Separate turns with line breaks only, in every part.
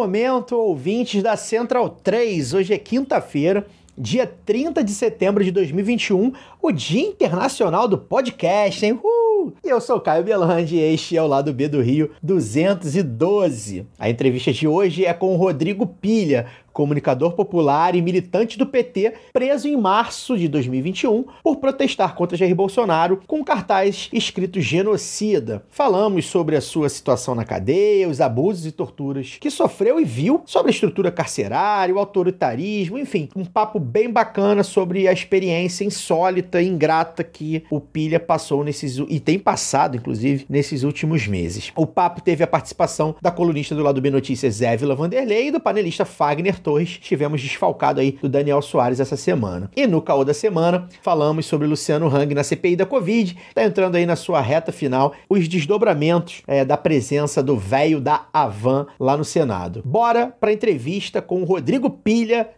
Momento, ouvintes da Central 3. Hoje é quinta-feira, dia 30 de setembro de 2021, o Dia Internacional do Podcast, hein? Uh! E eu sou Caio Belandi e este é o Lado B do Rio 212. A entrevista de hoje é com o Rodrigo Pilha, comunicador popular e militante do PT, preso em março de 2021 por protestar contra Jair Bolsonaro com cartaz escrito genocida. Falamos sobre a sua situação na cadeia, os abusos e torturas que sofreu e viu, sobre a estrutura carcerária, o autoritarismo, enfim, um papo bem bacana sobre a experiência insólita e ingrata que o Pilha passou nesses e tem passado, inclusive, nesses últimos meses. O papo teve a participação da colunista do lado B Notícias, Évila Vanderlei, e do panelista Fagner Torres. Estivemos desfalcado aí do Daniel Soares essa semana. E no caô da semana, falamos sobre Luciano Hang na CPI da Covid. Tá entrando aí na sua reta final os desdobramentos é, da presença do velho da Avan lá no Senado. Bora pra entrevista com o Rodrigo Pilha,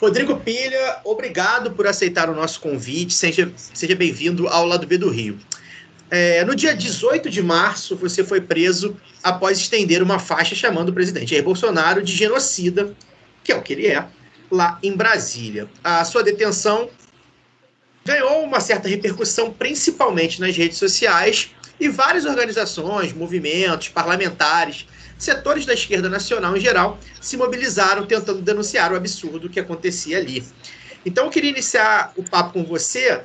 Rodrigo Pilha, obrigado por aceitar o nosso convite. Seja, seja bem-vindo ao lado B do Rio. É, no dia 18 de março, você foi preso após estender uma faixa chamando o presidente Jair Bolsonaro de genocida, que é o que ele é, lá em Brasília. A sua detenção ganhou uma certa repercussão, principalmente nas redes sociais, e várias organizações, movimentos, parlamentares, setores da esquerda nacional em geral se mobilizaram tentando denunciar o absurdo que acontecia ali. Então eu queria iniciar o papo com você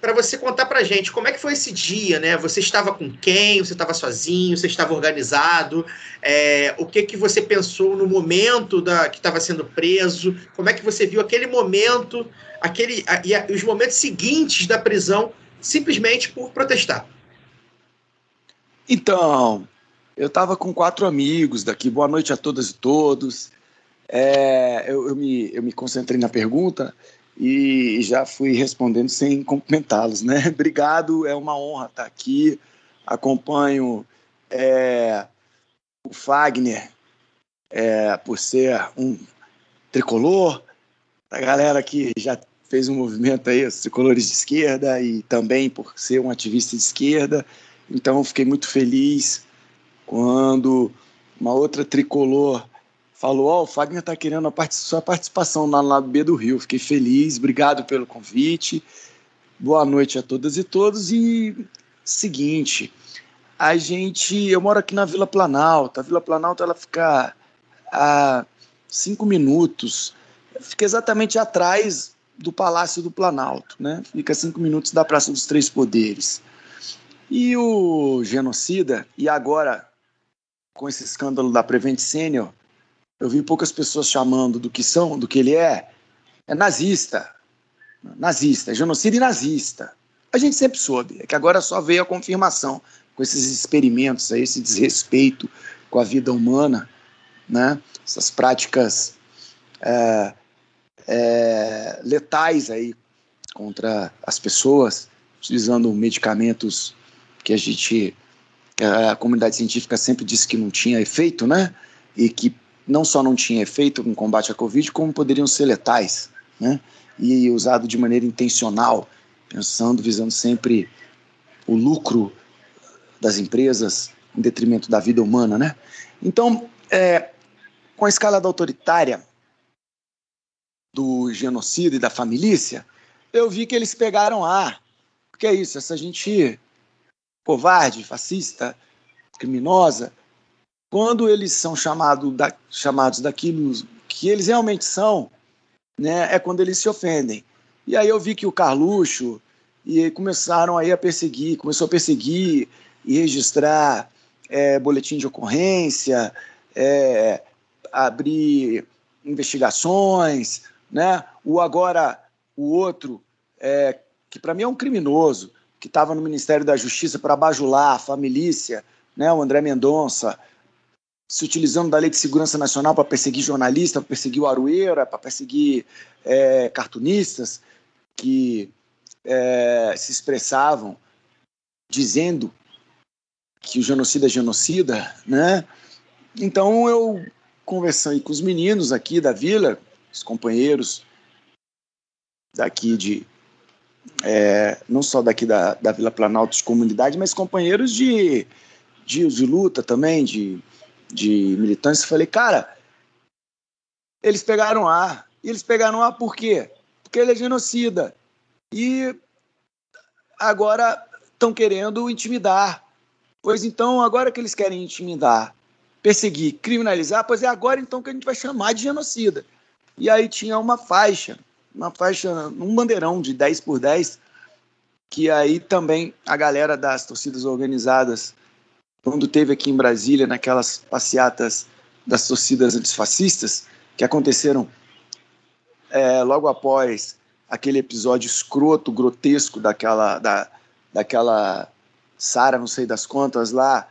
para você contar para gente como é que foi esse dia, né? Você estava com quem? Você estava sozinho? Você estava organizado? É, o que que você pensou no momento da que estava sendo preso? Como é que você viu aquele momento, aquele a, e a, os momentos seguintes da prisão, simplesmente por protestar?
Então, eu estava com quatro amigos daqui. Boa noite a todas e todos. É, eu, eu, me, eu me concentrei na pergunta e já fui respondendo sem cumprimentá-los, né? Obrigado, é uma honra estar aqui. Acompanho é, o Fagner é, por ser um tricolor, a galera que já fez um movimento aí, os tricolores de esquerda, e também por ser um ativista de esquerda. Então, fiquei muito feliz quando uma outra tricolor falou: Ó, oh, o Fagner está querendo a part sua participação na lado B do Rio. Fiquei feliz, obrigado pelo convite. Boa noite a todas e todos. E seguinte, a gente. Eu moro aqui na Vila Planalto. A Vila Planalto ela fica a cinco minutos. Fica exatamente atrás do Palácio do Planalto, né? Fica a cinco minutos da Praça dos Três Poderes. E o genocida, e agora com esse escândalo da Prevent Senior, eu vi poucas pessoas chamando do que são, do que ele é, é nazista. Nazista, genocida e nazista. A gente sempre soube, é que agora só veio a confirmação com esses experimentos, aí, esse desrespeito com a vida humana, né? essas práticas é, é, letais aí contra as pessoas, utilizando medicamentos que a gente a comunidade científica sempre disse que não tinha efeito, né? E que não só não tinha efeito no combate à Covid, como poderiam ser letais, né? E usado de maneira intencional, pensando, visando sempre o lucro das empresas em detrimento da vida humana, né? Então, é, com a escala da autoritária do genocídio e da família, eu vi que eles pegaram ar. Porque é isso, essa gente covarde, fascista, criminosa, quando eles são chamado da, chamados daquilo que eles realmente são, né, é quando eles se ofendem. E aí eu vi que o Carluxo e começaram aí a perseguir, começou a perseguir e registrar é, boletim de ocorrência, é, abrir investigações, né? O agora o outro é, que para mim é um criminoso, que estava no Ministério da Justiça para bajular a família, né, o André Mendonça, se utilizando da Lei de Segurança Nacional para perseguir jornalistas, para perseguir o Arueira, para perseguir é, cartunistas que é, se expressavam dizendo que o genocida é genocida, né? Então eu conversei com os meninos aqui da vila, os companheiros daqui de é, não só daqui da, da Vila Planalto de comunidade, mas companheiros de, de luta também, de, de militância. Falei, cara, eles pegaram A. E eles pegaram A por quê? Porque ele é genocida. E agora estão querendo intimidar. Pois então, agora que eles querem intimidar, perseguir, criminalizar, pois é agora então que a gente vai chamar de genocida. E aí tinha uma faixa, uma faixa, um bandeirão de 10 por 10, que aí também a galera das torcidas organizadas, quando teve aqui em Brasília, naquelas passeatas das torcidas antifascistas, que aconteceram é, logo após aquele episódio escroto, grotesco daquela, da, daquela Sara, não sei das contas lá,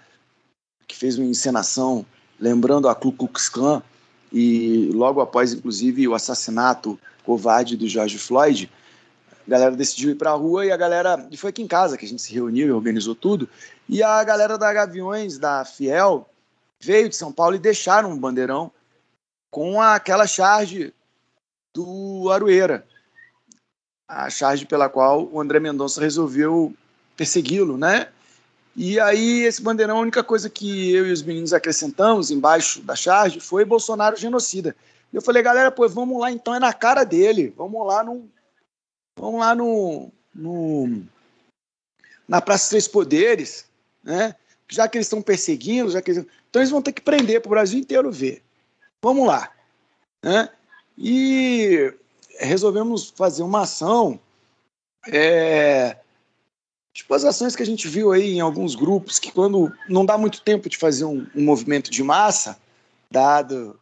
que fez uma encenação lembrando a Ku Klux Klan e logo após, inclusive, o assassinato covarde do George Floyd, a galera decidiu ir para a rua e a galera. E foi aqui em casa que a gente se reuniu e organizou tudo. E a galera da Gaviões, da Fiel, veio de São Paulo e deixaram um bandeirão com aquela charge do Aroeira. A charge pela qual o André Mendonça resolveu persegui-lo, né? E aí, esse bandeirão, a única coisa que eu e os meninos acrescentamos embaixo da charge foi Bolsonaro genocida. Eu falei, galera, pô, vamos lá então, é na cara dele. Vamos lá no. Vamos lá no. no na Praça Três Poderes, né? Já que eles estão perseguindo, já que eles... Então eles vão ter que prender para o Brasil inteiro ver. Vamos lá. Né? E resolvemos fazer uma ação é, Tipo as ações que a gente viu aí em alguns grupos, que quando não dá muito tempo de fazer um, um movimento de massa, dado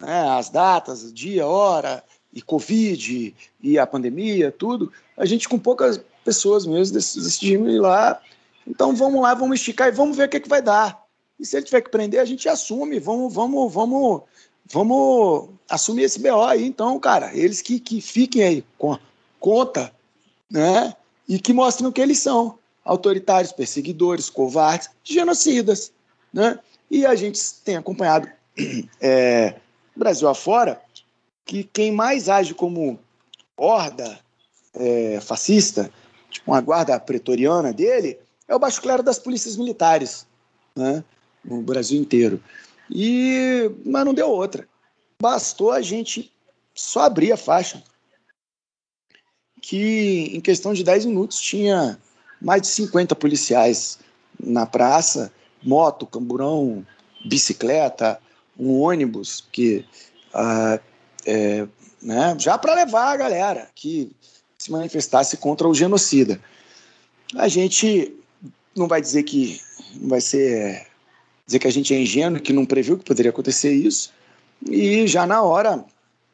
né, as datas, dia, hora, e Covid, e a pandemia, tudo, a gente com poucas pessoas mesmo decidimos ir lá. Então vamos lá, vamos esticar e vamos ver o que, que vai dar. E se ele tiver que prender, a gente assume, vamos, vamos, vamos, vamos assumir esse BO aí. Então, cara, eles que, que fiquem aí com a conta, né? e que mostram que eles são autoritários, perseguidores, covardes, genocidas. Né? E a gente tem acompanhado é, Brasil afora que quem mais age como horda é, fascista, tipo uma guarda pretoriana dele, é o baixo clero das polícias militares, né? no Brasil inteiro. E, mas não deu outra. Bastou a gente só abrir a faixa que em questão de 10 minutos tinha mais de 50 policiais na praça, moto, camburão, bicicleta, um ônibus que ah, é, né, já para levar a galera que se manifestasse contra o genocida. A gente não vai dizer que não vai ser dizer que a gente é ingênuo, que não previu que poderia acontecer isso. E já na hora,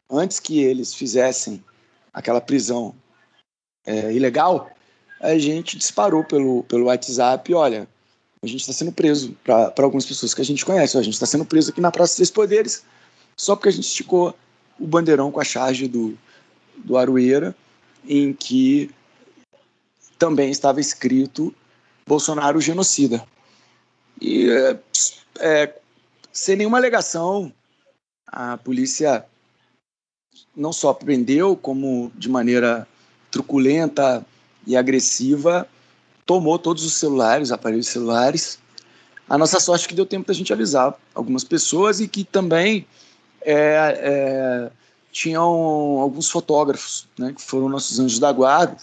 antes que eles fizessem aquela prisão é, ilegal, a gente disparou pelo, pelo WhatsApp, olha, a gente está sendo preso para algumas pessoas que a gente conhece, a gente está sendo preso aqui na Praça dos Poderes, só porque a gente esticou o bandeirão com a charge do, do Aroeira, em que também estava escrito Bolsonaro genocida. E é, é, sem nenhuma alegação, a polícia não só prendeu, como de maneira truculenta e agressiva, tomou todos os celulares, aparelhos celulares. A nossa sorte é que deu tempo da gente avisar algumas pessoas e que também é, é, tinham alguns fotógrafos, né, que foram nossos anjos da guarda,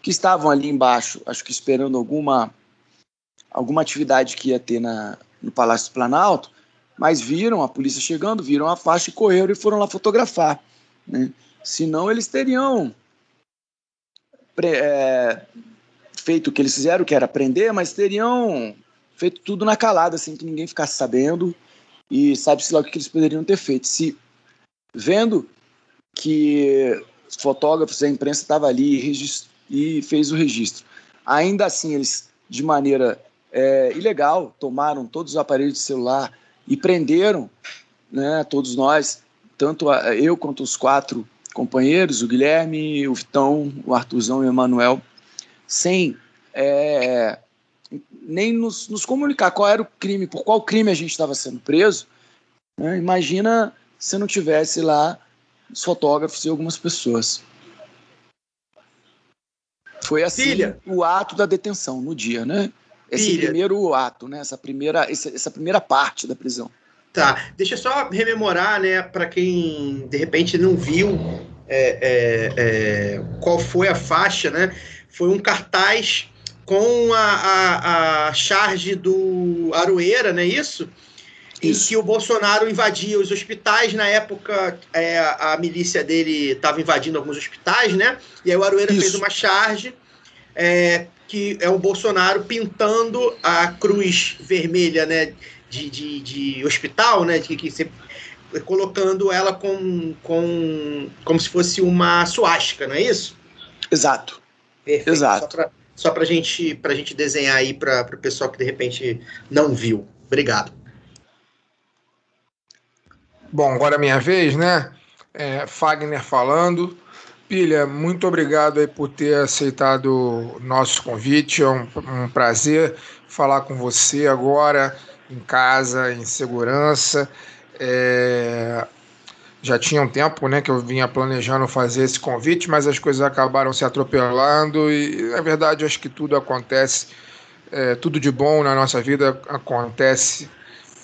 que estavam ali embaixo, acho que esperando alguma alguma atividade que ia ter na, no Palácio do Planalto, mas viram a polícia chegando, viram a faixa e correram e foram lá fotografar. Né? Senão eles teriam é, feito o que eles fizeram, que era prender, mas teriam feito tudo na calada, sem que ninguém ficasse sabendo, e sabe-se lá o que eles poderiam ter feito. Se vendo que os fotógrafos, a imprensa estava ali e, e fez o registro. Ainda assim, eles, de maneira é, ilegal, tomaram todos os aparelhos de celular e prenderam né, todos nós, tanto a, eu quanto os quatro companheiros, o Guilherme, o Vitão, o Arthurzão e o Emanuel, sem é, nem nos, nos, comunicar qual era o crime, por qual crime a gente estava sendo preso. Né? Imagina se não tivesse lá os fotógrafos e algumas pessoas. Foi assim Filha. o ato da detenção no dia, né? Esse Filha. primeiro ato, né? Essa primeira, essa primeira parte da prisão.
Tá, deixa eu só rememorar, né, para quem de repente não viu é, é, é, qual foi a faixa, né? Foi um cartaz com a, a, a charge do Aroeira, não é isso? Isso. Em que o Bolsonaro invadia os hospitais. Na época, é, a milícia dele estava invadindo alguns hospitais, né? E aí o Aroeira isso. fez uma charge é, que é o Bolsonaro pintando a cruz vermelha, né? De, de, de hospital, né? De, que você, colocando ela com, com, como se fosse uma suástica, não é isso?
Exato. Perfeito. Exato.
Só para gente, a gente desenhar aí para o pessoal que de repente não viu. Obrigado.
Bom, agora é minha vez, né? É, Fagner falando. Pilha, muito obrigado aí por ter aceitado o nosso convite. É um, um prazer falar com você agora em casa, em segurança. É, já tinha um tempo né, que eu vinha planejando fazer esse convite, mas as coisas acabaram se atropelando e, na verdade, acho que tudo acontece, é, tudo de bom na nossa vida acontece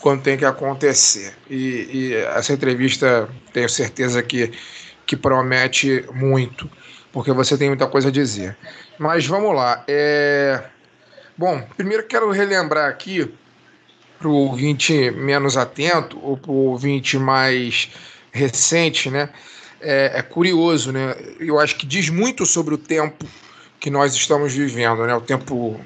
quando tem que acontecer. E, e, essa entrevista, tenho certeza que, que promete muito, porque você tem muita coisa a dizer. Mas vamos lá. É... Bom, primeiro quero relembrar aqui para o ouvinte menos atento ou para o ouvinte mais recente, né? É, é, curioso, né? Eu acho que diz muito sobre o tempo que nós estamos vivendo, né? O tempo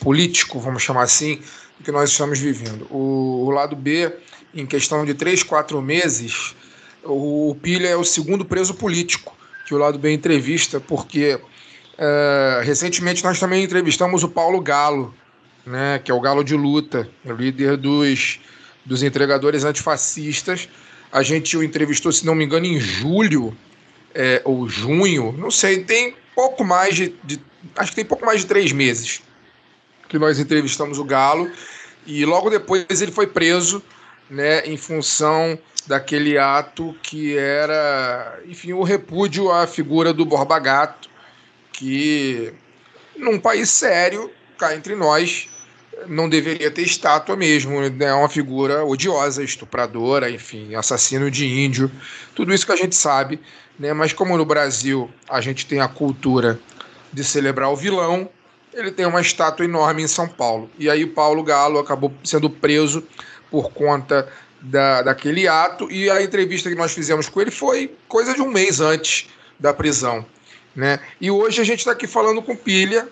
político, vamos chamar assim, que nós estamos vivendo. O, o lado B, em questão de três, quatro meses, o Pilha é o segundo preso político que o lado B entrevista, porque é, recentemente nós também entrevistamos o Paulo Galo, né? Que é o Galo de Luta, o líder dos, dos entregadores antifascistas a gente o entrevistou, se não me engano, em julho é, ou junho, não sei, tem pouco mais de, de, Acho que tem pouco mais de três meses que nós entrevistamos o Galo. E logo depois ele foi preso, né, em função daquele ato que era, enfim, o repúdio à figura do Borba Gato, que num país sério, cá entre nós, não deveria ter estátua mesmo, né? é uma figura odiosa, estupradora, enfim, assassino de índio, tudo isso que a gente sabe, né? Mas como no Brasil a gente tem a cultura de celebrar o vilão, ele tem uma estátua enorme em São Paulo. E aí o Paulo Galo acabou sendo preso por conta da, daquele ato e a entrevista que nós fizemos com ele foi coisa de um mês antes da prisão, né? E hoje a gente está aqui falando com Pilha,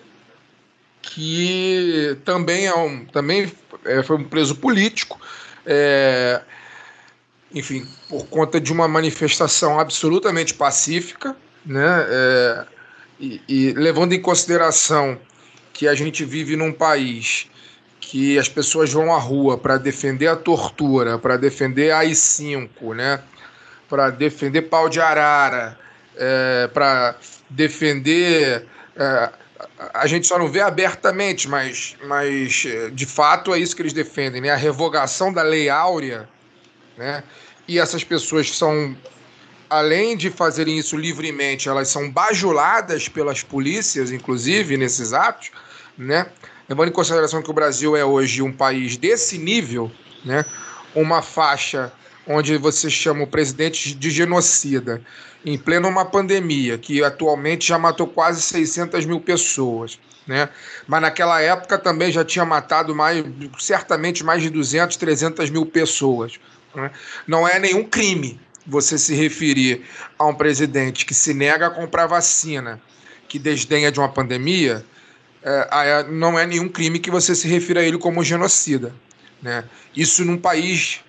que também é um também é, foi um preso político, é, enfim, por conta de uma manifestação absolutamente pacífica, né? É, e, e, levando em consideração que a gente vive num país que as pessoas vão à rua para defender a tortura, para defender a AI-5, né? para defender pau de arara, é, para defender é, a gente só não vê abertamente, mas, mas eh, de fato é isso que eles defendem, né? A revogação da lei áurea, né? E essas pessoas são, além de fazerem isso livremente, elas são bajuladas pelas polícias, inclusive, nesses atos, né? Levando em consideração que o Brasil é hoje um país desse nível, né? Uma faixa onde você chama o presidente de genocida, em plena uma pandemia, que atualmente já matou quase 600 mil pessoas. Né? Mas naquela época também já tinha matado mais, certamente mais de 200, 300 mil pessoas. Né? Não é nenhum crime você se referir a um presidente que se nega a comprar vacina, que desdenha de uma pandemia, é, não é nenhum crime que você se refira a ele como genocida. Né? Isso num país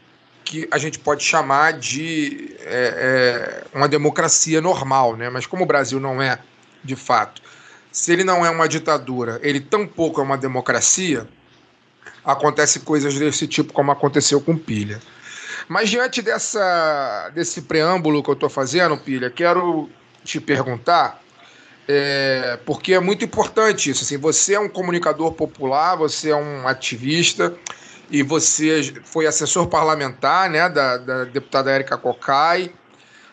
que a gente pode chamar de é, é, uma democracia normal, né? mas como o Brasil não é, de fato, se ele não é uma ditadura, ele tampouco é uma democracia, acontece coisas desse tipo como aconteceu com Pilha. Mas diante dessa, desse preâmbulo que eu estou fazendo, Pilha, quero te perguntar, é, porque é muito importante isso. Assim, você é um comunicador popular, você é um ativista e você foi assessor parlamentar né, da, da deputada Érica Cocai,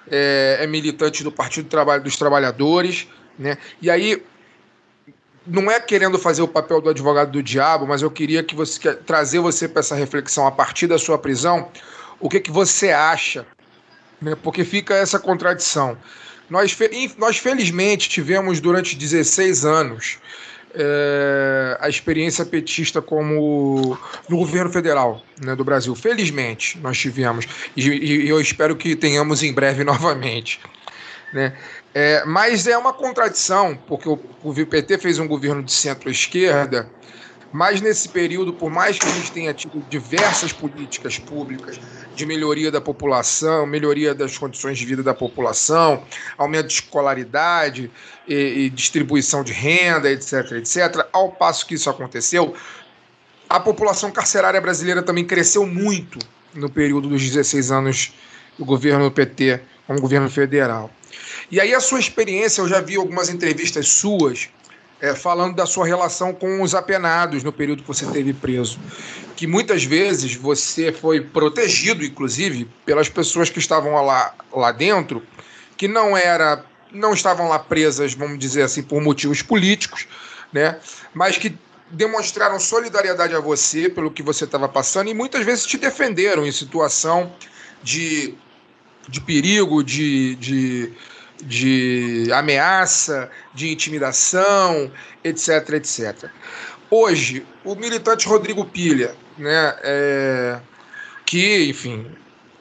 é, é, militante do Partido do Trabalho dos Trabalhadores. Né? E aí, não é querendo fazer o papel do advogado do diabo, mas eu queria que você trazer você para essa reflexão a partir da sua prisão. O que, que você acha? Né? Porque fica essa contradição. Nós, nós felizmente tivemos durante 16 anos é, a experiência petista como no governo federal né, do Brasil. Felizmente nós tivemos e, e, eu espero que tenhamos em breve novamente. Né? É, mas é uma contradição, porque o, o PT fez um governo de centro-esquerda mas nesse período, por mais que a gente tenha tido diversas políticas públicas de melhoria da população, melhoria das condições de vida da população, aumento de escolaridade e, e distribuição de renda, etc., etc., ao passo que isso aconteceu, a população carcerária brasileira também cresceu muito no período dos 16 anos do governo do PT como governo federal. E aí a sua experiência, eu já vi algumas entrevistas suas é, falando da sua relação com os apenados no período que você esteve preso. Que muitas vezes você foi protegido, inclusive, pelas pessoas que estavam lá, lá dentro, que não era não estavam lá presas, vamos dizer assim, por motivos políticos, né? mas que demonstraram solidariedade a você pelo que você estava passando e muitas vezes te defenderam em situação de, de perigo, de, de, de ameaça, de intimidação, etc, etc. Hoje, o militante Rodrigo Pilha, né, é, que, enfim,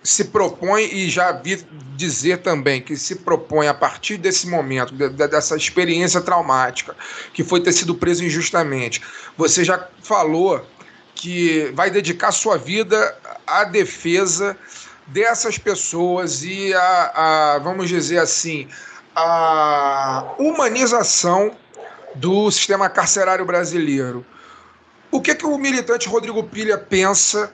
se propõe, e já vi dizer também que se propõe a partir desse momento, de, de, dessa experiência traumática, que foi ter sido preso injustamente, você já falou que vai dedicar sua vida à defesa dessas pessoas e a, a vamos dizer assim, a humanização do sistema carcerário brasileiro. O que, que o militante Rodrigo Pilha pensa,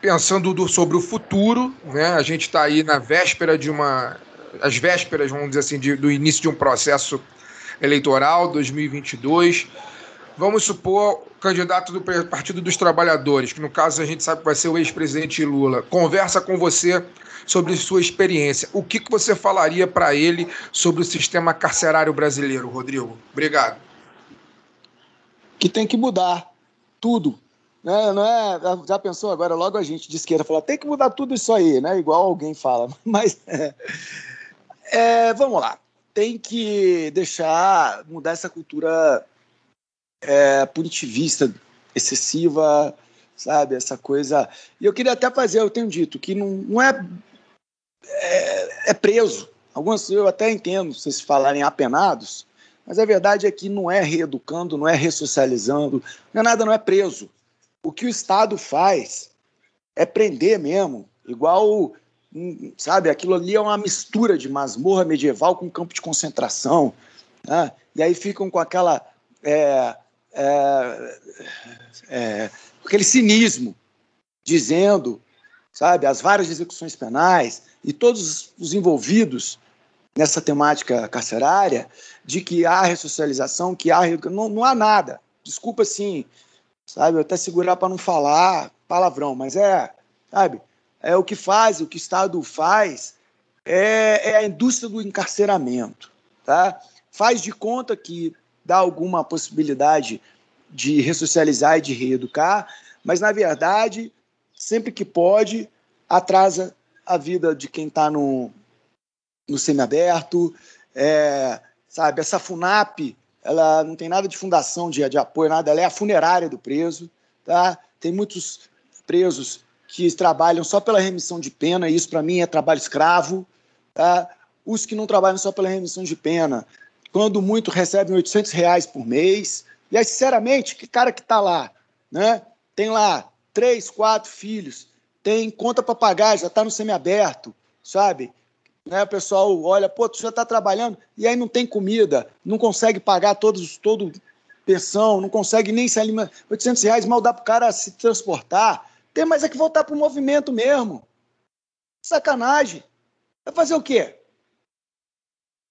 pensando do, sobre o futuro? Né? A gente está aí na véspera de uma. As vésperas, vamos dizer assim, de, do início de um processo eleitoral 2022 vamos supor, candidato do Partido dos Trabalhadores, que no caso a gente sabe que vai ser o ex-presidente Lula, conversa com você sobre sua experiência. O que, que você falaria para ele sobre o sistema carcerário brasileiro, Rodrigo? Obrigado.
Que tem que mudar tudo. Né? Não é, já pensou agora, logo a gente de esquerda fala, tem que mudar tudo isso aí, né? igual alguém fala. Mas é, vamos lá. Tem que deixar mudar essa cultura é, punitivista, excessiva, sabe? Essa coisa. E eu queria até fazer, eu tenho dito, que não, não é, é, é preso. Alguns eu até entendo vocês falarem apenados, mas a verdade é que não é reeducando, não é ressocializando, não é nada, não é preso. O que o Estado faz é prender mesmo, igual, sabe, aquilo ali é uma mistura de masmorra medieval com campo de concentração. Né? E aí ficam com aquela é, é, é, aquele cinismo, dizendo, sabe, as várias execuções penais e todos os envolvidos nessa temática carcerária, de que há ressocialização, que há. Não, não há nada. Desculpa, assim, sabe, até segurar para não falar palavrão, mas é, sabe, é o que faz, o que o Estado faz é, é a indústria do encarceramento, tá? Faz de conta que dá alguma possibilidade de ressocializar e de reeducar, mas na verdade, sempre que pode, atrasa a vida de quem está no, no semiaberto. É, sabe, essa FUNAP, ela não tem nada de fundação de, de apoio, nada, ela é a funerária do preso. Tá? Tem muitos presos que trabalham só pela remissão de pena, e isso para mim é trabalho escravo. Tá? Os que não trabalham só pela remissão de pena quando muito recebem 800 reais por mês. E aí, sinceramente, que cara que está lá, né? Tem lá três, quatro filhos, tem conta para pagar, já está no semiaberto, sabe? né? O pessoal olha, pô, tu já está trabalhando e aí não tem comida, não consegue pagar todos, todo pensão, não consegue nem se alimentar. 800 reais mal dá para o cara se transportar. Tem mais é que voltar para o movimento mesmo. Sacanagem. Vai fazer o quê?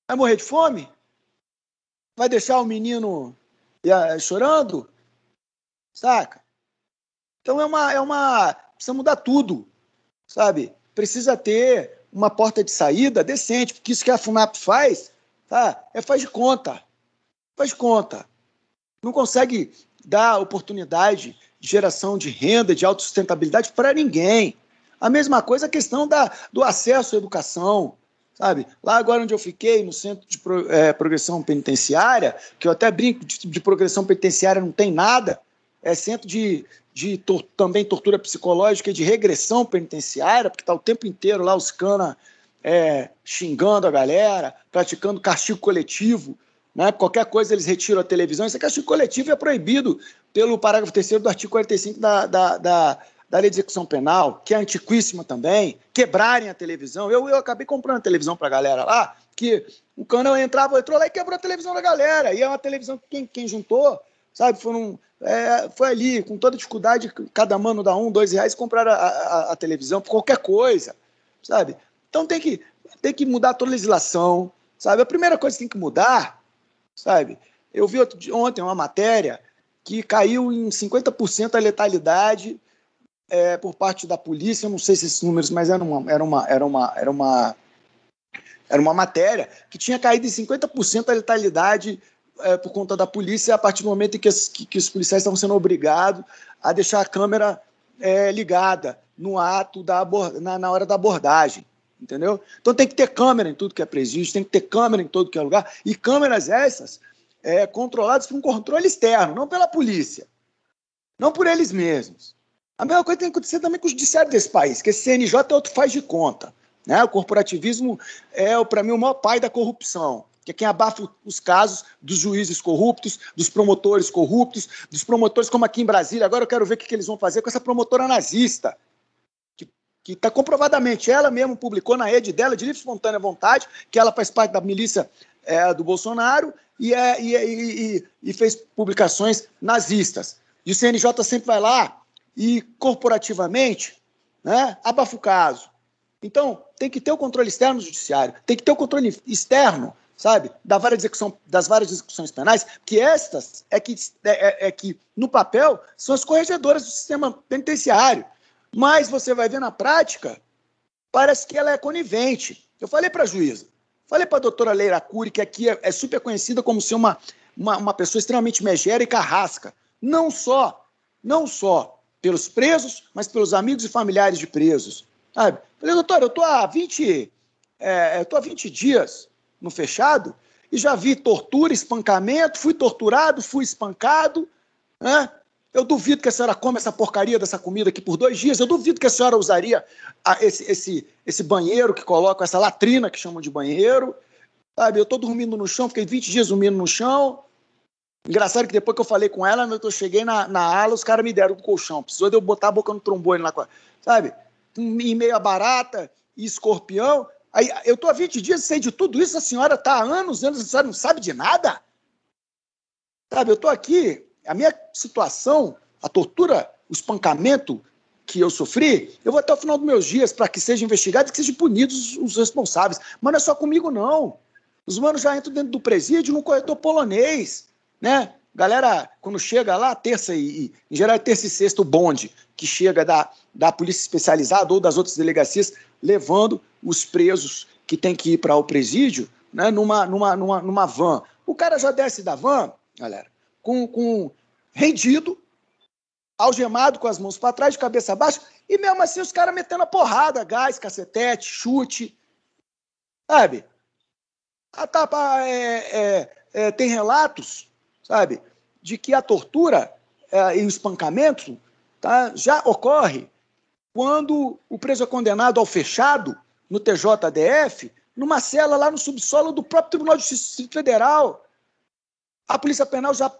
Vai morrer de fome? Vai deixar o menino chorando? Saca? Então é uma, é uma. Precisa mudar tudo, sabe? Precisa ter uma porta de saída decente, porque isso que a FUNAP faz, tá? É faz de conta. Faz de conta. Não consegue dar oportunidade de geração de renda, de autossustentabilidade para ninguém. A mesma coisa a questão da, do acesso à educação, sabe? Lá agora onde eu fiquei, no Centro de Pro, é, Progressão Penitenciária, que eu até brinco de, de progressão penitenciária não tem nada, é centro de, de tor também tortura psicológica e de regressão penitenciária, porque está o tempo inteiro lá os cana é, xingando a galera, praticando castigo coletivo. Né? Qualquer coisa eles retiram a televisão. Esse castigo coletivo é proibido pelo parágrafo 3 do artigo 45 da, da, da, da Lei de Execução Penal, que é antiquíssima também, quebrarem a televisão. Eu, eu acabei comprando a televisão para a galera lá, que o cana entrava, entrou lá e quebrou a televisão da galera. E é uma televisão que quem, quem juntou sabe? Foram, é, foi ali, com toda dificuldade, cada mano dá um, dois reais, comprar a, a, a, televisão por qualquer coisa, sabe? Então tem que, tem que mudar toda a legislação, sabe? A primeira coisa que tem que mudar, sabe? Eu vi ontem uma matéria que caiu em 50% a letalidade é, por parte da polícia, eu não sei se esses números, mas era uma, era uma, era uma, era uma, era uma matéria que tinha caído em 50% a letalidade é, por conta da polícia a partir do momento em que, as, que, que os policiais estavam sendo obrigados a deixar a câmera é, ligada no ato da na, na hora da abordagem entendeu? Então tem que ter câmera em tudo que é presídio, tem que ter câmera em todo que é lugar, e câmeras essas é, controladas por um controle externo, não pela polícia, não por eles mesmos. A mesma coisa tem que acontecer também com o judiciário desse país, que esse CNJ é outro faz de conta. Né? O corporativismo é, para mim, o maior pai da corrupção que é quem abafa os casos dos juízes corruptos, dos promotores corruptos, dos promotores como aqui em Brasília. Agora eu quero ver o que, eles vão fazer com essa promotora nazista, que está comprovadamente, ela mesma publicou na rede dela, de livre espontânea vontade, que ela faz parte da milícia é, do Bolsonaro e, é, e, e, e, fez publicações nazistas. E o CNJ sempre vai lá e corporativamente né, abafa o caso. Então, tem que ter o controle externo do judiciário, tem que ter o controle externo sabe, da várias execução, das várias execuções penais, que estas é que, é, é, é, que, no papel, são as corregedoras do sistema penitenciário. Mas você vai ver na prática, parece que ela é conivente. Eu falei para a juíza, falei para a doutora Leira Cury, que aqui é, é, super conhecida como ser uma, uma, uma pessoa extremamente megera e carrasca. Não só, não só pelos presos, mas pelos amigos e familiares de presos. Sabe? Falei, doutora, eu estou há 20, é, eu tô há 20 dias no fechado e já vi tortura, espancamento, fui torturado, fui espancado. Né? Eu duvido que a senhora come essa porcaria dessa comida aqui por dois dias. Eu duvido que a senhora usaria a, esse, esse, esse banheiro que coloca, essa latrina que chamam de banheiro. Sabe, eu estou dormindo no chão, fiquei 20 dias dormindo no chão. Engraçado que depois que eu falei com ela, eu cheguei na, na ala, os caras me deram um colchão. Precisou de eu botar a boca no trombone lá, sabe? Em meio a barata e escorpião. Aí, eu estou há 20 dias sei de tudo isso, a senhora está há anos, anos, não sabe de nada? Sabe, eu estou aqui, a minha situação, a tortura, o espancamento que eu sofri, eu vou até o final dos meus dias para que sejam investigados e que sejam punidos os responsáveis. Mas não é só comigo, não. Os manos já entram dentro do presídio no corredor polonês, né? Galera, quando chega lá, terça e, em geral é terça e sexta, o bonde que chega da, da polícia especializada ou das outras delegacias, levando os presos que tem que ir para o presídio né, numa, numa, numa, numa van. O cara já desce da van, galera, com, com rendido, algemado com as mãos para trás, de cabeça baixa, e mesmo assim os caras metendo a porrada, gás, cacetete, chute, sabe? A tapa, é, é, é, tem relatos, sabe, de que a tortura é, e o espancamento tá, já ocorre quando o preso é condenado ao fechado no TJDF, numa cela lá no subsolo do próprio Tribunal de Justiça Federal. A Polícia Penal já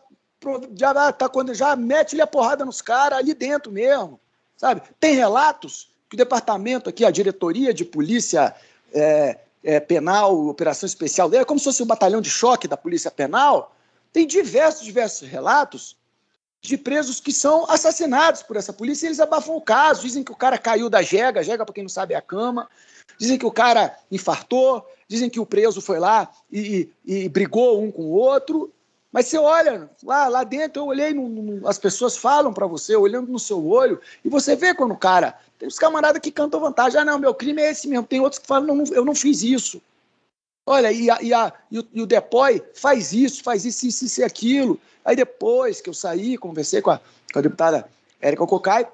já tá já mete-lhe a porrada nos caras ali dentro mesmo, sabe? Tem relatos que o departamento aqui, a diretoria de polícia é, é, penal, operação especial é como se fosse o batalhão de choque da Polícia Penal. Tem diversos, diversos relatos de presos que são assassinados por essa polícia e eles abafam o caso. Dizem que o cara caiu da jega, jega, para quem não sabe, é a cama. Dizem que o cara infartou, dizem que o preso foi lá e, e, e brigou um com o outro. Mas você olha lá, lá dentro, eu olhei, no, no, as pessoas falam para você, olhando no seu olho, e você vê quando o cara. Tem os camaradas que cantam vantagem. Ah, não, meu crime é esse mesmo. Tem outros que falam, não, eu não fiz isso. Olha, e, a, e, a, e, o, e o Depoy faz isso, faz isso, isso, isso e aquilo. Aí depois que eu saí, conversei com a, com a deputada Érica Cocai,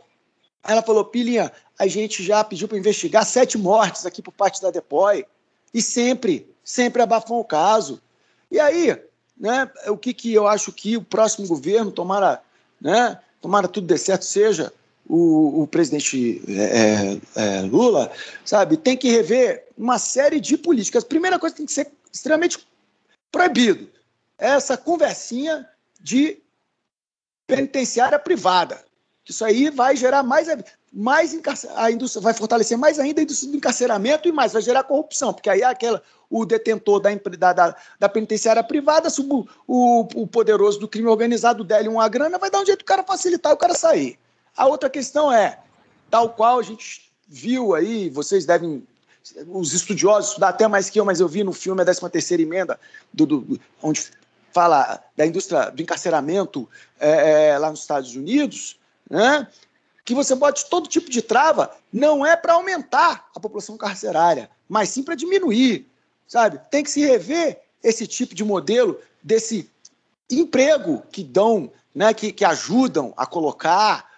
ela falou, Pilinha, a gente já pediu para investigar sete mortes aqui por parte da Depoy. E sempre, sempre abafam o caso. E aí, né, o que, que eu acho que o próximo governo, tomara, né, tomara tudo dê certo, seja o, o presidente é, é, Lula, sabe, tem que rever uma série de políticas. Primeira coisa tem que ser extremamente proibido. É essa conversinha de penitenciária privada. Isso aí vai gerar mais mais a indústria vai fortalecer mais ainda a indústria do encarceramento e mais vai gerar corrupção, porque aí é aquela o detentor da, da, da penitenciária privada, o, o, o, poderoso do crime organizado dele uma grana, vai dar um jeito do cara facilitar o cara sair. A outra questão é, tal qual a gente viu aí, vocês devem os estudiosos estudar até mais que eu, mas eu vi no filme a 13 terceira emenda, do, do, onde fala da indústria do encarceramento é, é, lá nos Estados Unidos, né? que você bote todo tipo de trava, não é para aumentar a população carcerária, mas sim para diminuir, sabe? Tem que se rever esse tipo de modelo desse emprego que dão, né, que, que ajudam a colocar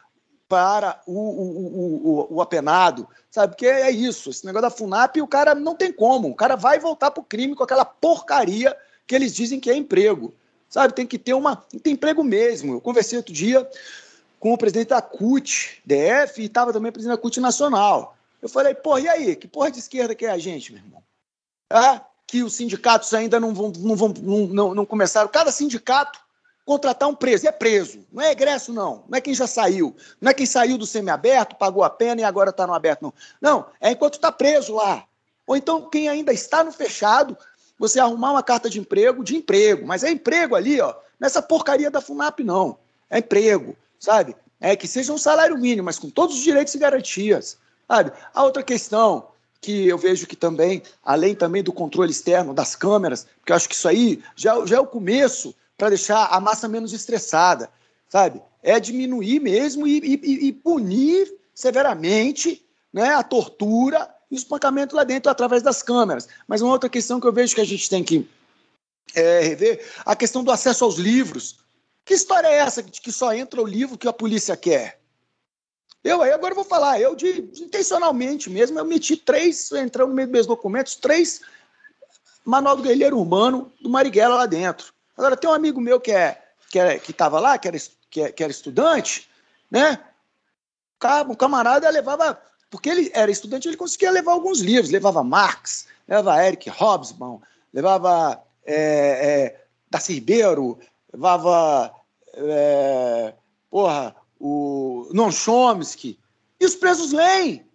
para o, o, o, o, apenado, sabe? Porque é isso, esse negócio da FUNAP, o cara não tem como, o cara vai voltar para o crime com aquela porcaria que eles dizem que é emprego, sabe? Tem que ter uma, tem emprego mesmo. Eu conversei outro dia com o presidente da CUT, DF, e estava também presidente da CUT Nacional. Eu falei, porra, e aí? Que porra de esquerda que é a gente, meu irmão? Ah, que os sindicatos ainda não vão, não, vão não, não, não começaram. Cada sindicato contratar um preso. É preso. Não é egresso, não. Não é quem já saiu. Não é quem saiu do semiaberto, pagou a pena e agora está no aberto, não. Não, é enquanto está preso lá. Ou então quem ainda está no fechado, você arrumar uma carta de emprego, de emprego. Mas é emprego ali, ó. Nessa porcaria da FUNAP, não. É emprego sabe? É que seja um salário mínimo, mas com todos os direitos e garantias, sabe? A outra questão que eu vejo que também, além também do controle externo das câmeras, porque eu acho que isso aí já, já é o começo para deixar a massa menos estressada, sabe? É diminuir mesmo e, e, e punir severamente né, a tortura e o espancamento lá dentro através das câmeras. Mas uma outra questão que eu vejo que a gente tem que é, rever, a questão do acesso aos livros. Que história é essa de que só entra o livro que a polícia quer? Eu aí agora vou falar, eu de, intencionalmente mesmo, eu meti três, entrando no meio dos meus documentos, três manual do guerrilheiro urbano do Marighella lá dentro. Agora tem um amigo meu que é que é, estava lá, que era, que, é, que era estudante, né? O camarada levava, porque ele era estudante, ele conseguia levar alguns livros, levava Marx, levava Eric Hobsbawm, levava é, é, Darcy Ribeiro, levava é, porra, o Non Chomsky. E os presos leem.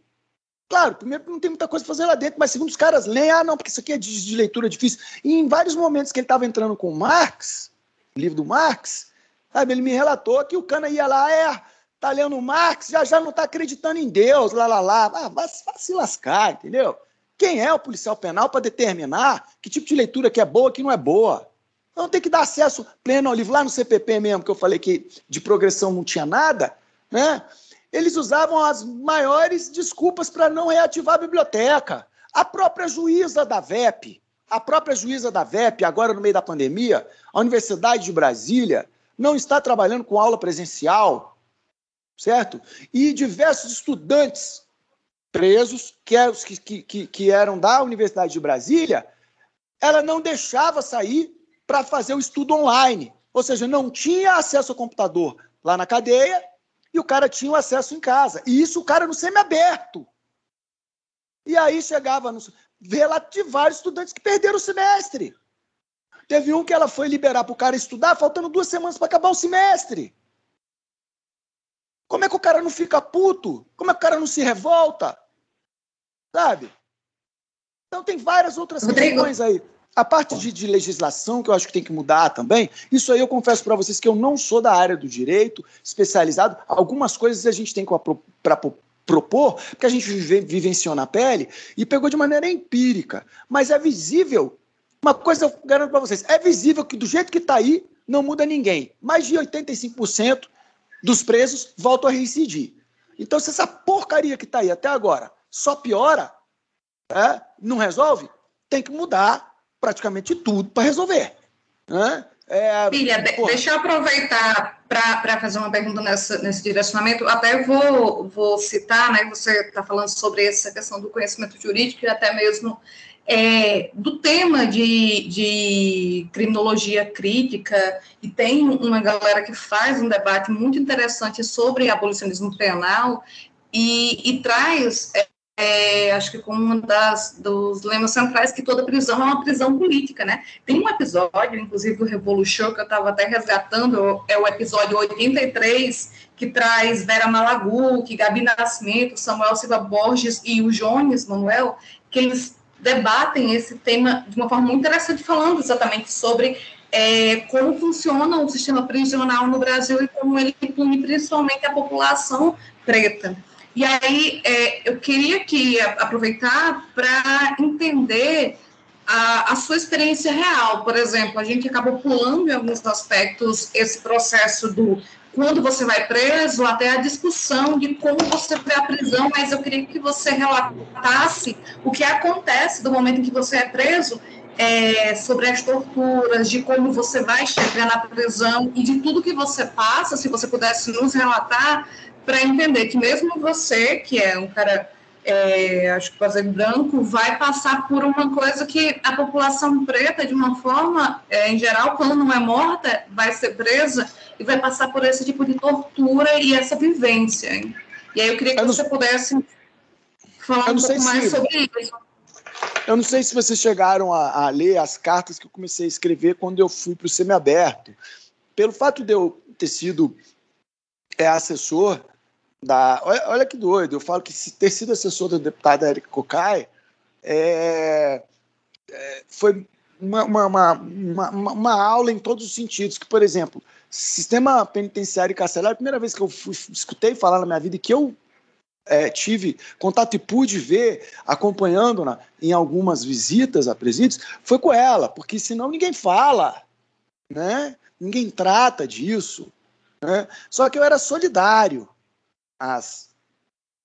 Claro, primeiro não tem muita coisa para fazer lá dentro, mas segundo os caras leem, ah, não, porque isso aqui é de, de leitura difícil. E em vários momentos que ele estava entrando com o Marx, livro do Marx, sabe, ele me relatou que o cana ia lá, é, tá lendo Marx, já já não tá acreditando em Deus, lá, lá, lá. Ah, vai, vai se lascar, entendeu? Quem é o policial penal para determinar que tipo de leitura que é boa que não é boa? Então tem que dar acesso pleno ao livro. Lá no CPP mesmo, que eu falei que de progressão não tinha nada, né? Eles usavam as maiores desculpas para não reativar a biblioteca. A própria juíza da VEP, a própria juíza da VEP, agora no meio da pandemia, a Universidade de Brasília, não está trabalhando com aula presencial, certo? E diversos estudantes presos, que, eram, que, que, que eram da Universidade de Brasília, ela não deixava sair para fazer o estudo online. Ou seja, não tinha acesso ao computador lá na cadeia e o cara tinha o acesso em casa. E isso o cara no semiaberto. E aí chegava no. De vários estudantes que perderam o semestre. Teve um que ela foi liberar para o cara estudar, faltando duas semanas para acabar o semestre. Como é que o cara não fica puto? Como é que o cara não se revolta? Sabe? Então tem várias outras
Rodrigo.
questões aí. A parte de, de legislação, que eu acho que tem que mudar também, isso aí eu confesso para vocês que eu não sou da área do direito, especializado. Algumas coisas a gente tem para propor, porque a gente vive, vivenciou na pele e pegou de maneira empírica. Mas é visível, uma coisa eu garanto para vocês, é visível que do jeito que está aí, não muda ninguém. Mais de 85% dos presos voltam a reincidir. Então, se essa porcaria que está aí até agora só piora, é, não resolve, tem que mudar praticamente tudo para resolver. Né? É,
Filha, de, deixa eu aproveitar para fazer uma pergunta nessa, nesse direcionamento. Até vou, vou citar, né? Você está falando sobre essa questão do conhecimento jurídico e até mesmo é, do tema de, de criminologia crítica, e tem uma galera que faz um debate muito interessante sobre abolicionismo penal e, e traz é, acho que como um das, dos lemas centrais, que toda prisão é uma prisão política, né? Tem um episódio, inclusive, do Revolution, que eu estava até resgatando, é o episódio 83, que traz Vera Malaguti, Gabi Nascimento, Samuel Silva Borges e o Jones Manuel, que eles debatem esse tema de uma forma muito interessante, falando exatamente sobre é, como funciona o sistema prisional no Brasil e como ele pune principalmente a população preta. E aí é, eu queria que aproveitar para entender a, a, sua experiência real. Por exemplo, a gente acabou pulando em alguns aspectos esse processo do quando você vai preso, até a discussão de como você foi à prisão, mas eu queria que você relatasse o que acontece do momento em que você é preso, é, sobre as torturas, de como você vai chegar na prisão e de tudo que você passa, se você pudesse nos relatar, para entender que mesmo você, que é um cara, é, acho que fazer branco, vai passar por uma coisa que a população preta, de uma forma, é, em geral, quando não é morta, vai ser presa e vai passar por esse tipo de tortura e essa vivência. Hein? E aí eu queria que eu você não... pudesse falar um pouco mais se... sobre isso.
Eu não sei se vocês chegaram a, a, ler as cartas que eu comecei a escrever quando eu fui para o semiaberto. Pelo fato de eu ter sido é, assessor da. Olha, olha, que doido, eu falo que ter sido assessor da deputada Erika Cocai é, é, foi uma, uma, uma, uma, aula em todos os sentidos. Que, por exemplo, sistema penitenciário e carcerário, a primeira vez que eu fui, escutei falar na minha vida que eu é, tive contato e pude ver, acompanhando-na em algumas visitas a presídios, foi com ela, porque senão ninguém fala, né? ninguém trata disso. Né? Só que eu era solidário as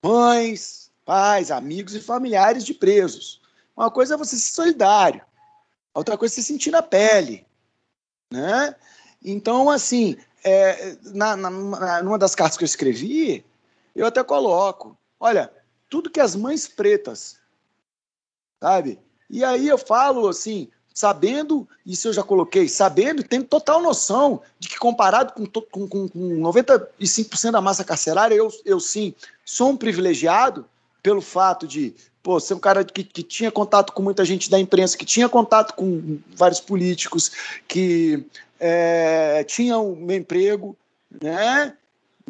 mães, pais, amigos e familiares de presos. Uma coisa é você ser solidário, outra coisa é se sentir na pele. Né? Então, assim, é, na, na, numa das cartas que eu escrevi, eu até coloco: olha, tudo que as mães pretas, sabe? E aí eu falo assim: sabendo, isso eu já coloquei, sabendo, tendo total noção de que comparado com, com, com, com 95% da massa carcerária, eu, eu sim sou um privilegiado pelo fato de pô, ser um cara que, que tinha contato com muita gente da imprensa, que tinha contato com vários políticos, que é, tinha o meu emprego, né?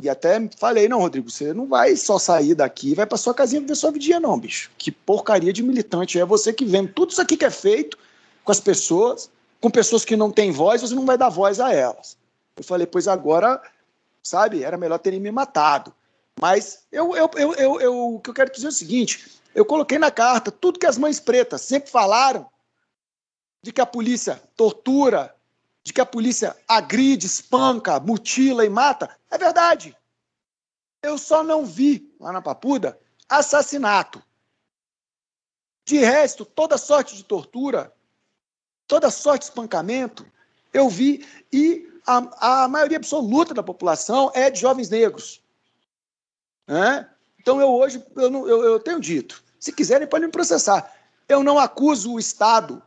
E até falei, não, Rodrigo, você não vai só sair daqui vai para sua casinha viver sua vidinha, não, bicho. Que porcaria de militante. É você que vendo tudo isso aqui que é feito, com as pessoas, com pessoas que não têm voz, você não vai dar voz a elas. Eu falei, pois agora, sabe, era melhor terem me matado. Mas eu, eu, eu, eu, eu, o que eu quero dizer é o seguinte: eu coloquei na carta tudo que as mães pretas sempre falaram de que a polícia tortura, de que a polícia agride, espanca, mutila e mata. É verdade. Eu só não vi lá na Papuda assassinato. De resto, toda sorte de tortura, toda sorte de espancamento, eu vi, e a, a maioria absoluta da população é de jovens negros. Né? Então eu hoje eu, não, eu, eu tenho dito, se quiserem podem me processar. Eu não acuso o Estado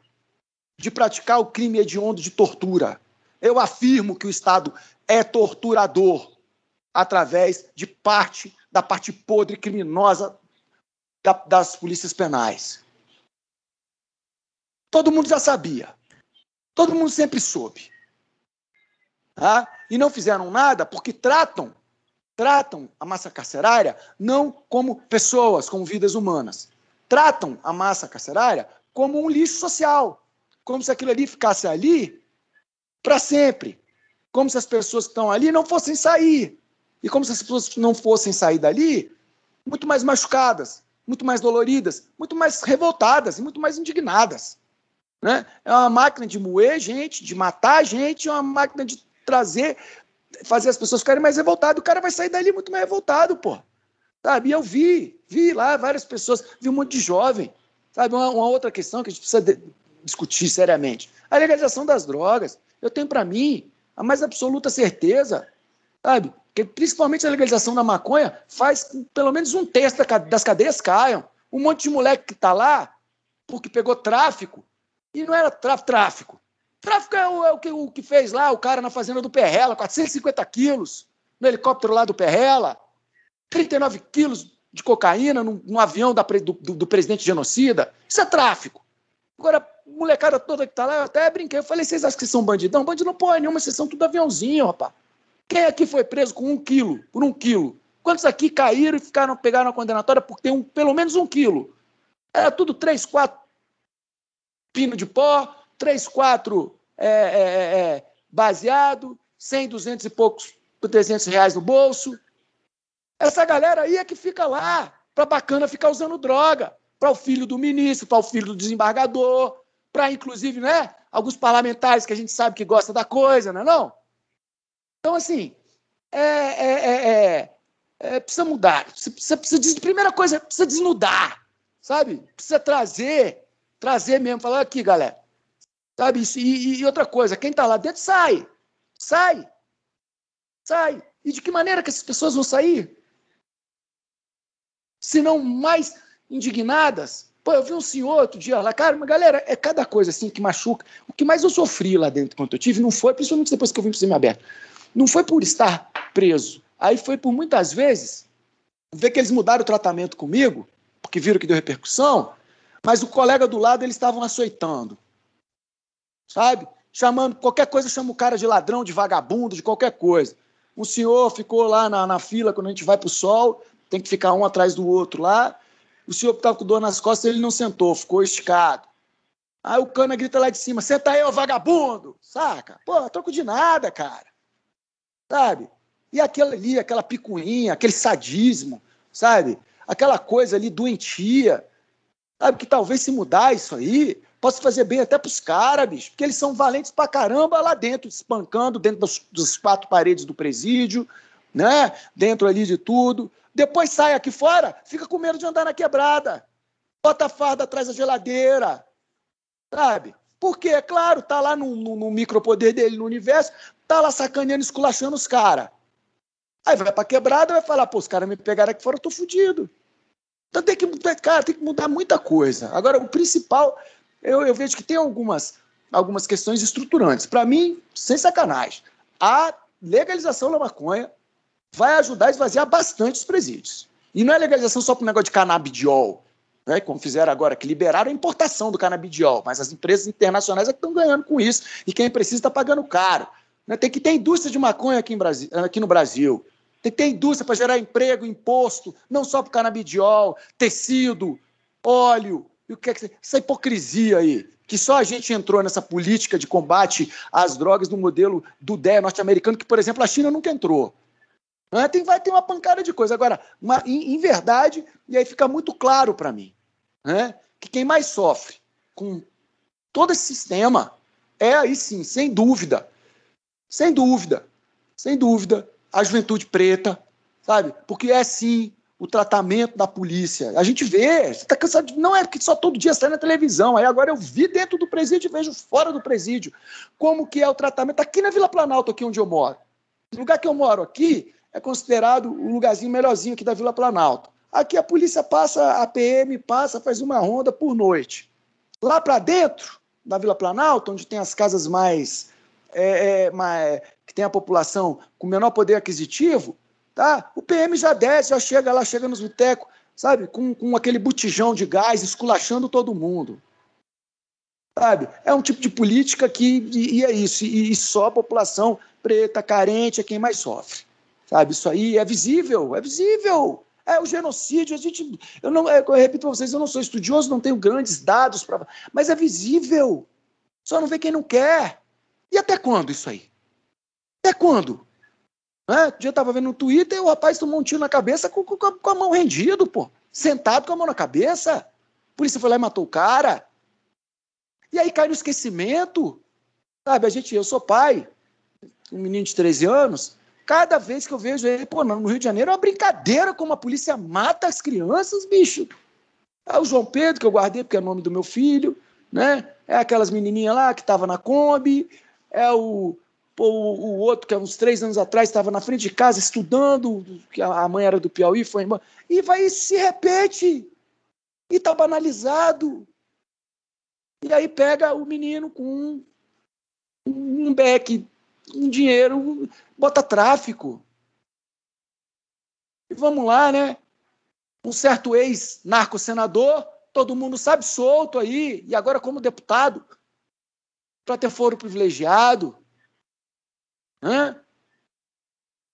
de praticar o crime hediondo de tortura. Eu afirmo que o Estado é torturador através de parte da parte podre criminosa da, das polícias penais. Todo mundo já sabia. Todo mundo sempre soube. Tá? E não fizeram nada porque tratam, tratam a massa carcerária não como pessoas, como vidas humanas. Tratam a massa carcerária como um lixo social, como se aquilo ali ficasse ali para sempre, como se as pessoas que estão ali não fossem sair, e como se as pessoas não fossem sair dali muito mais machucadas, muito mais doloridas, muito mais revoltadas e muito mais indignadas. Né? É uma máquina de moer gente, de matar gente, é uma máquina de trazer, fazer as pessoas ficarem mais revoltadas. O cara vai sair dali muito mais revoltado, pô. Sabe? E eu vi, vi lá várias pessoas, vi um monte de jovem. Sabe? Uma, uma outra questão que a gente precisa de, discutir seriamente. A legalização das drogas. Eu tenho para mim a mais absoluta certeza, sabe? Que principalmente a legalização da maconha faz com que pelo menos um terço das cadeias caiam. Um monte de moleque que está lá porque pegou tráfico e não era tráfico. Tráfico é o, é o, que, o que fez lá o cara na fazenda do Perrela, 450 quilos, no helicóptero lá do Perrela, 39 quilos de cocaína num, avião da, do, do, do, presidente genocida. Isso é tráfico. Agora, molecada toda que tá lá, eu até brinquei. Eu falei, vocês acham que são bandidão? Bandidão porra nenhuma, vocês são tudo aviãozinho, rapaz. Quem aqui foi preso com um quilo, por um quilo? Quantos aqui caíram e ficaram, pegaram a condenatória por ter um, pelo menos um quilo? Era tudo três, quatro pino de pó, três, quatro é, é, é, é baseado, 100, 200 e poucos, 300 reais no bolso. Essa galera aí é que fica lá para bacana ficar usando droga, para o filho do ministro, para o filho do desembargador, para inclusive, né, alguns parlamentares que a gente sabe que gosta da coisa, não é não? Então, assim, é, é, é, precisa mudar. Precisa, precisa, primeira coisa, precisa desnudar, sabe? Precisa trazer, trazer mesmo, falar aqui, galera. Sabe? E, e outra coisa, quem está lá dentro sai. Sai. Sai. E de que maneira que essas pessoas vão sair? Se não mais indignadas. Pô, eu vi um senhor outro dia lá, cara, mas galera, é cada coisa assim que machuca. O que mais eu sofri lá dentro quando eu tive não foi, principalmente depois que eu vim para o aberto, não foi por estar preso. Aí foi por muitas vezes ver que eles mudaram o tratamento comigo, porque viram que deu repercussão, mas o colega do lado eles estavam açoitando. Sabe? Chamando qualquer coisa, chama o cara de ladrão, de vagabundo, de qualquer coisa. Um senhor ficou lá na, na fila quando a gente vai para o sol, tem que ficar um atrás do outro lá. O senhor que estava com dor nas costas, ele não sentou, ficou esticado. Aí o cana grita lá de cima: senta aí, ô vagabundo! Saca? Pô, troco de nada, cara sabe? E aquela ali, aquela picuinha, aquele sadismo, sabe? Aquela coisa ali doentia, sabe? Que talvez se mudar isso aí, possa fazer bem até para os caras, bicho, porque eles são valentes pra caramba lá dentro, espancando dentro dos, dos quatro paredes do presídio, né? Dentro ali de tudo. Depois sai aqui fora, fica com medo de andar na quebrada. Bota a farda atrás da geladeira, sabe? Porque, é claro, tá lá no, no, no micropoder dele no universo, tá lá sacaneando, esculachando os caras. Aí vai pra quebrada e vai falar, pô, os caras me pegaram aqui fora, eu tô fudido. Então tem que, cara, tem que mudar muita coisa. Agora, o principal, eu, eu vejo que tem algumas, algumas questões estruturantes. Para mim, sem sacanagem, a legalização da maconha vai ajudar a esvaziar bastante os presídios. E não é legalização só para o negócio de canabidiol, né, como fizeram agora, que liberaram a importação do canabidiol, mas as empresas internacionais é que estão ganhando com isso, e quem precisa está pagando caro. Né? Tem que ter indústria de maconha aqui, aqui no Brasil. Tem que ter indústria para gerar emprego, imposto, não só para o canabidiol, tecido, óleo. E o que é que... Essa hipocrisia aí, que só a gente entrou nessa política de combate às drogas no modelo do DEA norte-americano, que, por exemplo, a China nunca entrou. Né? Tem, vai ter uma pancada de coisa. Agora, uma, em, em verdade, e aí fica muito claro para mim, né, que quem mais sofre com todo esse sistema é aí sim, sem dúvida, sem dúvida, sem dúvida, a juventude preta, sabe? Porque é sim o tratamento da polícia. A gente vê, você está cansado de. Não é porque só todo dia sai na televisão. Aí agora eu vi dentro do presídio e vejo fora do presídio como que é o tratamento aqui na Vila Planalto, aqui onde eu moro. O lugar que eu moro aqui é considerado o lugarzinho melhorzinho aqui da Vila Planalto. Aqui a polícia passa, a PM passa, faz uma ronda por noite. Lá para dentro da Vila Planalto, onde tem as casas mais é, é, uma, que tem a população com menor poder aquisitivo, tá? o PM já desce, já chega lá, chega nos botecos, sabe, com, com aquele botijão de gás, esculachando todo mundo. Sabe? É um tipo de política que, e, e é isso, e, e só a população preta, carente, é quem mais sofre. Sabe? Isso aí é visível, é visível, É o genocídio. A gente, eu não, eu repito para vocês, eu não sou estudioso, não tenho grandes dados para, mas é visível. Só não vê quem não quer. E até quando isso aí? Até quando? É, um dia eu estava vendo no Twitter e o rapaz tomou um tiro na cabeça com, com, com a mão rendido, pô. Sentado com a mão na cabeça. A polícia foi lá e matou o cara. E aí cai no esquecimento. Sabe, a gente, eu sou pai, um menino de 13 anos, cada vez que eu vejo ele, pô, no Rio de Janeiro é uma brincadeira como a polícia mata as crianças, bicho. É o João Pedro, que eu guardei porque é o nome do meu filho, né? É aquelas menininhas lá que estavam na Kombi, é o, o, o, outro que há uns três anos atrás estava na frente de casa estudando, que a mãe era do Piauí, foi embora. E vai se repete. E está banalizado. E aí pega o menino com um, um beck, um dinheiro, bota tráfico. E vamos lá, né? Um certo ex-narco-senador, todo mundo sabe, solto aí, e agora como deputado, para ter foro privilegiado. Hã?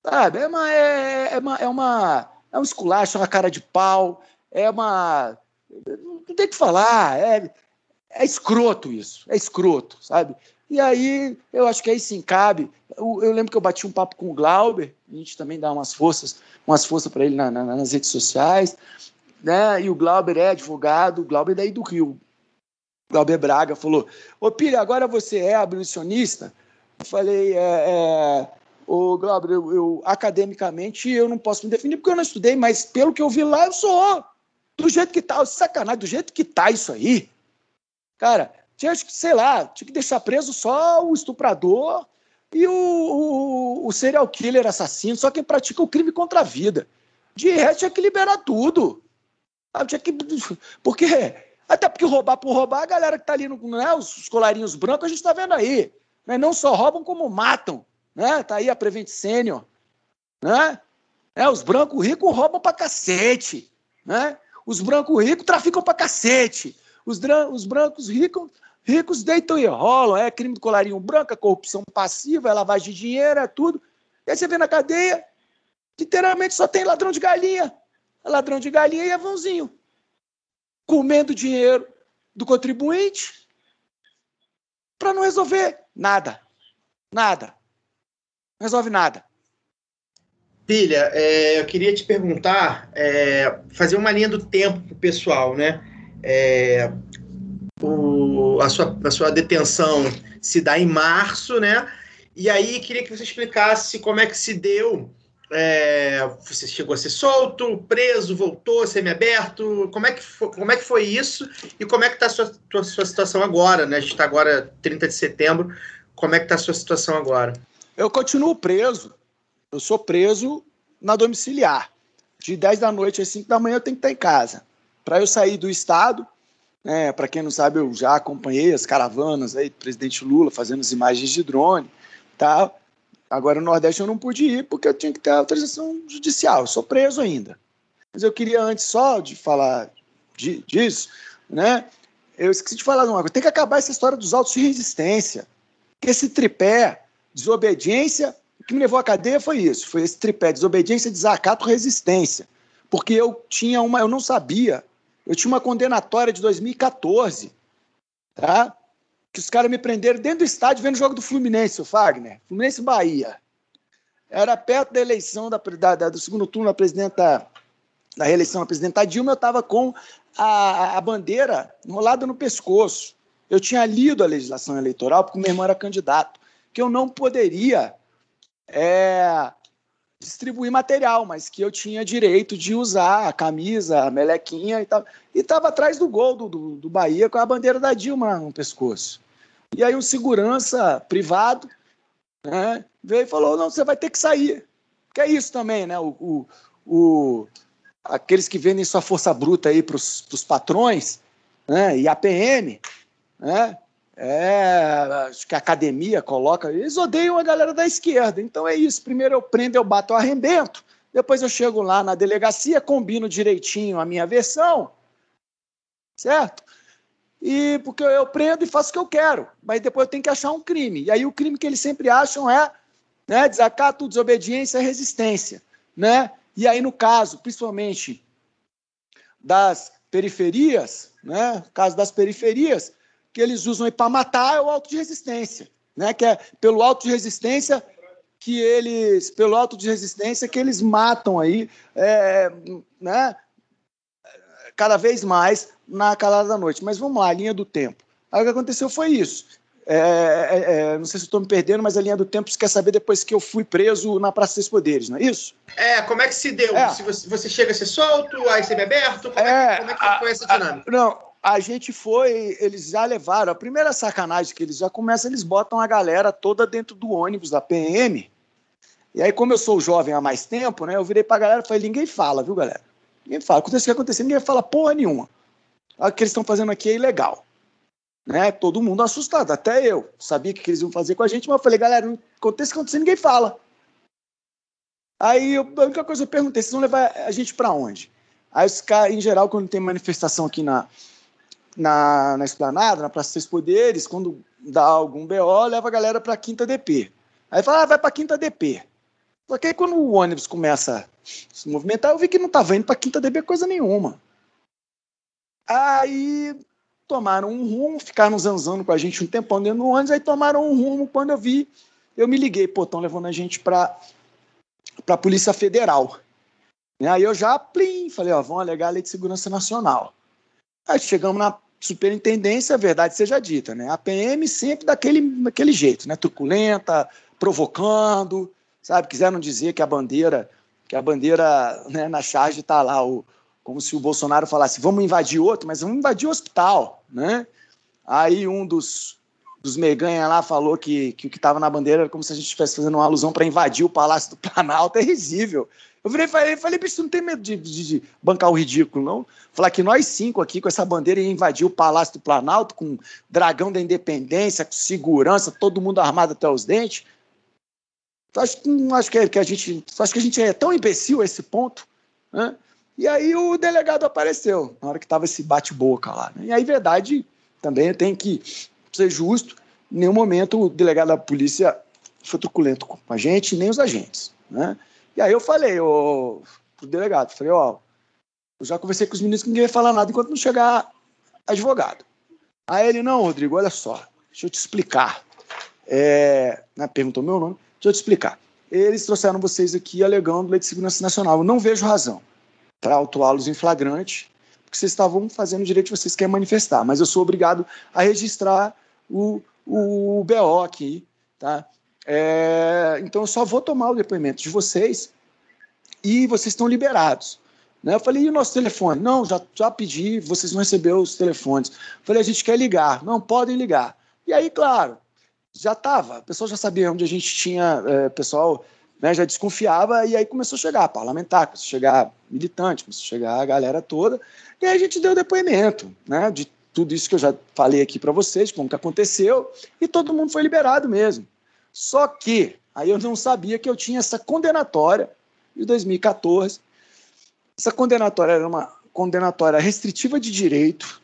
Sabe? É uma, é, é, uma, é uma. É um esculacho, é uma cara de pau, é uma. Não tem o que falar, é, é escroto isso, é escroto, sabe? E aí, eu acho que aí sim cabe. Eu, eu lembro que eu bati um papo com o Glauber, a gente também dá umas forças, umas forças para ele na, na, nas redes sociais, né? E o Glauber é advogado, o Glauber é daí do Rio. O Glauber Braga falou: Ô Pilha, agora você é abolicionista? Eu falei: é, é Ô, Glauber, eu, eu, academicamente eu não posso me definir porque eu não estudei, mas pelo que eu vi lá, eu sou. Do jeito que tá, sacanagem, do jeito que tá isso aí. Cara, tinha que, sei lá, tinha que deixar preso só o estuprador e o, o, o serial killer assassino, só quem pratica o crime contra a vida. De resto, tinha que liberar tudo. Tinha que. Porque. Até porque roubar por roubar, a galera que tá ali, no, né, os colarinhos brancos, a gente tá vendo aí. Né, não só roubam, como matam. Né? Tá aí a Prevent Senior. Né? É, os brancos ricos roubam pra cacete. Né? Os brancos ricos traficam pra cacete. Os, os brancos ricos, ricos deitam e rolam. É crime do colarinho branco, é corrupção passiva, é lavagem de dinheiro, é tudo. E aí você vê na cadeia, literalmente só tem ladrão de galinha. Ladrão de galinha e é vãozinho. Comendo dinheiro do contribuinte para não resolver nada. Nada. Não resolve nada.
Pilha, é, eu queria te perguntar, é, fazer uma linha do tempo para o pessoal, né? É, a, sua, a sua detenção se dá em março, né? E aí queria que você explicasse como é que se deu. É, você chegou a ser solto, preso, voltou, semi-aberto. Como, é que foi, como é que foi isso? E como é que está a sua, tua, sua situação agora? Né? A gente está agora 30 de setembro. Como é que está a sua situação agora?
Eu continuo preso. Eu sou preso na domiciliar. De 10 da noite às 5 da manhã eu tenho que estar em casa para eu sair do estado. Né, para quem não sabe, eu já acompanhei as caravanas aí do presidente Lula fazendo as imagens de drone, tá? Agora no Nordeste eu não pude ir porque eu tinha que ter autorização judicial. Eu sou preso ainda. Mas eu queria antes só de falar de, disso, né? Eu esqueci de falar uma coisa. Tem que acabar essa história dos autos de resistência. Esse tripé, desobediência, o que me levou à cadeia foi isso. Foi esse tripé, desobediência, desacato, resistência. Porque eu tinha uma, eu não sabia eu tinha uma condenatória de 2014, tá? Que os caras me prenderam dentro do estádio vendo o jogo do Fluminense, o Fagner. Fluminense Bahia. Era perto da eleição da, da, do segundo turno da presidenta, da reeleição da presidenta Dilma, eu estava com a, a bandeira enrolada no pescoço. Eu tinha lido a legislação eleitoral, porque meu irmão era candidato, que eu não poderia é, distribuir material, mas que eu tinha direito de usar a camisa, a melequinha e tal. E estava atrás do gol do, do, do, Bahia com a bandeira da Dilma no pescoço. E aí o segurança privado né, veio e falou, não, você vai ter que sair. Que é isso também, né? O, o, o aqueles que vendem sua força bruta aí para os patrões, né? E a PM, né? É, acho que a academia coloca. Eles odeiam a galera da esquerda. Então é isso. Primeiro eu prendo, eu bato o arrebento. Depois eu chego lá na delegacia, combino direitinho a minha versão. Certo? E porque eu prendo e faço o que eu quero. Mas depois eu tenho que achar um crime. E aí o crime que eles sempre acham é né, desacato, desobediência, resistência. Né? E aí, no caso, principalmente das periferias, né? Caso das periferias, que eles usam para matar é o auto de resistência, né? Que é pelo auto de resistência que eles, pelo auto de resistência que eles matam aí, é, né? Cada vez mais na calada da noite. Mas vamos lá, a linha do tempo. Aí o que aconteceu foi isso. É, é, é, não sei se estou me perdendo, mas a linha do tempo você quer saber depois que eu fui preso na Praça dos Poderes, não é isso?
É, como é que se deu?
É.
Se você, você chega a ser solto, aí você é aberto? Como é, que- como é que foi essa dinâmica?
Não, a gente foi, eles já levaram. A primeira sacanagem que eles já começam, eles botam a galera toda dentro do ônibus da PM. E aí, como eu sou jovem há mais tempo, né? Eu virei pra galera e falei: ninguém fala, viu, galera? Ninguém fala. Acontece o que acontecer, ninguém fala porra nenhuma. O que eles estão fazendo aqui é ilegal. Né? Todo mundo assustado, até eu. Sabia o que eles iam fazer com a gente, mas eu falei, galera, acontece o que acontecer, ninguém fala. Aí eu- a única coisa que eu perguntei, vocês vão levar a gente para onde? Aí os caras, em geral, quando tem manifestação aqui na, na, na esplanada, na Praça dos Poderes, quando dá algum BO, leva a galera para Quinta DP. Aí fala, ah, vai para Quinta DP. Só que aí quando o ônibus começa a se movimentar, eu vi que não estava indo para Quinta DP coisa nenhuma. Aí tomaram um rumo, ficaram zanzando com a gente um tempão dentro do ônibus, aí tomaram um rumo, quando eu vi, eu me liguei, pô, estão levando a gente para a Polícia Federal. Né? Aí eu já, plim, falei, ó, vão alegar a Lei de Segurança Nacional. Aí chegamos na superintendência, a verdade seja dita, né? A PM sempre daquele, daquele jeito, né? Truculenta, provocando, sabe? Quiseram dizer que a bandeira, que a bandeira né, na charge está lá, o, como se o Bolsonaro falasse, vamos invadir outro, mas vamos invadir o hospital, né? Aí um dos, dos meganha lá falou que, que o que estava na bandeira era como se a gente estivesse fazendo uma alusão para invadir o Palácio do Planalto, é risível. Eu virei falei, falei, bicho, não tem medo de, de- de bancar o ridículo, não? Falar que nós cinco aqui com essa bandeira ia invadir o Palácio do Planalto com dragão da independência, com segurança, todo mundo armado até os dentes. Não acho que, que a gente, tu acha que a gente é tão imbecil a esse ponto? né? E aí o delegado apareceu, na hora que tava esse bate-boca lá. né? E aí, verdade, também tem que ser justo, em nenhum momento o delegado da polícia foi truculento com a gente, nem os agentes, né? E aí eu falei ô, pro delegado, falei, ó, eu já conversei com os meninos que ninguém vai falar nada enquanto não chegar advogado. Aí ele, não, Rodrigo, olha só, deixa eu te explicar. É, né, perguntou meu nome, deixa eu te explicar. Eles trouxeram vocês aqui alegando lei de segurança nacional. Eu não vejo razão para autuá-los em flagrante, porque vocês estavam fazendo o direito que vocês querem manifestar, mas eu sou obrigado a registrar o, o BO aqui, tá? É, então eu só vou tomar o depoimento de vocês e vocês estão liberados. Né? Eu falei, e o nosso telefone? Não, já, já pedi, vocês não receberam os telefones. Falei, a gente quer ligar. Não, podem ligar. E aí, claro, já estava, o pessoal já sabia onde a gente tinha, é, pessoal né, já desconfiava, e aí começou a chegar parlamentar, começou a chegar militante, começou a chegar a galera toda, e aí a gente deu depoimento né, de tudo isso que eu já falei aqui para vocês, como que aconteceu, e todo mundo foi liberado mesmo. Só que aí eu não sabia que eu tinha essa condenatória de 2014. Essa condenatória era uma condenatória restritiva de direito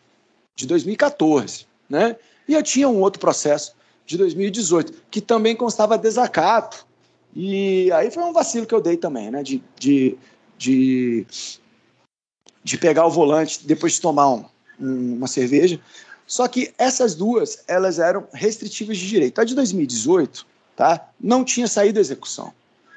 de 2014, né? E eu tinha um outro processo de 2018 que também constava desacato. E aí foi um vacilo que eu dei também, né? De, de, de, de pegar o volante depois de tomar um, um, uma cerveja. Só que essas duas, elas eram restritivas de direito. A de 2018, tá? Não tinha saído a execução.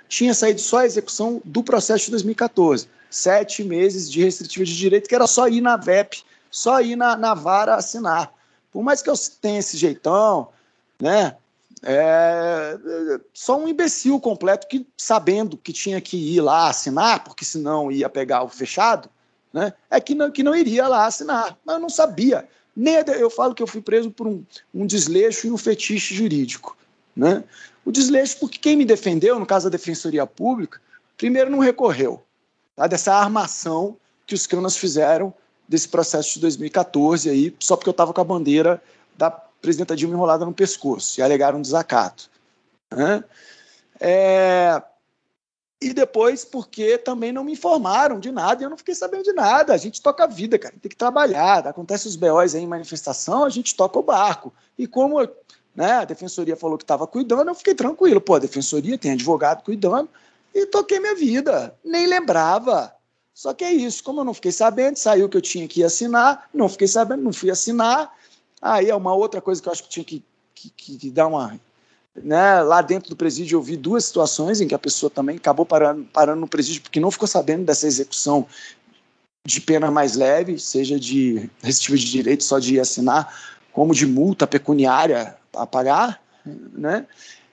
Tinha saído só a execução do processo de 2014. Sete meses de restritiva de direito, que era só ir na VEP, só ir na, na vara assinar. Por mais que eu tenha esse jeitão, né? É, só um imbecil completo que, sabendo que tinha que ir lá assinar, porque senão ia pegar o fechado, né? É que não, que não iria lá assinar. Mas eu não sabia. Nem eu falo que eu fui preso por um, um desleixo e um fetiche jurídico. Né? O desleixo, porque quem me defendeu, no caso da Defensoria Pública, primeiro não recorreu tá? dessa armação que os canas fizeram desse processo de 2014, aí, só porque eu estava com a bandeira da presidenta Dilma enrolada no pescoço, e alegaram desacato. Né? É... E depois, porque também não me informaram de nada, e eu não fiquei sabendo de nada. A gente toca a vida, cara, tem que trabalhar. Acontece os BOs aí em manifestação, a gente toca o barco. E como né, a defensoria falou que estava cuidando, eu fiquei tranquilo. Pô, a defensoria tem advogado cuidando, e toquei minha vida. Nem lembrava. Só que é isso, como eu não fiquei sabendo, saiu que eu tinha que assinar, não fiquei sabendo, não fui assinar. Aí é uma outra coisa que eu acho que tinha que, que, que dar uma. Né? Lá dentro do presídio eu vi duas situações em que a pessoa também acabou parando, parando no presídio porque não ficou sabendo dessa execução de pena mais leve, seja de restritiva de direito só de assinar, como de multa pecuniária a pagar, né?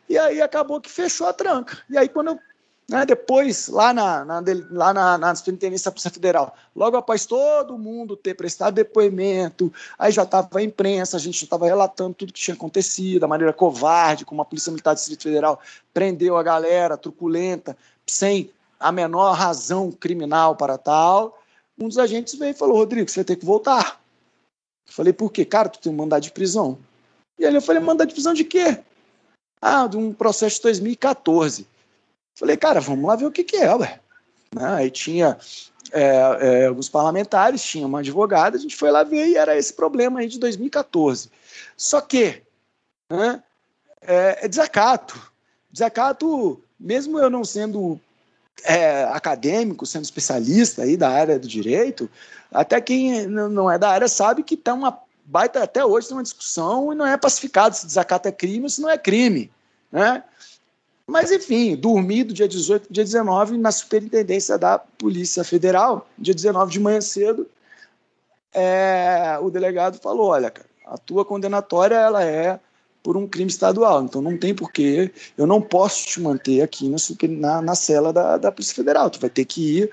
E aí acabou que fechou a tranca. E aí quando eu né, depois, lá na, na, lá na, na Superintendência da Polícia Federal, logo após todo mundo ter prestado depoimento, aí já estava a imprensa, a gente já estava relatando tudo que tinha acontecido, a maneira covarde como a Polícia Militar do Distrito Federal prendeu a galera truculenta, sem a menor razão criminal para tal. Um dos agentes veio e falou: Rodrigo, você vai ter que voltar. Falei: por quê? Cara, tu tem um mandado de prisão. E aí eu falei: mandado de prisão de quê? Ah, de um processo de 2014. Falei, cara, vamos lá ver o que, que é, ué. Né? Aí tinha é, é, alguns parlamentares, tinha uma advogada, a gente foi lá ver e era esse problema aí de 2014. Só que né, é, é desacato. Desacato, mesmo eu não sendo é, acadêmico, sendo especialista aí da área do direito, até quem não é da área sabe que está uma baita até hoje tem uma discussão e não é pacificado se desacato é crime ou se não é crime, né? Mas, enfim, dormi do dia 18 para dia 19 na superintendência da Polícia Federal, dia 19 de manhã cedo, é, o delegado falou, olha, cara, a tua condenatória ela é por um crime estadual, então não tem porquê, eu não posso te manter aqui na, na, na cela da, da Polícia Federal, tu vai ter que ir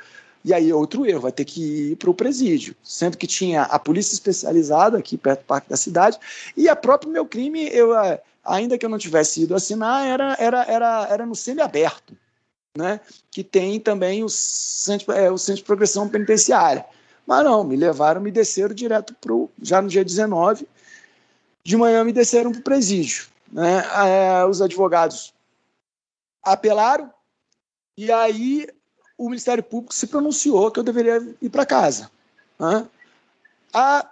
e aí, outro erro, vai ter que ir para o presídio. Sendo que tinha a polícia especializada aqui perto do Parque da Cidade, e a próprio meu crime, eu, é, ainda que eu não tivesse ido assinar, era, era, era, era no semiaberto, né? que tem também o centro, é, o centro de progressão penitenciária. Mas não, me levaram, me desceram direto para já no dia 19, de me desceram para o presídio. Né? É, os advogados apelaram, e aí o Ministério Público se pronunciou que eu deveria ir para casa. Né? A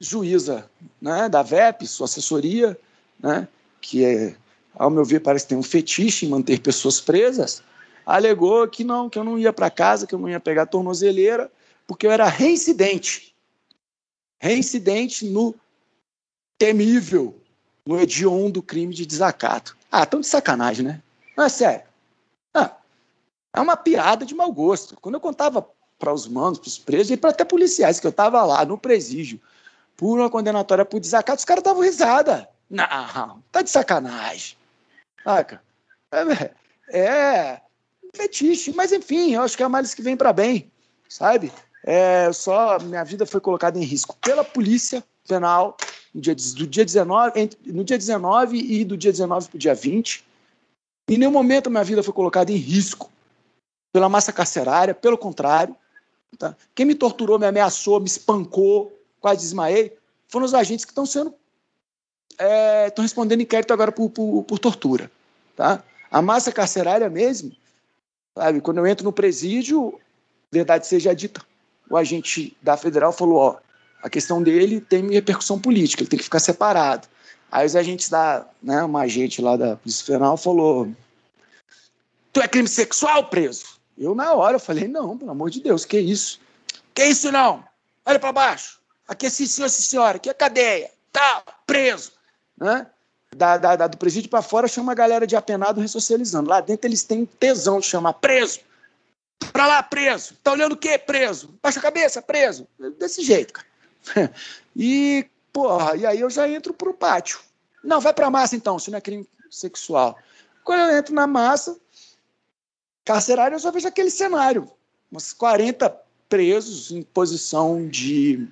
juíza né, da VEP, sua assessoria, né, que é, ao meu ver parece tem um fetiche em manter pessoas presas, alegou que não, que eu não ia para casa, que eu não ia pegar tornozeleira, porque eu era reincidente. Reincidente no temível, no hediondo crime de desacato. Ah, tão de sacanagem, né? Não é sério. Ah, é uma piada de mau gosto. Quando eu contava para os manos, para os presos e para até policiais que eu estava lá no presídio por uma condenatória por desacato, os caras davam risada. Não, tá de sacanagem. Saca? É, é fetiche, mas enfim, eu acho que é a males que vem para bem, sabe? É, só minha vida foi colocada em risco pela polícia penal no dia, do dia 19, entre, no dia 19 e do dia 19 para o dia 20. Em nenhum momento a minha vida foi colocada em risco pela massa carcerária, pelo contrário. Tá? Quem me torturou, me ameaçou, me espancou, quase desmaiei, foram os agentes que estão sendo. estão é, respondendo inquérito agora por, por, por, tortura. Tá? A massa carcerária mesmo, sabe, quando eu entro no presídio, verdade seja dita, o agente da federal falou: ó, a questão dele tem repercussão política, ele tem que ficar separado. Aí os agentes da, né, uma agente lá da Polícia Federal falou: Tu é crime sexual preso? Eu, na hora, falei, não, pelo amor de Deus, que isso? Que isso não? Olha para baixo. Aqui é sim, senhor, sim, senhora. Aqui é cadeia. Tá, preso. Né? Da, da, da do presídio para fora, chama a galera de apenado ressocializando. Lá dentro eles têm tesão de chamar preso. Pra lá, preso. Tá olhando o quê? Preso. Baixa a cabeça, preso. Desse jeito, cara. E, porra, e aí eu já entro pro pátio. Não, vai pra massa então, se não é crime sexual. Quando eu entro na massa, carcerária, eu só vejo aquele cenário. Uns 40 presos em posição de,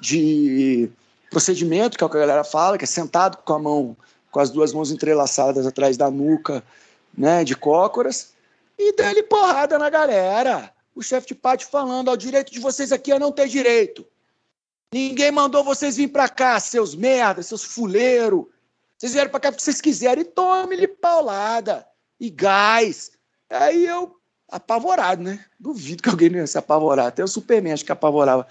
de procedimento, que é o que a galera fala, que é sentado com a mão, com as duas mãos entrelaçadas atrás da nuca, né, de cócoras, e dele porrada na galera. O chefe de pátio falando, ó, o direito de vocês aqui é não ter direito. Ninguém mandou vocês vir para cá, seus merdas, seus fuleiros. Vocês vieram para cá porque vocês quiserem e tome-lhe paulada e gás. Aí eu, apavorado, né? Duvido que alguém não ia se apavorar. Até o Superman acho que apavorava.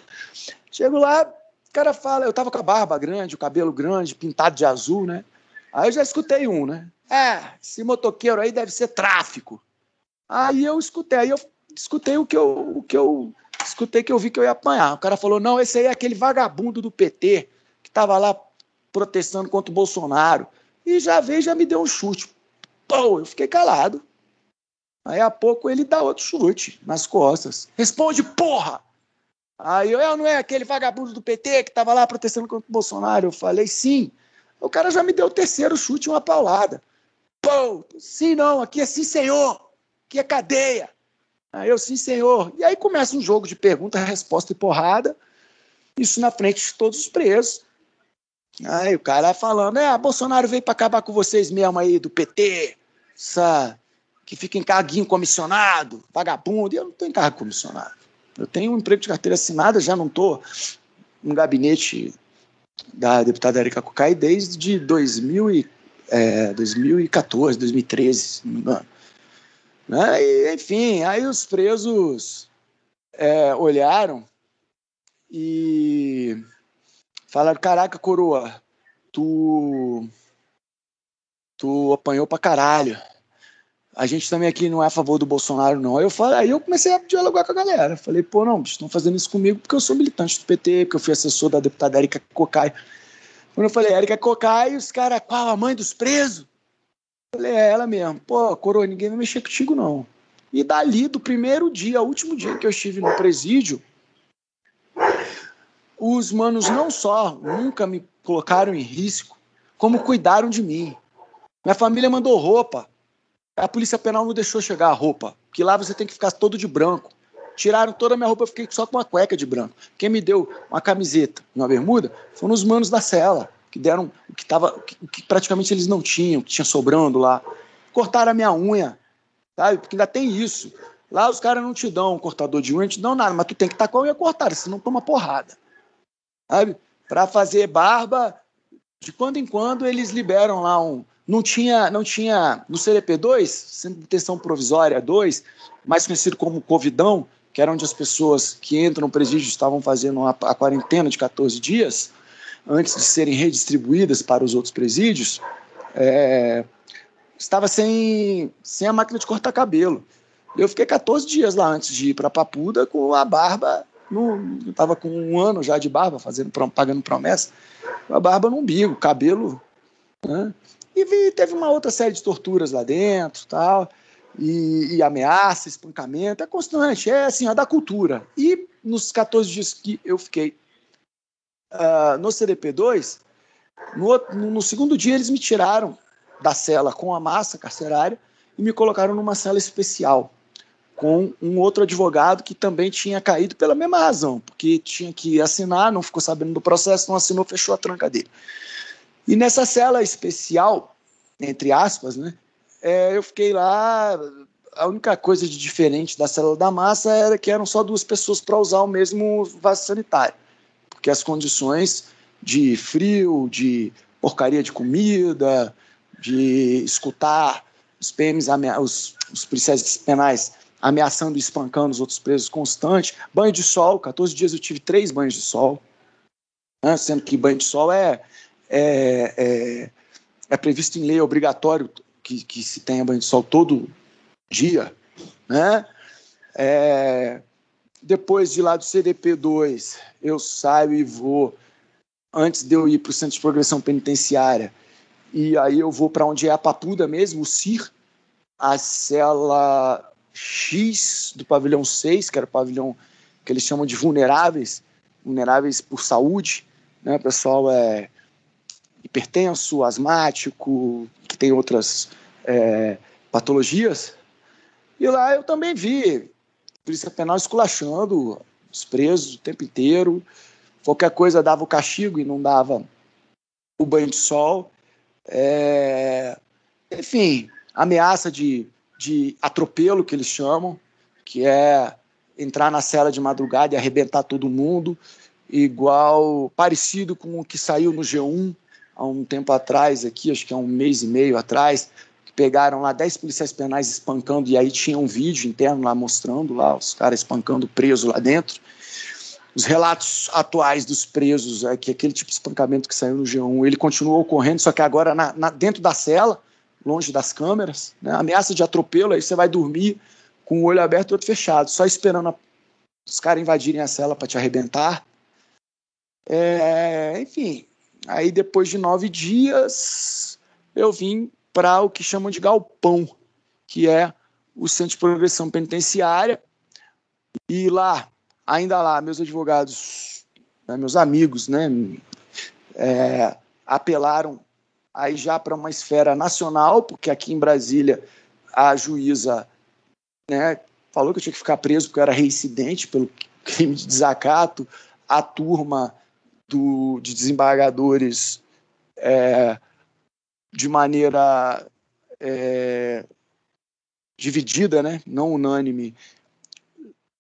Chego lá, o cara fala, eu tava com a barba grande, o cabelo grande, pintado de azul, né? Aí eu já escutei um, né? É, esse motoqueiro aí deve ser tráfico. Aí eu escutei, aí eu escutei o que eu, o que eu escutei que eu vi que eu ia apanhar. O cara falou: não, esse aí é aquele vagabundo do PT que estava lá protestando contra o Bolsonaro. E já veio, já me deu um chute. Pô, eu fiquei calado. Aí a pouco ele dá outro chute nas costas. Responde, porra! Aí eu, não é aquele vagabundo do PT que estava lá protestando contra o Bolsonaro. Eu falei, sim. O cara já me deu o terceiro chute, uma paulada. Pô, sim não, aqui é sim senhor, aqui é cadeia. Aí eu, sim senhor. E aí começa um jogo de pergunta, resposta e porrada. Isso na frente de todos os presos. Aí o cara falando, é, Bolsonaro veio para acabar com vocês mesmo aí do PT, essa, que fica em carguinho comissionado, vagabundo. E eu não tenho cargo comissionado. Eu tenho um emprego de carteira assinada, já não estou no gabinete da deputada Erika Cocai desde 2000 e, é, 2014, 2013, se não me engano. Né? E, enfim, aí os presos é, olharam e falaram: Caraca, coroa, tu, tu apanhou pra caralho. A gente também aqui não é a favor do Bolsonaro, não. Aí eu, falei, aí eu comecei a dialogar com a galera. Falei, pô, não, estão fazendo isso comigo porque eu sou militante do PT, porque eu fui assessor da deputada Érica Cocai. Quando eu falei, Érica Cocai, os caras, qual, a mãe dos presos? Falei, é ela mesmo. Pô, coroa, ninguém vai mexer contigo, não. E dali, do primeiro dia, último dia que eu estive no presídio, os manos não só nunca me colocaram em risco, como cuidaram de mim. Minha família mandou roupa. A polícia penal não deixou chegar a roupa, que lá você tem que ficar todo de branco. Tiraram toda a minha roupa, eu fiquei só com uma cueca de branco. Quem me deu uma camiseta e uma bermuda foram os manos da cela, que deram o que, tava, que, que praticamente eles não tinham, que tinha sobrando lá. Cortaram a minha unha, sabe? Porque ainda tem isso. Lá os caras não te dão um cortador de unha, não te dão nada, mas tu tem que estar com a unha cortada, senão toma porrada. Sabe? Para fazer barba, de quando em quando eles liberam lá um, não tinha, não tinha no CDP2, Centro de Detenção Provisória 2, mais conhecido como Covidão, que era onde as pessoas que entram no presídio estavam fazendo a, a quarentena de 14 dias, antes de serem redistribuídas para os outros presídios, é, estava sem, sem a máquina de cortar cabelo. Eu fiquei 14 dias lá antes de ir para Papuda com a barba, estava com um ano já de barba, fazendo, pagando promessa, a barba no umbigo, cabelo. Né? E vi, teve uma outra série de torturas lá dentro, tal, e, e ameaça, espancamento, é constante, é assim, é da cultura. E nos 14 dias que eu fiquei uh, no CDP2, no, no segundo dia eles me tiraram da cela com a massa carcerária e me colocaram numa cela especial com um outro advogado que também tinha caído pela mesma razão, porque tinha que assinar, não ficou sabendo do processo, não assinou, fechou a tranca dele. E nessa cela especial, entre aspas, né, é, eu fiquei lá. A única coisa de diferente da célula da massa era que eram só duas pessoas para usar o mesmo vaso sanitário, porque as condições de frio, de porcaria de comida, de escutar os PMs, os, os policiais penais ameaçando e espancando os outros presos constante, banho de sol, 14 dias eu tive três banhos de sol, né, sendo que banho de sol é é, é, é previsto em lei, é obrigatório que, que se tenha banho de sol todo dia, né? É, depois de lá do CDP2, eu saio e vou, antes de eu ir para o Centro de Progressão Penitenciária, e aí eu vou para onde é a Papuda mesmo, o CIR, a cela X do pavilhão 6, que era o pavilhão que eles chamam de vulneráveis, vulneráveis por saúde, né? O pessoal é hipertenso, asmático, que tem outras é, patologias. E lá eu também vi polícia penal esculachando os presos o tempo inteiro. Qualquer coisa dava o castigo e não dava o banho de sol. É, enfim, ameaça de, de atropelo, que eles chamam, que é entrar na cela de madrugada e arrebentar todo mundo, igual, parecido com o que saiu no G1, há um tempo atrás, aqui, acho que há um mês e meio atrás, pegaram lá 10 policiais penais espancando, e aí tinha um vídeo interno lá mostrando lá os caras espancando preso lá dentro. os relatos atuais dos presos, é que aquele tipo de espancamento que saiu no G1, ele continuou ocorrendo, só que agora na, na, dentro da cela, longe das câmeras, né? ameaça de atropelo, aí você vai dormir com o olho aberto e o outro fechado, só esperando a, os caras invadirem a cela para te arrebentar. É, enfim, aí depois de nove dias, eu vim para o que chamam de galpão, que é o Centro de Progressão Penitenciária, e lá ainda lá, meus advogados, né, meus amigos, né, é, apelaram aí já para uma esfera nacional, porque aqui em Brasília a juíza né, falou que eu tinha que ficar preso porque eu era reincidente pelo crime de desacato, a turma do, de desembargadores é, de maneira é, dividida, né, não unânime,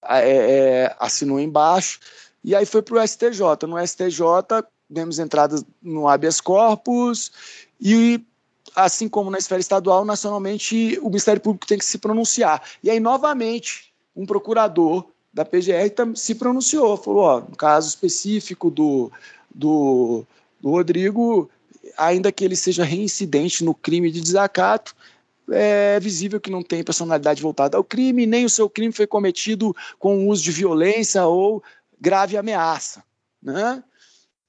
é, é, assinou embaixo, e aí foi para o STJ. No STJ, demos entrada no habeas corpus, e assim como na esfera estadual, nacionalmente o Ministério Público tem que se pronunciar. E aí, novamente, um procurador da PGR se pronunciou, falou, ó, no caso específico do, do, do Rodrigo, ainda que ele seja reincidente no crime de desacato, é visível que não tem personalidade voltada ao crime, nem o seu crime foi cometido com uso de violência ou grave ameaça. Né?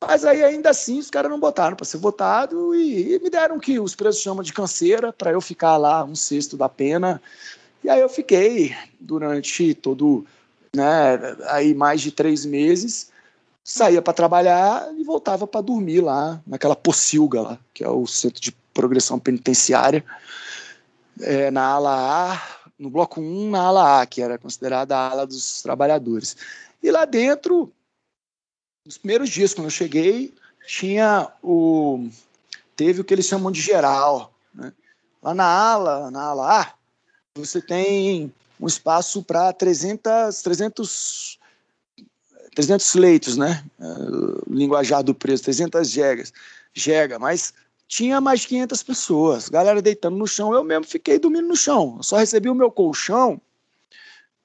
Mas aí, ainda assim, os caras não botaram para ser votado e, e, me deram que os presos chamam de canseira para eu ficar lá um sexto da pena. E aí eu fiquei durante todo, né, aí mais de três meses, saía para trabalhar e voltava para dormir lá, naquela pocilga lá, que é o Centro de Progressão Penitenciária é, na ala A, no bloco 1, na ala A, que era considerada a ala dos trabalhadores. E lá dentro, nos primeiros dias, quando eu cheguei, tinha o. Teve o que eles chamam de geral. Né? Lá na ala, na ala A, você tem um espaço para 300, 300, 300 leitos, né? O linguajar do preso, 300 jegas, jega, mas tinha mais de 500 pessoas, galera deitando no chão. Eu mesmo fiquei dormindo no chão. Eu só recebi o meu colchão,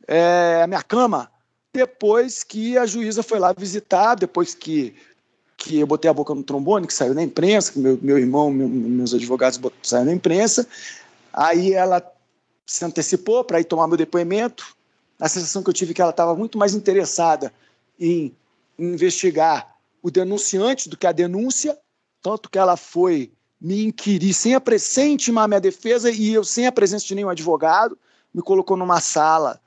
é, a minha cama, depois que a juíza foi lá visitar, depois que, que eu botei a boca no trombone, que saiu na imprensa, que meu, meu irmão, meu, meus advogados saíram na imprensa. Aí ela se antecipou para ir tomar meu depoimento. A sensação que eu tive é que ela estava muito mais interessada em investigar o denunciante do que a denúncia, tanto que ela foi me inquirir sem, a, sem intimar a minha defesa e eu sem a presença de nenhum advogado, me colocou numa sala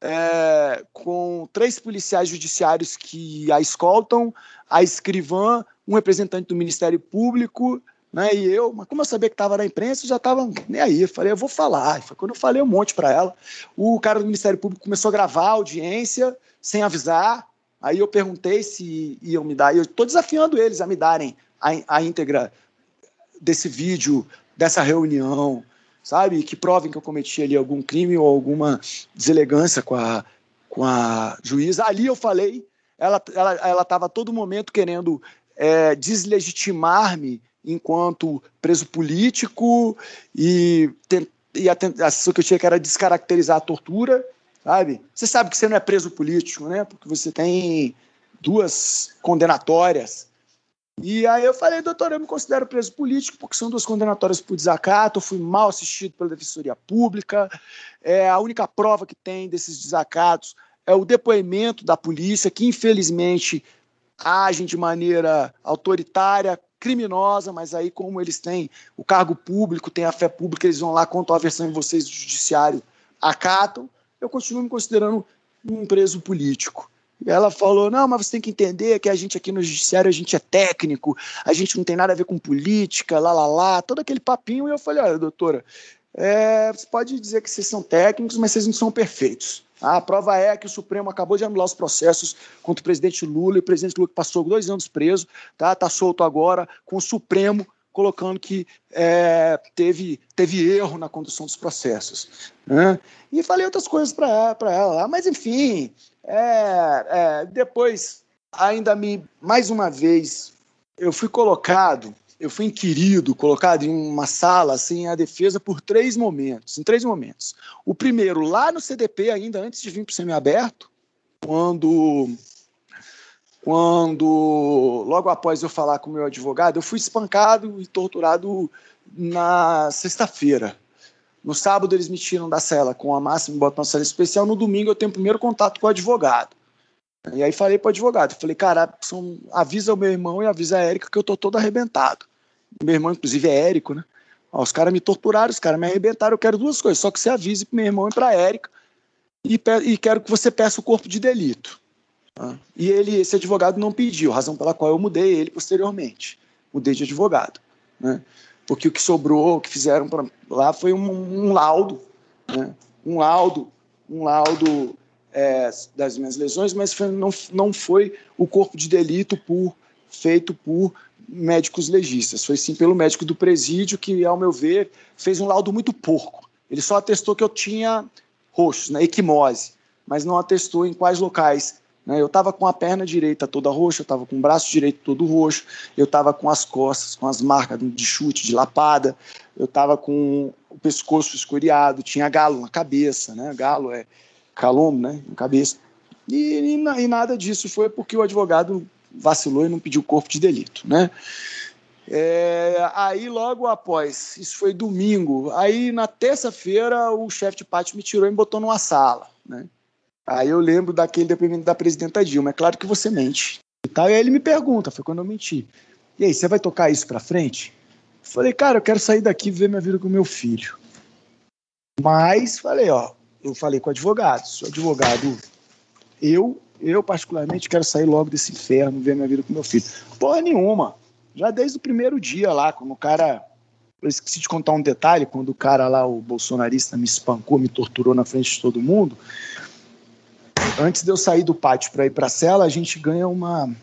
é, com três policiais judiciários que a escoltam, a escrivã, um representante do Ministério Público, né, e eu, mas como eu sabia que estava na imprensa, eu já estava nem aí. Eu falei, eu vou falar. Foi quando eu falei um monte para ela. O cara do Ministério Público começou a gravar a audiência sem avisar. Aí eu perguntei se iam me dar. Eu estou desafiando eles a me darem a, a íntegra desse vídeo, dessa reunião, sabe? Que provem que eu cometi ali algum crime ou alguma deselegância com a, com a juíza. Ali eu falei, ela estava ela, ela todo momento querendo é, deslegitimar-me enquanto preso político e, e a, a sensação que eu tinha que era descaracterizar a tortura, sabe? Você sabe que você não é preso político, né? Porque você tem duas condenatórias e aí eu falei, doutor, eu me considero preso político porque são duas condenatórias por desacato, eu fui mal assistido pela Defensoria Pública, é, a única prova que tem desses desacatos é o depoimento da polícia, que infelizmente agem de maneira autoritária, criminosa, mas aí como eles têm o cargo público, têm a fé pública, eles vão lá, contam a versão em vocês do judiciário, acatam, eu continuo me considerando um preso político. Ela falou: não, mas você tem que entender que a gente aqui no judiciário, a gente é técnico, a gente não tem nada a ver com política, lá, lá, lá, todo aquele papinho. E eu falei: olha, doutora, é, você pode dizer que vocês são técnicos, mas vocês não são perfeitos. A prova é que o Supremo acabou de anular os processos contra o presidente Lula, e o presidente Lula passou dois anos preso, tá, tá solto agora, com o Supremo colocando que é, teve, teve erro na condução dos processos. Né? E falei outras coisas para ela, mas enfim, é, é, depois, ainda me, mais uma vez, eu fui colocado, eu fui inquirido, colocado em uma sala, assim, a defesa por três momentos, em três momentos. O primeiro, lá no CDP, ainda antes de vir para o semiaberto, quando quando, logo após eu falar com o meu advogado, eu fui espancado e torturado na sexta-feira. No sábado eles me tiram da cela com a máxima e botam na cela especial. No domingo eu tenho o primeiro contato com o advogado. E aí falei para o advogado, falei, cara, são, avisa o meu irmão e avisa a Érica que eu tô todo arrebentado. Meu irmão, inclusive, é Érico, né? Ó, os caras me torturaram, os caras me arrebentaram, eu quero duas coisas, só que você avise pro meu irmão e pra Érica e, e quero que você peça o corpo de delito. Tá? E ele, esse advogado não pediu, razão pela qual eu mudei ele posteriormente. Mudei de advogado. Né? Porque o que sobrou, o que fizeram pra, lá foi um, um laudo, né? um laudo, um laudo é, das minhas lesões, mas foi, não, não foi o corpo de delito por, feito por médicos legistas. Foi sim pelo médico do presídio que, ao meu ver, fez um laudo muito porco. Ele só atestou que eu tinha roxos, né, equimose, mas não atestou em quais locais né? Eu estava com a perna direita toda roxa, eu estava com o braço direito todo roxo, eu estava com as costas, com as marcas de chute, de lapada, eu estava com o pescoço escoriado, tinha galo na cabeça, né? Galo é calombo, né? Na cabeça. E, e, e, nada disso foi porque o advogado vacilou e não pediu corpo de delito, né? É, aí logo após, isso foi domingo, aí na terça-feira o chefe de pátio me tirou e me botou numa sala, né? Aí eu lembro daquele depoimento da presidenta Dilma. É claro que você mente. E, tal. e aí ele me pergunta, foi quando eu menti. E aí, você vai tocar isso pra frente? Falei, cara, eu quero sair daqui e ver minha vida com meu filho. Mas, falei, ó, eu falei com o advogado, sou advogado, eu, eu particularmente quero sair logo desse inferno, ver minha vida com meu filho. Porra nenhuma. Já desde o primeiro dia lá, quando o cara. Eu esqueci de contar um detalhe, quando o cara lá, o bolsonarista, me espancou, me torturou na frente de todo mundo antes de eu sair do pátio para ir para a cela, a gente ganha uma.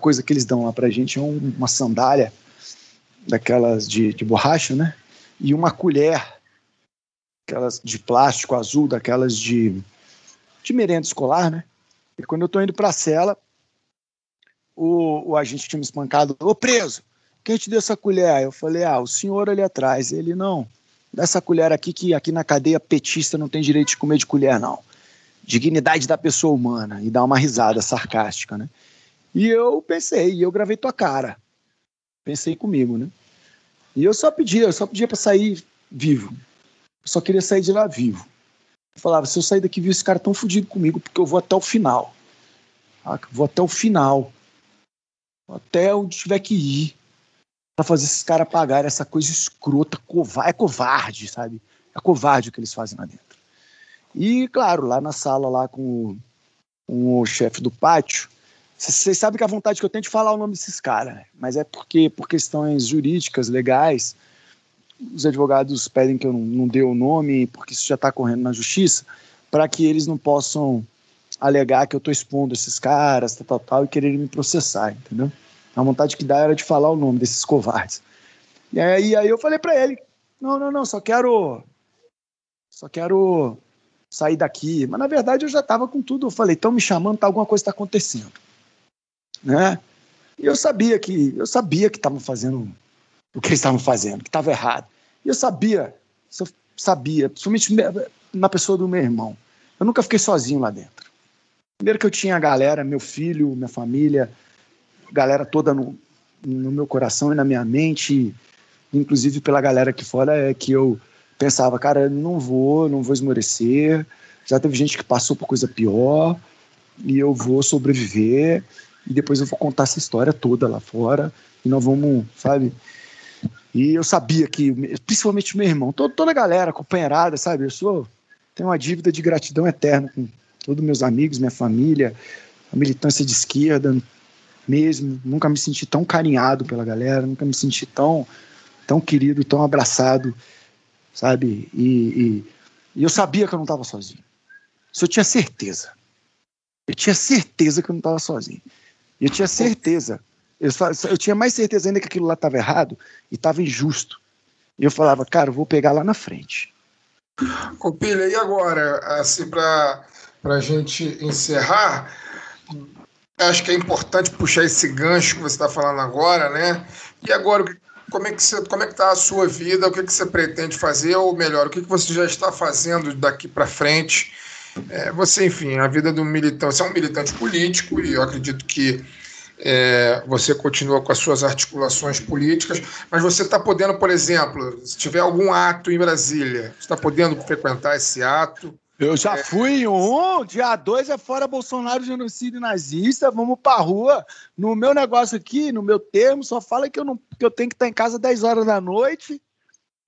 Coisa que eles dão lá para a gente é um, uma sandália daquelas de, de borracha, né? E uma colher, aquelas de plástico azul, daquelas de, de merenda escolar, né? E quando eu estou indo para a cela, o, o agente tinha me espancado, ô preso, quem te deu essa colher? Eu falei, ah, o senhor ali atrás. Ele, não, dessa colher aqui, que aqui na cadeia petista não tem direito de comer de colher, não dignidade da pessoa humana e dá uma risada sarcástica, né? E eu pensei, eu gravei tua cara. Pensei comigo, né? E eu só pedia, eu só pedia para sair vivo. Eu só queria sair de lá vivo. Eu falava, se eu sair daqui vivo, esse cara tão fudido comigo, porque eu vou até o final. Vou até o final. Até onde tiver que ir. para fazer esses caras pagarem essa coisa escrota, covarde. É covarde, sabe? É covarde o que eles fazem lá dentro. E, claro, lá na sala, lá com, o chefe do pátio, vocês sabem que a vontade que eu tenho de falar o nome desses caras, mas é porque, por questões jurídicas, legais, os advogados pedem que eu não, não dê o nome, porque isso já está correndo na justiça, para que eles não possam alegar que eu estou expondo esses caras, tal, tal, tal, e quererem me processar, entendeu? A vontade que dá era de falar o nome desses covardes. E aí, aí eu falei para ele, não, não, não, só quero, só quero sair daqui. Mas na verdade eu já estava com tudo. Eu falei, estão me chamando, tá, alguma coisa está acontecendo. Né? E eu sabia que eu sabia que estavam fazendo o que eles estavam fazendo, que estava errado. E eu sabia, eu sabia, principalmente na pessoa do meu irmão. Eu nunca fiquei sozinho lá dentro. Primeiro que eu tinha a galera, meu filho, minha família, galera toda no, no meu coração e na minha mente, inclusive pela galera aqui fora, é que eu pensava, cara, não vou, não vou esmorecer. Já teve gente que passou por coisa pior e eu vou sobreviver e depois eu vou contar essa história toda lá fora e nós vamos, sabe? E eu sabia que, principalmente meu irmão, toda, toda a galera, companheirada, sabe? Eu sou, tenho uma dívida de gratidão eterna com todos meus amigos, minha família, a militância de esquerda mesmo. Nunca me senti tão carinhado pela galera, nunca me senti tão, tão querido, tão abraçado sabe? E, e, e eu sabia que eu não estava sozinho. Isso eu tinha certeza. Eu tinha certeza que eu não estava sozinho. Eu tinha certeza. Eu, eu tinha mais certeza ainda que aquilo lá estava errado e estava injusto. E eu falava, cara, eu vou pegar lá na frente.
Ô, Pilha, e agora, assim, para a gente encerrar, acho que é importante puxar esse gancho que você está falando agora, né? E agora, o que como é que você, como é que está a sua vida, o que, que você pretende fazer, ou melhor, o que, que você já está fazendo daqui para frente? É, você, enfim, a vida do militante, você é um militante político e eu acredito que é, você continua com as suas articulações políticas, mas você está podendo, por exemplo, se tiver algum ato em Brasília, está podendo frequentar esse ato?
Eu já fui em um, dia dois é fora Bolsonaro, genocídio nazista, vamos pra rua. No meu negócio aqui, no meu termo, só fala que eu, não, que eu tenho que estar em casa 10 horas da noite,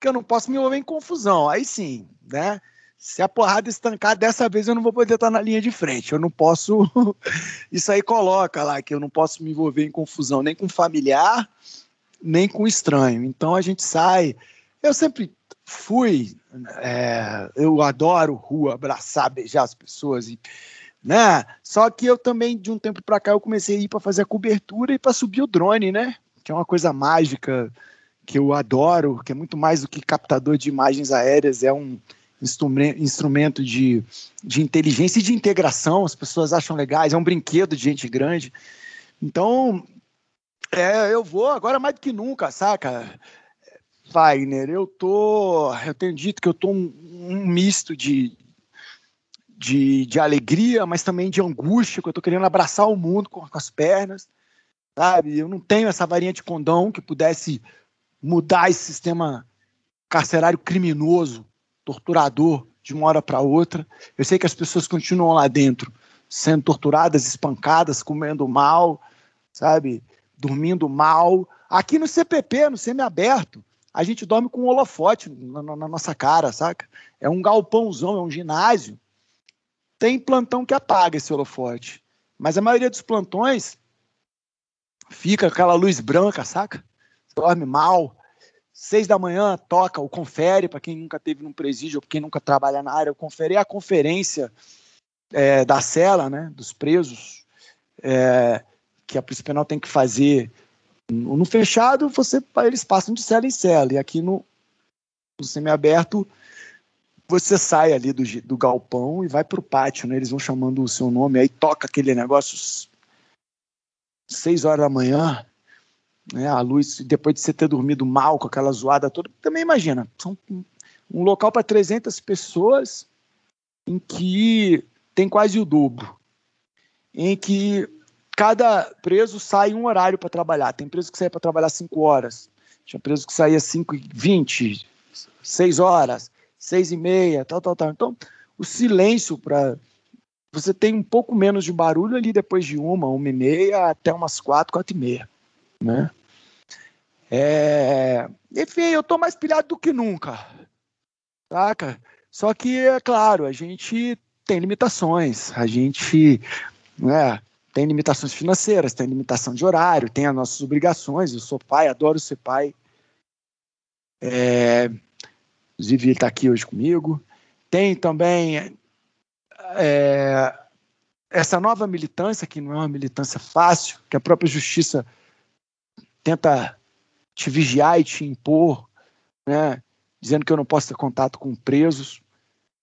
que eu não posso me envolver em confusão. Aí sim, né? Se a porrada estancar, dessa vez eu não vou poder estar na linha de frente. Eu não posso. Isso aí coloca lá que eu não posso me envolver em confusão nem com familiar, nem com estranho. Então a gente sai. Eu sempre fui. É, eu adoro rua, abraçar, beijar as pessoas e. Né? Só que eu também, de um tempo para cá, eu comecei a ir para fazer a cobertura e para subir o drone, né? Que é uma coisa mágica que eu adoro, que é muito mais do que captador de imagens aéreas, é um, instrumento de, de inteligência e de integração, as pessoas acham legais, é um brinquedo de gente grande. Então, é, eu vou agora mais do que nunca, saca? Wagner, eu tô. Eu tenho dito que eu tô um, um misto de, de, de, alegria, mas também de angústia, que eu tô querendo abraçar o mundo com, com as pernas, sabe? Eu não tenho essa varinha de condão que pudesse mudar esse sistema carcerário criminoso torturador de uma hora para outra. Eu sei que as pessoas continuam lá dentro sendo torturadas, espancadas, comendo mal, sabe? Dormindo mal. Aqui no CPP, no semiaberto, a gente dorme com um holofote na, na, nossa cara, saca? É um galpãozão, é um ginásio. Tem plantão que apaga esse holofote. Mas a maioria dos plantões fica aquela luz branca, saca? Dorme mal, Seis da manhã toca o confere, para quem nunca teve num presídio ou quem nunca trabalha na área, o confere é a conferência é, da cela, né, dos presos, é, que a Polícia Penal tem que fazer. No fechado, você, eles passam de cela em cela, e aqui no, no semiaberto, você sai ali do, do galpão e vai para o pátio, né? Eles vão chamando o seu nome, aí toca aquele negócio seis horas da manhã, né, a luz, depois de você ter dormido mal com aquela zoada toda, também imagina, são um local para 300 pessoas em que tem quase o dobro, em que cada preso sai um horário para trabalhar. Tem preso que sai para trabalhar 5 horas, tinha preso que saía 5 e 20, 6 horas, 6 e meia, tal, tal, tal. Então, o silêncio para você tem um pouco menos de barulho ali depois de uma, uma e meia, até umas quatro, quatro e meia, né? É... Enfim, eu tô mais pilhado do que nunca. Saca? Só que, é claro, a gente tem limitações. A gente né, tem limitações financeiras, tem limitação de horário, tem as nossas obrigações. Eu sou pai, adoro ser pai. É... Inclusive, ele está aqui hoje comigo. Tem também é, essa nova militância, que não é uma militância fácil, que a própria justiça tenta te vigiar e te impor, né? dizendo que eu não posso ter contato com presos,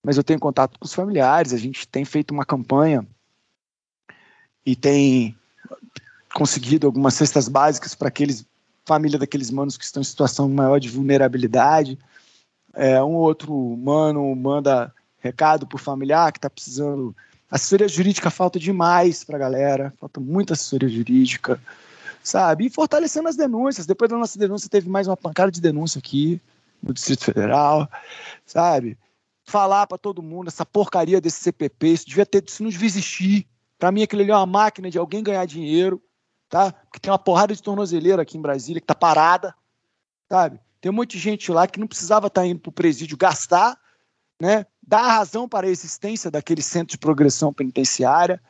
mas eu tenho contato com os familiares. A gente tem feito uma campanha e tem conseguido algumas cestas básicas para aqueles família daqueles manos que estão em situação maior de vulnerabilidade. É, um outro mano manda recado para o familiar que está precisando. Assessoria jurídica falta demais para a galera, falta muita assessoria jurídica sabe? E fortalecendo as denúncias. Depois da nossa denúncia, teve mais uma pancada de denúncia aqui no Distrito Federal, sabe? Falar para todo mundo essa porcaria desse CPP, isso devia ter, isso não devia existir. Para mim, aquilo ali é uma máquina de alguém ganhar dinheiro, tá? Porque tem uma porrada de tornozeleira aqui em Brasília que tá parada, sabe? Tem um monte de gente lá que não precisava estar tá indo para o presídio gastar, né? Dar razão para a existência daquele centro de progressão penitenciária,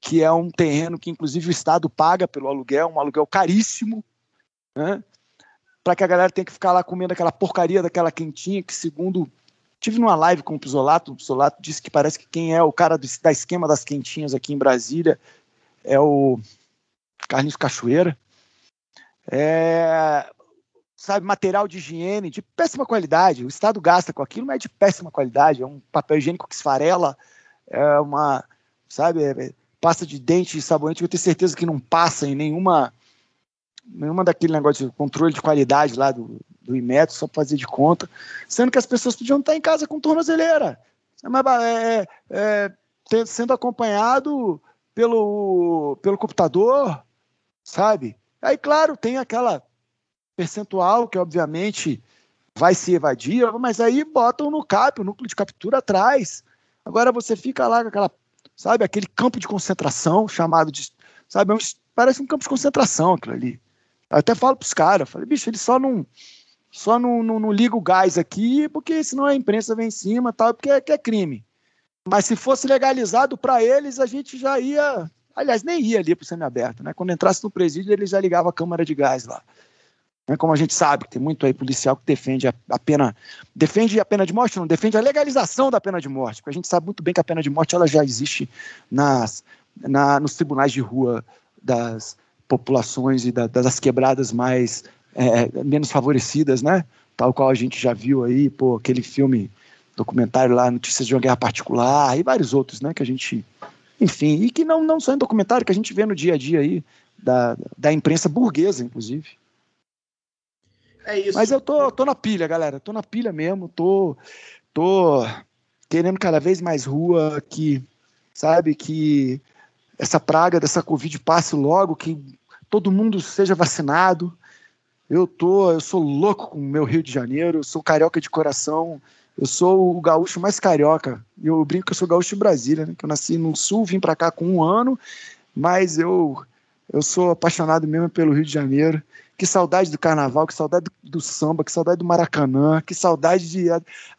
que é um terreno que, inclusive, o Estado paga pelo aluguel, um aluguel caríssimo, né? para que a galera tenha que ficar lá comendo aquela porcaria daquela quentinha, que, segundo. Tive numa live com o Pisolato, o Pisolato disse que parece que quem é o cara do, da esquema das quentinhas aqui em Brasília é o Carlinhos Cachoeira. É, sabe, material de higiene de péssima qualidade. O Estado gasta com aquilo, mas é de péssima qualidade. É um papel higiênico que esfarela, é uma, sabe, é, pasta de dente e sabonete, eu tenho certeza que não passa em nenhuma nenhuma daquele negócio de controle de qualidade lá do, do Imetro, só fazer de conta, sendo que as pessoas podiam estar em casa com tornozeleira. É, é, é, te- sendo acompanhado pelo, pelo computador, sabe? Aí, claro, tem aquela percentual que, obviamente, vai se evadir, mas aí botam no CAP, o núcleo de captura atrás. Agora você fica lá com aquela, sabe, aquele campo de concentração chamado de, sabe, é parece um campo de concentração aquilo ali. Eu até falo pros caras, falei, bicho, ele só não só não, não, não liga o gás aqui, porque senão a imprensa vem em cima, tal, porque é, é crime. Mas se fosse legalizado para eles, a gente já ia, aliás, nem ia ali pro semiaberto, né? Quando entrasse no presídio, eles já ligavam a câmara de gás lá. Né? Como a gente sabe, tem muito aí policial que defende a, a pena, defende a pena de morte, não defende a legalização da pena de morte, porque a gente sabe muito bem que a pena de morte ela já existe nas, na, nos tribunais de rua das populações e da- das quebradas mais é, menos favorecidas, né? Tal qual a gente já viu aí, pô, aquele filme documentário lá, Notícias de uma Guerra Particular, e vários outros, né? Que a gente, enfim, e que não, não só em documentário, que a gente vê no dia a dia aí, da, da imprensa burguesa, inclusive.
É isso.
Mas eu tô, tô na pilha, galera. Tô na pilha mesmo. Tô, tô querendo cada vez mais rua, que, sabe, que essa praga dessa Covid passe logo, que todo mundo seja vacinado. Eu tô, eu sou louco com o meu Rio de Janeiro, sou carioca de coração, eu sou o gaúcho mais carioca. E eu brinco que eu sou gaúcho de Brasília, né? Que eu nasci no sul, vim para cá com um ano, mas eu eu sou apaixonado mesmo pelo Rio de Janeiro. Que saudade do carnaval, que saudade do, do samba, que saudade do Maracanã, que saudade de.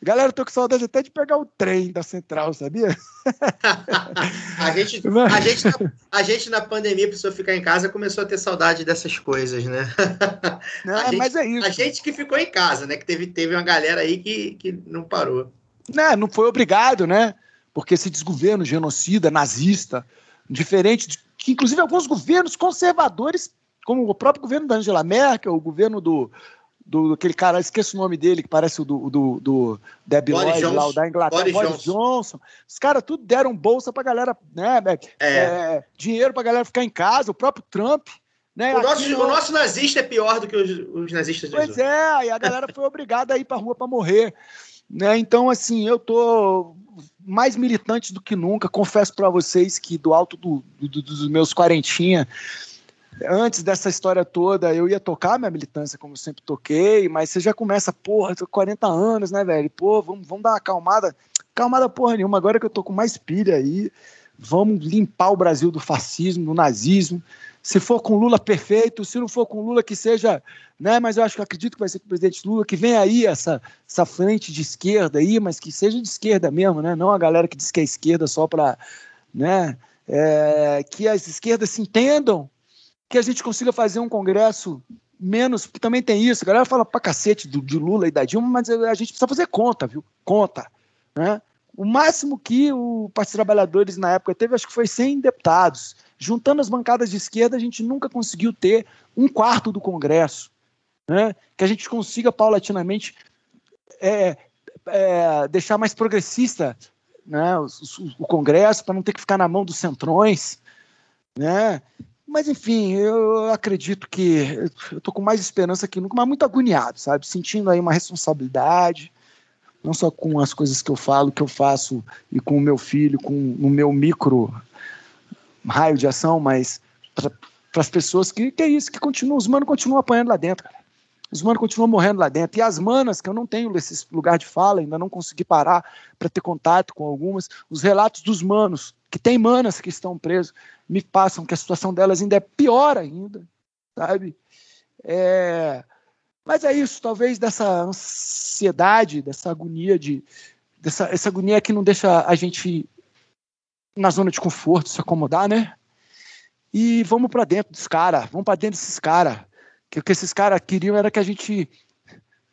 Galera, eu tô com saudade até de pegar o trem da central, sabia?
A gente, a, gente na, a gente na pandemia precisou ficar em casa começou a ter saudade dessas coisas, né?
Não,
gente-
mas é isso.
A gente que ficou em casa, né? Que teve, teve uma galera aí que, que não parou.
né, não foi obrigado, né? Porque esse desgoverno genocida, nazista, diferente de que, inclusive, alguns governos conservadores, como o próprio governo da Angela Merkel, o governo do, do aquele cara, esqueço o nome dele, que parece o do, do, do
Boris
Lloyd, lá,
Johnson.
da Inglaterra,
Boris
Boris, Johnson. Os caras tudo deram bolsa pra galera, né?
É.
é, dinheiro pra galera ficar em casa, o próprio Trump. Né,
O nosso, o nosso nazista é pior do que os, os nazistas dos
Pois é, e a galera foi obrigada a ir pra rua para morrer. Né? Então, assim, eu tô mais militante do que nunca. Confesso para vocês que do alto do- do- dos meus quarentinha, antes dessa história toda, eu ia tocar minha militância como sempre toquei, mas você já começa, porra, tô com 40 anos, né, velho? Pô, vamos, vamos dar uma acalmada. Calmada porra nenhuma, agora que eu tô com mais pilha aí, vamos limpar o Brasil do fascismo, do nazismo. Se for com Lula, perfeito. Se não for com Lula, que seja, né? Mas eu acho que eu acredito que vai ser com o presidente Lula, que vem aí essa, essa frente de esquerda aí, mas que seja de esquerda mesmo, né? Não a galera que diz que é esquerda só para, né? É, que as esquerdas se entendam, que a gente consiga fazer um congresso menos, porque também tem isso, a galera fala pra cacete do, de Lula e da Dilma, mas a gente precisa fazer conta, viu? Conta, né? O máximo que o Partido dos Trabalhadores na época teve, acho que foi 100 deputados. Juntando as bancadas de esquerda, a gente nunca conseguiu ter um quarto do Congresso. Né? Que a gente consiga paulatinamente é, é, deixar mais progressista né, o, o- Congresso, para não ter que ficar na mão dos centrões. Né? Mas, enfim, eu acredito que eu estou com mais esperança que nunca, mas muito agoniado, sabe? Sentindo aí uma responsabilidade, não só com as coisas que eu falo, que eu faço, e com o meu filho, com o meu micro raio de ação, mas para as pessoas que, que é isso, que continuam, os manos continuam apanhando lá dentro, cara. Os manos continuam morrendo lá dentro. E as manas, que eu não tenho esse lugar de fala, ainda não consegui parar para ter contato com algumas, os relatos dos manos, que tem manas que estão presos, me passam que a situação delas ainda é pior ainda, sabe? É... Mas é isso, talvez dessa ansiedade, dessa agonia de. Dessa, essa agonia que não deixa a gente na zona de conforto, se acomodar, né? E vamos para dentro dos caras, vamos para dentro desses caras. Que o que esses caras queriam era que a gente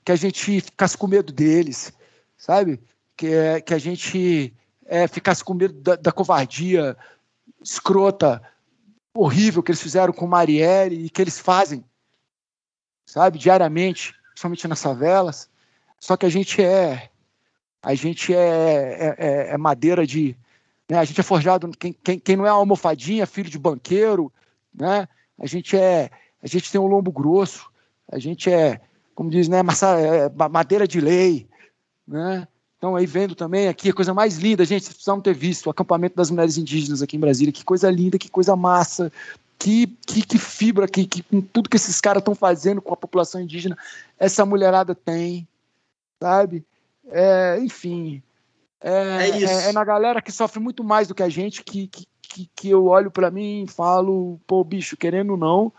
que a gente ficasse com medo deles, sabe? Que, que a gente é, ficasse com medo da, da covardia escrota, horrível que eles fizeram com Marielle e que eles fazem, sabe? Diariamente, principalmente nas favelas. Só que a gente é a gente é, é- é- é madeira de né? A gente é forjado, quem, quem, quem não é almofadinha, filho de banqueiro, né? A gente é, a gente tem um lombo grosso, a gente é, como diz, né, massa, é, ma- madeira de lei, né? estão aí vendo também aqui, a coisa mais linda, gente, vocês precisavam ter visto o acampamento das mulheres indígenas aqui em Brasília, que coisa linda, que coisa massa, que, que, que fibra, que, que com tudo que esses caras estão fazendo com a população indígena, essa mulherada tem, sabe? É, enfim, é,
É isso.
é- é na galera que sofre muito mais do que a gente que, que, que, eu olho pra mim e falo, pô, bicho, querendo ou não,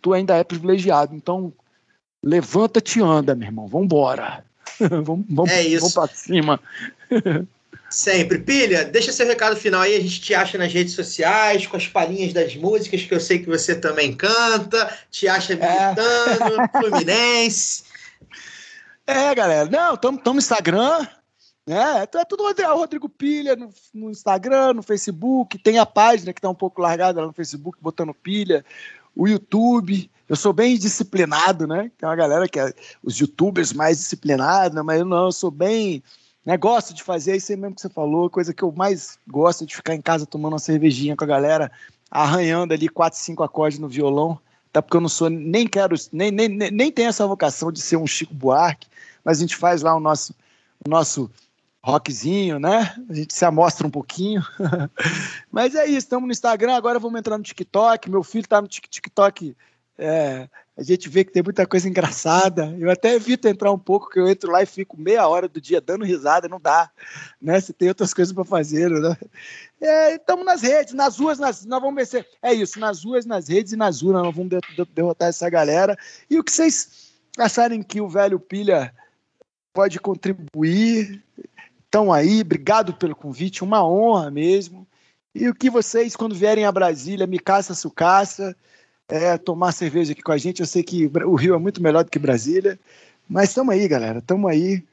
tu ainda é privilegiado, então levanta-te e anda, meu irmão, vambora. vamos, vamos,
É isso.
vamos pra cima.
Sempre. Pilha, deixa seu recado final aí. A gente te acha nas redes sociais, com as palhinhas das músicas, que eu sei que você também canta. Te acha visitando, Fluminense.
É, galera. Não, estamos no Instagram. Né? É tudo Rodrigo, Rodrigo Pilha no, no Instagram, no Facebook. Tem a página que está um pouco largada lá no Facebook, botando pilha. O YouTube. Eu sou bem disciplinado, né? Tem uma galera que é os youtubers mais disciplinados, né? mas eu não, eu sou bem. Né? Gosto de fazer isso aí mesmo que você falou, coisa que eu mais gosto é de ficar em casa tomando uma cervejinha com a galera, arranhando ali quatro, cinco acordes no violão. Até porque eu não sou, nem quero, nem, nem, nem, nem tenho essa vocação de ser um Chico Buarque, mas a gente faz lá o nosso, o nosso rockzinho, né? A gente se amostra um pouquinho. mas é isso, estamos no Instagram, agora vamos entrar no TikTok. Meu filho está no Tik- TikTok. é, a gente vê que tem muita coisa engraçada. Eu até evito entrar um pouco, que eu entro lá e fico meia hora do dia dando risada, não dá. Né? Você tem outras coisas para fazer, né? Estamos nas redes, nas ruas, nas, nós vamos vencer. É isso, nas ruas, nas redes e nas urnas, nós vamos de- de- derrotar essa galera. E o que vocês acharem que o velho Pilha pode contribuir, estão aí, obrigado pelo convite, uma honra mesmo. E o que vocês, quando vierem a Brasília, me caça, sucaça, é, tomar cerveja aqui com a gente. Eu sei que o Rio é muito melhor do que Brasília, mas estamos aí, galera, estamos aí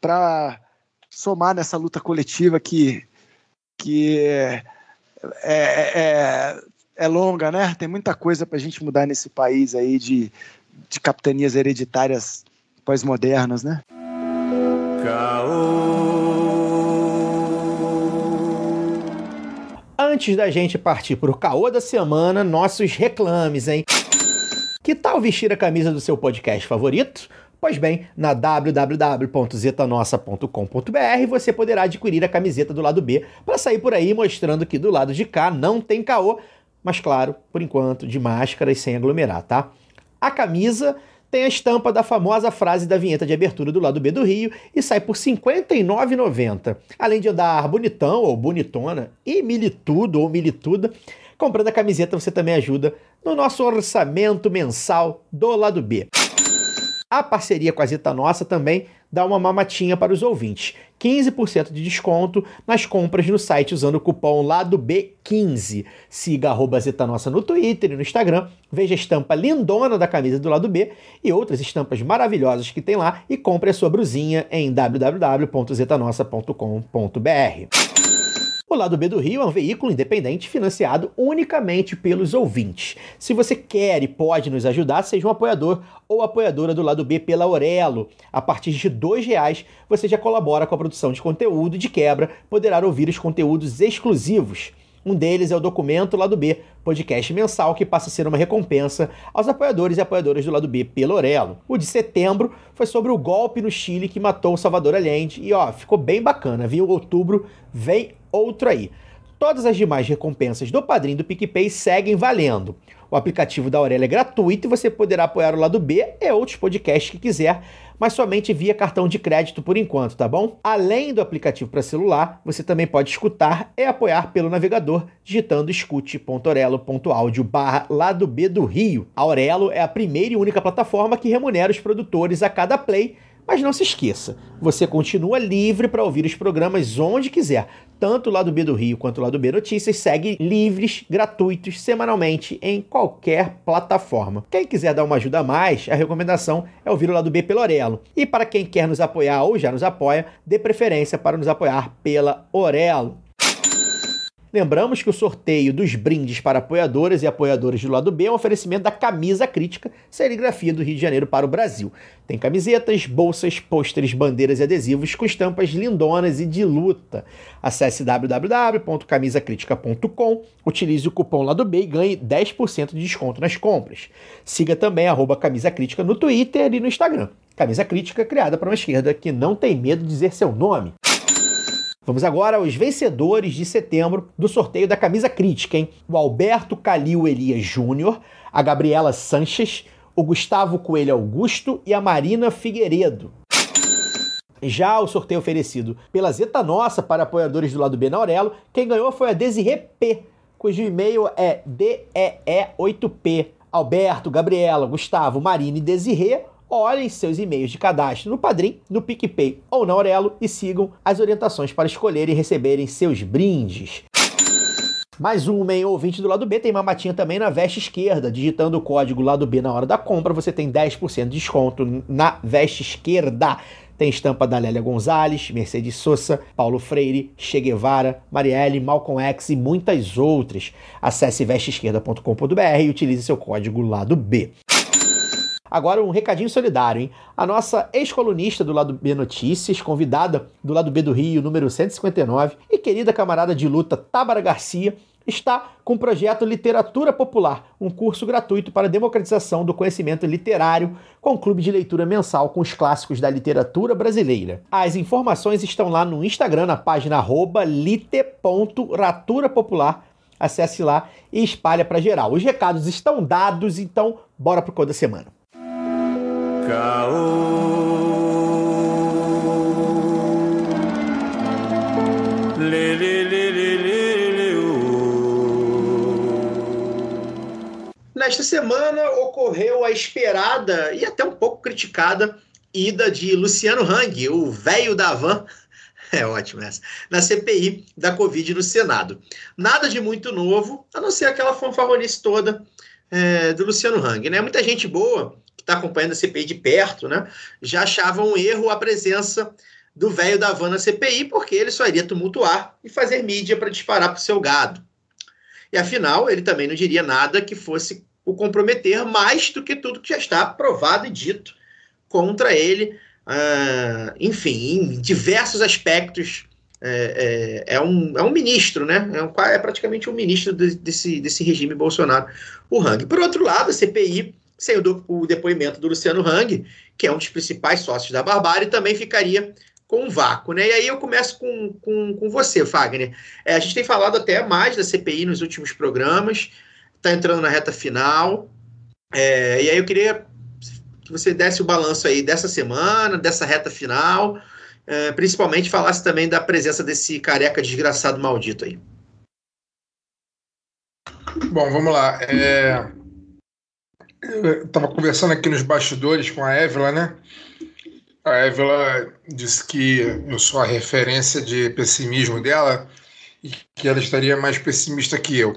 para somar nessa luta coletiva que, que é, é, é, é longa, né? Tem muita coisa para a gente mudar nesse país aí de, de capitanias hereditárias pós-modernas, né?
Antes da gente partir pro caô da semana, nossos reclames, hein? Que tal vestir a camisa do seu podcast favorito? Pois bem, na www.zetanossa.com.br você poderá adquirir a camiseta do lado B para sair por aí mostrando que do lado de cá não tem caô, mas claro, por enquanto, de máscara e sem aglomerar, tá? A camisa tem a estampa da famosa frase da vinheta de abertura do lado B do Rio e sai por R$ 59,90. Além de andar bonitão ou bonitona e militudo ou milituda, comprando a camiseta você também ajuda no nosso orçamento mensal do lado B. A parceria com a Zeta Nossa também dá uma mamatinha para os ouvintes. 15% de desconto nas compras no site usando o cupom lado B15. Siga arroba Zeta Nossa no Twitter e no Instagram. Veja a estampa lindona da camisa do lado B e outras estampas maravilhosas que tem lá e compre a sua brusinha em www.zetanossa.com.br. O Lado B do Rio é um veículo independente financiado unicamente pelos ouvintes. Se você quer e pode nos ajudar, seja um apoiador ou apoiadora do Lado B pela Aurelo. A partir de 2 reais você já colabora com a produção de conteúdo e de quebra poderá ouvir os conteúdos exclusivos. Um deles é o documento Lado B, podcast mensal que passa a ser uma recompensa aos apoiadores e apoiadoras do Lado B pelo Orelo. O de setembro foi sobre o golpe no Chile que matou o Salvador Allende e ó, ficou bem bacana, viu? Outubro vem outro aí. Todas as demais recompensas do Padrim do PicPay seguem valendo. O aplicativo da Aurélia é gratuito e você poderá apoiar o lado B e outros podcasts que quiser, mas somente via cartão de crédito por enquanto, tá bom? Além do aplicativo para celular, você também pode escutar e apoiar pelo navegador digitando escute.orelo.audio barra lado B do Rio. A Aurelo é a primeira e única plataforma que remunera os produtores a cada play, mas não se esqueça, você continua livre para ouvir os programas onde quiser. Tanto o Lado B do Rio quanto o Lado B Notícias seguem livres, gratuitos, semanalmente em qualquer plataforma. Quem quiser dar uma ajuda a mais, a recomendação é ouvir o Lado B pelo Orelo. E para quem quer nos apoiar ou já nos apoia, dê preferência para nos apoiar pela Orelo. Lembramos que o sorteio dos brindes para apoiadoras e apoiadores do lado B é um oferecimento da Camisa Crítica, serigrafia do Rio de Janeiro para o Brasil. Tem camisetas, bolsas, pôsteres, bandeiras e adesivos com estampas lindonas e de luta. Acesse www.camisacritica.com, utilize o cupom lado B e ganhe 10% de desconto nas compras. Siga também arroba Camisa Crítica no Twitter e no Instagram. Camisa Crítica criada para uma esquerda que não tem medo de dizer seu nome. Vamos agora aos vencedores de setembro do sorteio da camisa crítica, hein? O Alberto Calil Elias Júnior, a Gabriela Sanches, o Gustavo Coelho Augusto e a Marina Figueiredo. Já o sorteio oferecido pela Zeta Nossa para apoiadores do lado B na Aurelo, quem ganhou foi a Desirê P, cujo e-mail é DEE8P. Alberto, Gabriela, Gustavo, Marina e Desirê olhem seus e-mails de cadastro no Padrim, no PicPay ou na Aurelo e sigam as orientações para escolher e receberem seus brindes. Mais um main ouvinte do lado B tem uma matinha também na veste esquerda. Digitando o código lado B na hora da compra, você tem 10% de desconto na veste esquerda. Tem estampa da Lélia Gonzalez, Mercedes Sosa, Paulo Freire, Che Guevara, Marielle, Malcolm X e muitas outras. Acesse vesteesquerda.com.br e utilize seu código lado B. Agora um recadinho solidário, hein? A nossa ex-colunista do Lado B Notícias, convidada do Lado B do Rio, número 159, e querida camarada de luta Tábara Garcia, está com o projeto Literatura Popular, um curso gratuito para democratização do conhecimento literário, com um clube de leitura mensal com os clássicos da literatura brasileira. As informações estão lá no Instagram, na página lite.raturapopular. Acesse lá e espalha para geral. Os recados estão dados, então bora pro Cor da Semana.
Nesta semana ocorreu a esperada e até um pouco criticada ida de Luciano Hang, o velho da van, é ótimo essa, na CPI da Covid no Senado. Nada de muito novo, a não ser aquela fanfarronice toda é, do Luciano Hang, né? Muita gente boa que está acompanhando a CPI de perto, né, já achava um erro a presença do velho da na CPI, porque ele só iria tumultuar e fazer mídia para disparar para o seu gado. E afinal, ele também não diria nada que fosse o comprometer mais do que tudo que já está provado e dito contra ele, uh, enfim, em diversos aspectos. É, é, é, um, é um ministro, né? É, um, é praticamente um ministro desse, desse regime Bolsonaro, o Hang. Por outro lado, a CPI sem o, o depoimento do Luciano Hang, que é um dos principais sócios da Barbárie, também ficaria com um vácuo, né? E aí eu começo com, com, com você, Fagner. É, a gente tem falado até mais da CPI nos últimos programas, está entrando na reta final, é, e aí eu queria que você desse o balanço aí dessa semana, dessa reta final, é, principalmente falasse também da presença desse careca desgraçado maldito aí.
Bom, vamos lá. É, estava conversando aqui nos bastidores com a Évila, né? A Évila disse que eu sou a referência de pessimismo dela e que ela estaria mais pessimista que eu.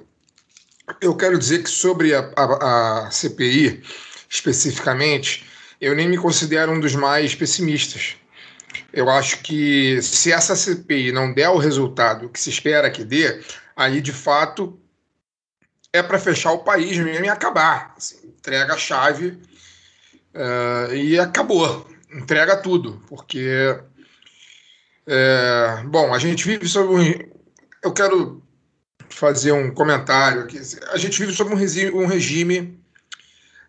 Eu quero dizer que sobre a, a, a CPI, especificamente, eu nem me considero um dos mais pessimistas. Eu acho que se essa CPI não der o resultado que se espera que dê, aí de fato é para fechar o país mesmo e acabar. Assim, entrega a chave uh, e acabou. Entrega tudo, porque. É, bom, a gente vive sobre um. Eu quero fazer um comentário aqui. A gente vive sobre um regime, um regime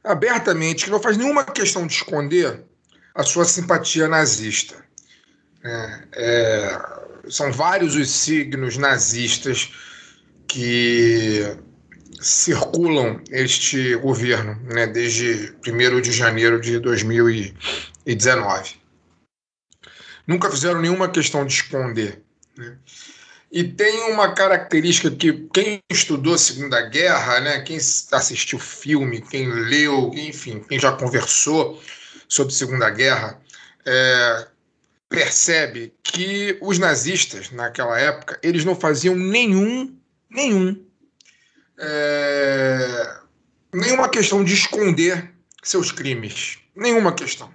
abertamente que não faz nenhuma questão de esconder a sua simpatia nazista. É, é, são vários os signos nazistas que circulam este governo né, desde 1 de janeiro de 2019. Nunca fizeram nenhuma questão de esconder. Né? E tem uma característica que quem estudou Segunda Guerra, né, quem assistiu filme, quem leu, enfim, quem já conversou sobre Segunda Guerra, é, percebe que os nazistas, naquela época, eles não faziam nenhum, nenhum é, nenhuma questão de esconder seus crimes. Nenhuma questão.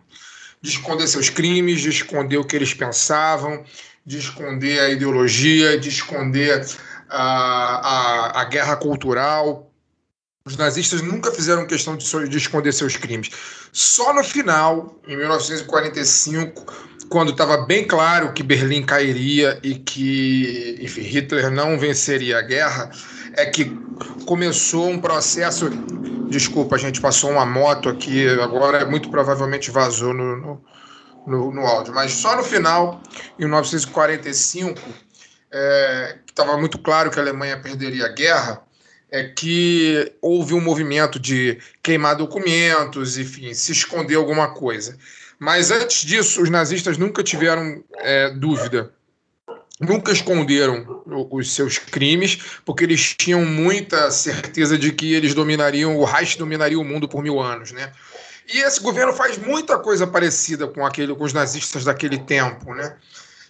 De esconder seus crimes, de esconder o que eles pensavam, de esconder a ideologia, de esconder a, a, a guerra cultural. Os nazistas nunca fizeram questão de, de esconder seus crimes. Só no final, em 1945, quando estava bem claro que Berlim cairia e que enfim, Hitler não venceria a guerra, é que começou um processo. Desculpa, a gente passou uma moto aqui, agora muito provavelmente vazou no, no, no, no áudio, mas só no final, em 1945, é, estava muito claro que a Alemanha perderia a guerra, é que houve um movimento de queimar documentos, enfim, se esconder alguma coisa. Mas antes disso, os nazistas nunca tiveram é, dúvida, nunca esconderam os seus crimes, porque eles tinham muita certeza de que eles dominariam, o Reich dominaria o mundo por mil anos, né? E esse governo faz muita coisa parecida com aquele, com os nazistas daquele tempo, né?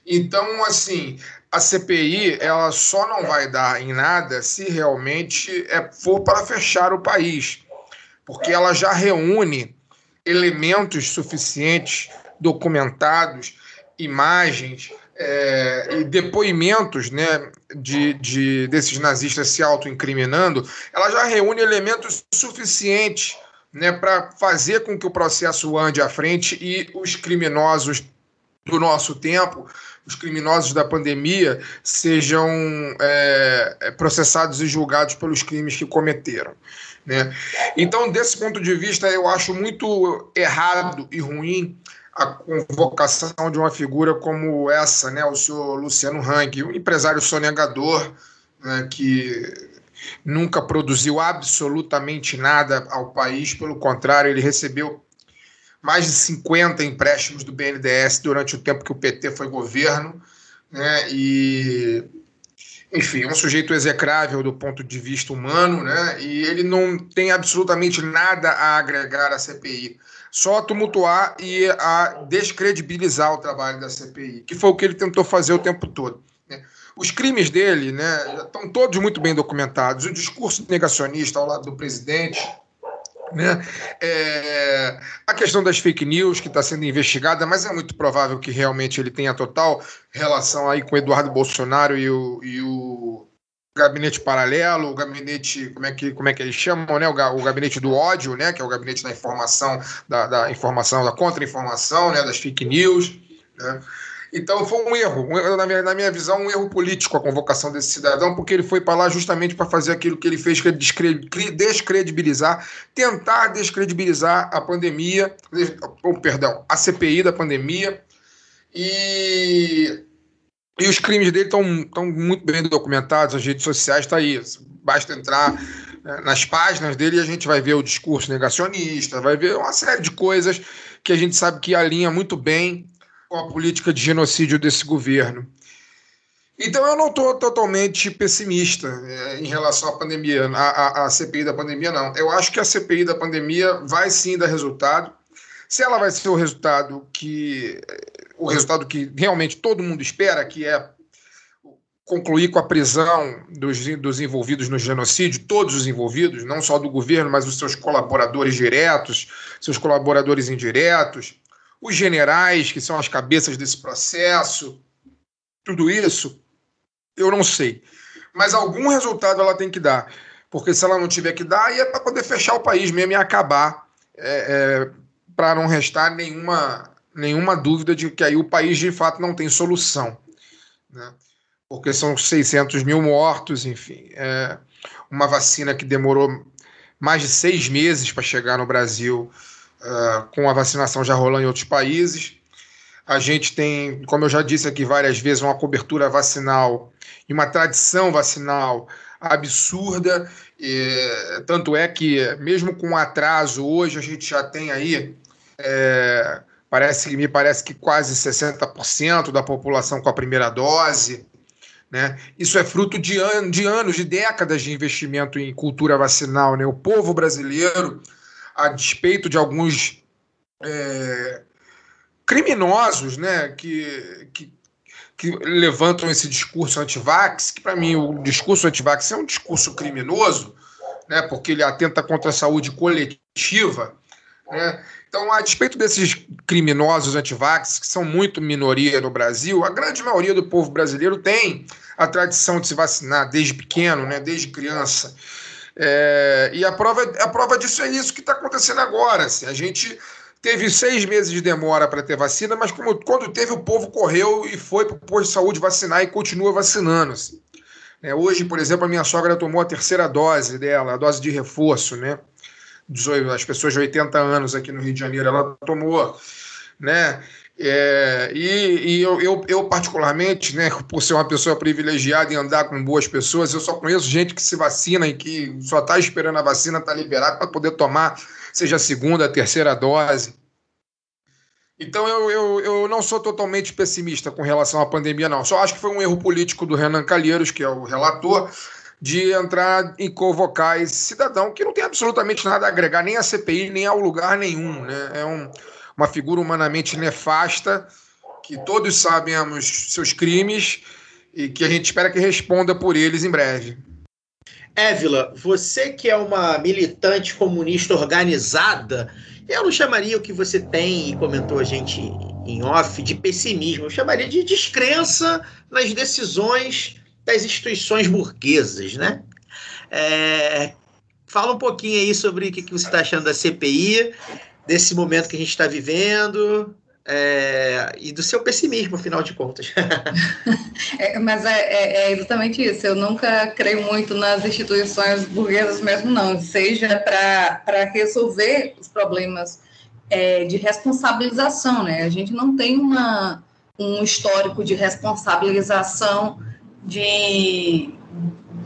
Então, assim, a CPI ela só não vai dar em nada se realmente é, for para fechar o país, porque ela já reúne elementos suficientes, documentados, imagens é, e depoimentos né, de, de, desses nazistas se autoincriminando, ela já reúne elementos suficientes né, para fazer com que o processo ande à frente e os criminosos do nosso tempo, os criminosos da pandemia, sejam é, processados e julgados pelos crimes que cometeram. Né? Então, desse ponto de vista, eu acho muito errado e ruim a convocação de uma figura como essa, né, o senhor Luciano Hang, um empresário sonegador né, que nunca produziu absolutamente nada ao país, pelo contrário, ele recebeu mais de 50 empréstimos do BNDES durante o tempo que o PT foi governo, né, e enfim, é um sujeito execrável do ponto de vista humano, né? E ele não tem absolutamente nada a agregar à CPI, só a tumultuar e a descredibilizar o trabalho da CPI, que foi o que ele tentou fazer o tempo todo. Né? Os crimes dele, né, estão todos muito bem documentados. O discurso negacionista ao lado do presidente, né? É, a questão das fake news que está sendo investigada, mas é muito provável que realmente ele tenha total relação aí com Eduardo Bolsonaro e o, e o gabinete paralelo, o gabinete, como é que, como é que eles chamam, né? O, o gabinete do ódio, né? Que é o gabinete da informação, da, da informação, da contra-informação, né? Das fake news. Né? Então foi um erro, na, minha, na minha visão, um erro político a convocação desse cidadão, porque ele foi para lá justamente para fazer aquilo que ele fez, que é descredibilizar, tentar descredibilizar a pandemia, oh, perdão, a CPI da pandemia. E, e os crimes dele estão muito bem documentados, as redes sociais está aí. Basta entrar né, nas páginas dele e a gente vai ver o discurso negacionista, vai ver uma série de coisas que a gente sabe que alinha muito bem com a política de genocídio desse governo. Então eu não estou totalmente pessimista é, em relação à pandemia, à, à, CPI da pandemia, não. Eu acho que a CPI da pandemia vai sim dar resultado. Se ela vai ser o resultado que o resultado que realmente todo mundo espera, que é concluir com a prisão dos, dos envolvidos no genocídio, todos os envolvidos, não só do governo, mas os seus colaboradores diretos, seus colaboradores indiretos, os generais, que são as cabeças desse processo, tudo isso, eu não sei. Mas algum resultado ela tem que dar. Porque se ela não tiver que dar, aí é para poder fechar o país mesmo e acabar, é, é, para não restar nenhuma, nenhuma dúvida de que aí o país de fato não tem solução. Né? Porque são 600 mil mortos, enfim. É uma vacina que demorou mais de seis meses para chegar no Brasil uh, com a vacinação já rolando em outros países. A gente tem, como eu já disse aqui várias vezes, uma cobertura vacinal e uma tradição vacinal absurda. E, tanto é que, mesmo com atraso, hoje a gente já tem aí. É, parece, me parece que quase 60% da população com a primeira dose. Né? Isso é fruto de, an de anos, de décadas de investimento em cultura vacinal. Né? O povo brasileiro a despeito de alguns é, criminosos né, que, que, que, levantam esse discurso anti-vax, que para mim o discurso anti-vax é um discurso criminoso, né, porque ele atenta contra a saúde coletiva. Né? Então, a despeito desses criminosos antivax, que são muito minoria no Brasil, a grande maioria do povo brasileiro tem a tradição de se vacinar desde pequeno, né, desde criança. É, e a prova, a prova disso é isso que está acontecendo agora. Assim, a gente teve seis meses de demora para ter vacina, mas como, quando teve, o povo correu e foi para o posto de saúde vacinar e continua vacinando. Assim. É, hoje, por exemplo, a minha sogra tomou a terceira dose dela, a dose de reforço, né? As pessoas de 80 anos aqui no Rio de Janeiro, ela tomou, né? É, e, e eu, eu, eu, particularmente, né, por ser uma pessoa privilegiada e andar com boas pessoas, eu só conheço gente que se vacina e que só está esperando a vacina estar tá liberado para poder tomar, seja a segunda, a terceira dose. Então eu, eu, eu não sou totalmente pessimista com relação à pandemia, não. Só acho que foi um erro político do Renan Calheiros, que é o relator, de entrar e convocar esse cidadão que não tem absolutamente nada a agregar, nem à CPI, nem ao lugar nenhum. Né? É um uma figura humanamente nefasta, que todos sabemos seus crimes e que a gente espera que responda por eles em breve.
Évila, você que é uma militante comunista organizada, eu não chamaria o que você tem e comentou a gente em off de pessimismo, eu chamaria de descrença nas decisões das instituições burguesas, né? É, fala um pouquinho aí sobre o que você está achando da CPI desse momento que a gente está vivendo é, e do seu pessimismo, afinal de contas.
é, mas é, é, é, exatamente isso. Eu nunca creio muito nas instituições burguesas mesmo, não. Seja para resolver os problemas é, de responsabilização, né? A gente não tem uma, um histórico de responsabilização de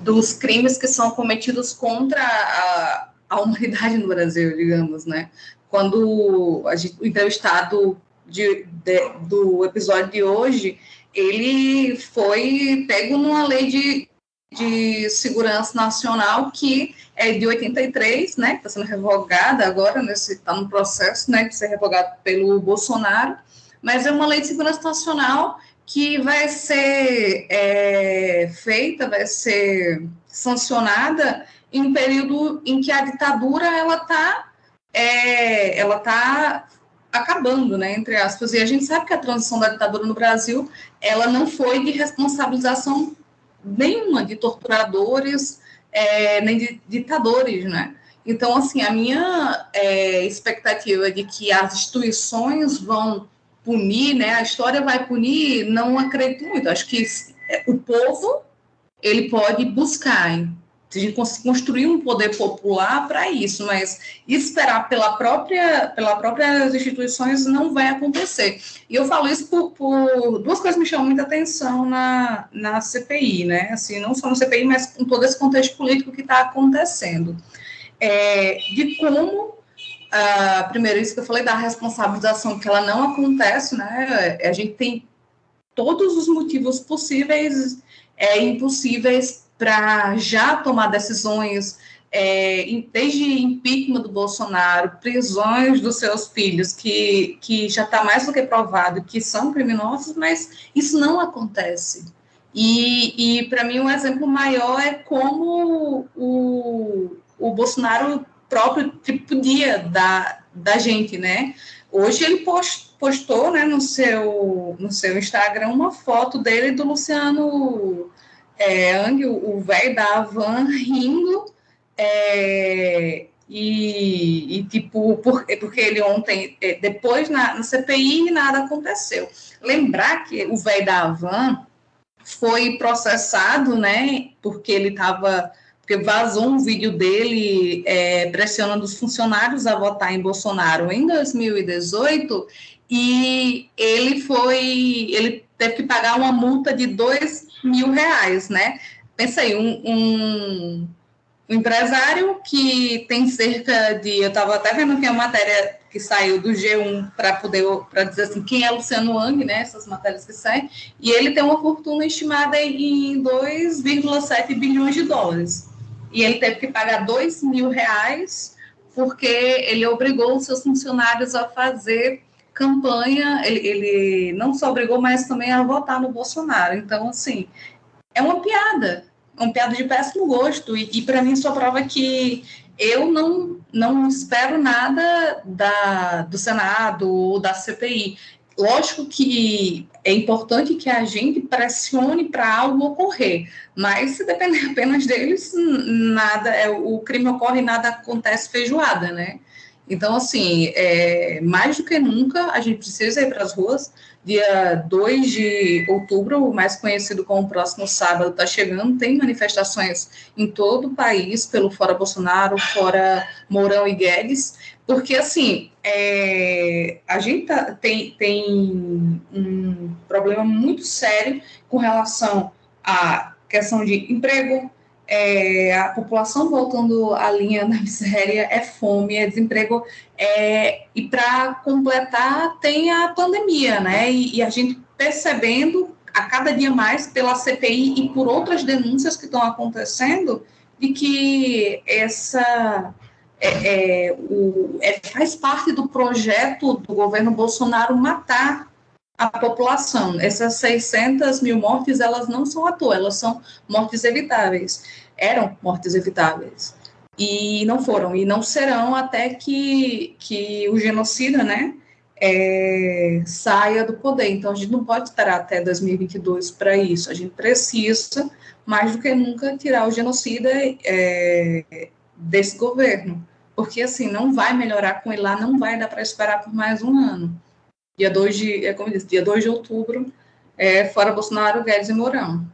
dos crimes que são cometidos contra a, a humanidade no Brasil, digamos, né? Quando a gente, o entrevistado de, de, do episódio de hoje, ele foi pego numa lei de, de segurança nacional que é de 83, né, está sendo revogada agora, está no processo né, de ser revogado pelo Bolsonaro, mas é uma lei de segurança nacional que vai ser é, feita, vai ser sancionada em um período em que a ditadura ela está é, ela está acabando, né, entre aspas, e a gente sabe que a transição da ditadura no Brasil, ela não foi de responsabilização nenhuma de torturadores, é, nem de ditadores, né, então, assim, a minha é, expectativa de que as instituições vão punir, né, a história vai punir, não acredito muito, acho que o povo, ele pode buscar, a gente construir um poder popular para isso, mas esperar pela própria, pela próprias instituições não vai acontecer. E eu falo isso por, por, duas coisas me chamam muita atenção na, na CPI, né? Assim, não só na CPI, mas com todo esse contexto político que está acontecendo. É, de como Uh, primeiro, isso que eu falei da responsabilização, que ela não acontece, né? A gente tem todos os motivos possíveis é, impossíveis para já tomar decisões, é, desde impeachment do Bolsonaro, prisões dos seus filhos, que, que já está mais do que provado que são criminosos, mas isso não acontece. E, e para mim, um exemplo maior é como o, o Bolsonaro próprio podia dar da gente, né? Hoje ele postou né, no, seu, no seu Instagram uma foto dele do Luciano é, Ang, o velho da van, rindo, é, e, e, tipo, por, porque ele ontem, é, depois na, na CPI, nada aconteceu. Lembrar que o velho da van foi processado, né, porque ele estava porque vazou um vídeo dele é, pressionando os funcionários a votar em Bolsonaro em 2018 e ele foi, ele teve que pagar uma multa de 2 mil reais, né? Pensa aí, um, um, empresário que tem cerca de, eu estava até vendo aqui a matéria que saiu do G1 para poder para dizer assim quem é Luciano Wang, né? Essas matérias que saem, e ele tem uma fortuna estimada em 2,7 bilhões de dólares. E ele teve que pagar 2 mil reais porque ele obrigou os seus funcionários a fazer campanha, ele, ele não só obrigou, mas também a votar no Bolsonaro. Então, assim, é uma piada, uma piada de péssimo gosto. E, e para mim, só prova que eu não, não espero nada da, do Senado ou da CPI. Lógico que é importante que a gente pressione para algo ocorrer, mas se depender apenas deles, nada, é, o crime ocorre e nada acontece feijoada, né? Então, assim, é, mais do que nunca, a gente precisa ir para as ruas. Dia 2 de outubro, mais conhecido como próximo sábado, está chegando. Tem manifestações em todo o país, pelo Fora Bolsonaro, Fora Mourão e Guedes, porque, assim, é, a gente tá, tem, tem um problema muito sério com relação à questão de emprego, é, a população voltando à linha da miséria é fome, é desemprego, é, e para completar tem a pandemia, né? E, e, a gente percebendo a cada dia mais pela CPI e por outras denúncias que estão acontecendo de que essa é, é o, é, faz parte do projeto do governo Bolsonaro matar a população. Essas 600 mil mortes, elas não são à toa, elas são mortes evitáveis. Eram mortes evitáveis. E não foram, e não serão até que, que o genocida, né, é, saia do poder. Então, a gente não pode esperar até 2022 para isso. A gente precisa, mais do que nunca, tirar o genocida é, desse governo. Porque, assim, não vai melhorar com ele lá, não vai dar para esperar por mais um ano. Dia 2 de, é como dia 2 de outubro, é, fora Bolsonaro, Guedes e Mourão.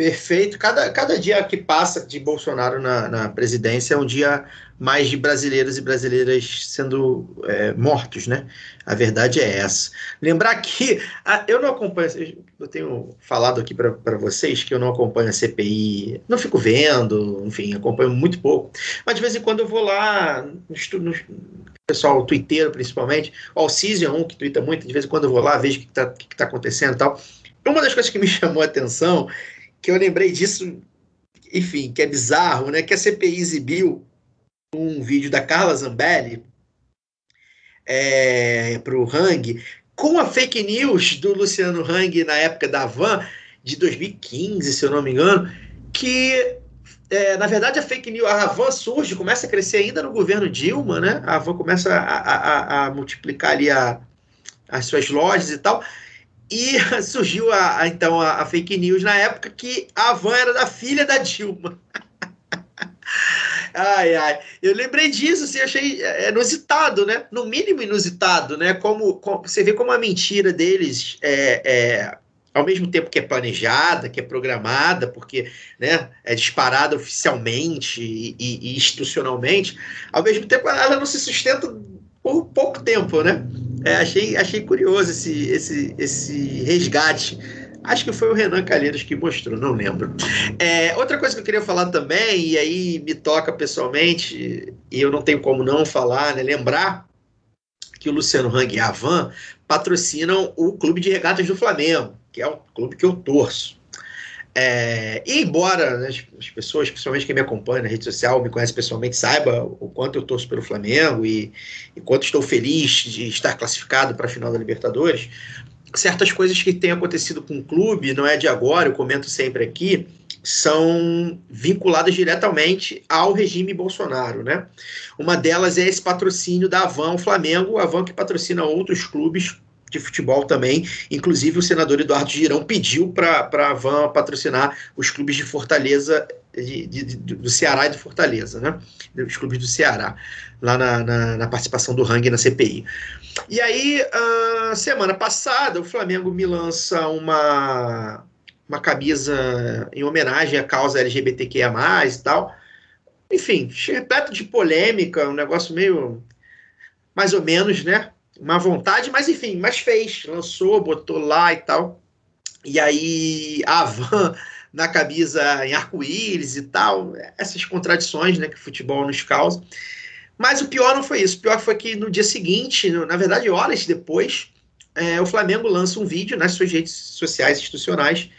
Perfeito. Cada, cada dia que passa de Bolsonaro na, na presidência é um dia mais de brasileiros e brasileiras sendo é, mortos, né? A verdade é essa. Lembrar que a, eu não acompanho, eu tenho falado aqui para vocês que eu não acompanho a CPI, não fico vendo, enfim, acompanho muito pouco, mas de vez em quando eu vou lá no, no pessoal twitteiro principalmente, o Alcísio que twitta muito, de vez em quando eu vou lá, vejo o que está que tá acontecendo e tal. Uma das coisas que me chamou a atenção que eu lembrei disso, enfim, que é bizarro, né? Que a CPI exibiu um vídeo da Carla Zambelli é, para o Hang, com a fake news do Luciano Hang na época da Van, de 2015, se eu não me engano, que é, na verdade a fake news, a Van surge, começa a crescer ainda no governo Dilma, né? A Van começa a, a, a multiplicar ali a, as suas lojas e tal. E surgiu a, então a, fake news na época que a van era da filha da Dilma. ai, ai. Eu lembrei disso, assim, achei é, inusitado, né? No mínimo inusitado, né? Como, como você vê como a mentira deles é, é, ao mesmo tempo que é planejada, que é programada, porque né, é disparada oficialmente e, e, institucionalmente, ao mesmo tempo ela não se sustenta por pouco tempo, né? É, achei, achei curioso esse, esse, esse resgate. Acho que foi o Renan Calheiros que mostrou, não lembro. É, outra coisa que eu queria falar também, e aí me toca pessoalmente, e eu não tenho como não falar, né? Lembrar que o Luciano Hang e a Van patrocinam o Clube de Regatas do Flamengo, que é o clube que eu torço. É, e embora né, as pessoas, principalmente quem me acompanha na rede social, me conhece pessoalmente, saiba o quanto eu torço pelo Flamengo e, e quanto estou feliz de estar classificado para a final da Libertadores, certas coisas que têm acontecido com o clube, não é de agora, eu comento sempre aqui, são vinculadas diretamente ao regime Bolsonaro, né? Uma delas é esse patrocínio da Avan ao Flamengo, a Avan que patrocina outros clubes de futebol também. Inclusive, o senador Eduardo Girão pediu para a Van patrocinar os clubes de Fortaleza, de, de, de, do Ceará e do Fortaleza, né? Os clubes do Ceará, lá na, na, na participação do Hang na CPI. E aí, uh, semana passada, o Flamengo me lança uma, uma camisa em homenagem à causa LGBTQIA e tal. Enfim, repleto de polêmica, um negócio meio mais ou menos, né? Má vontade, mas enfim, mas fez, lançou, botou lá e tal. E aí a Van na camisa em arco-íris e tal, essas contradições né, que o futebol nos causa. Mas o pior não foi isso, o pior foi que no dia seguinte, na verdade horas depois, é, o Flamengo lança um vídeo nas suas redes sociais institucionais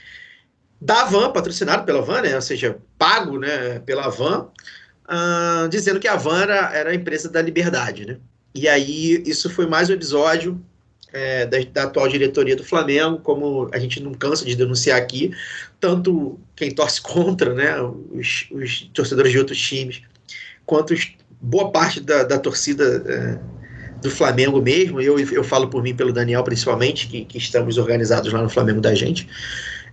da Van, patrocinado pela Van, né, ou seja, pago né, pela Van, uh, dizendo que a Van era, era a empresa da liberdade, né? E aí, isso foi mais um episódio é, da, da, atual diretoria do Flamengo, como a gente não cansa de denunciar aqui, tanto quem torce contra, né, os, os torcedores de outros times, quanto boa parte da, da torcida é, do Flamengo mesmo, eu, eu falo por mim pelo Daniel principalmente, que, que estamos organizados lá no Flamengo da gente,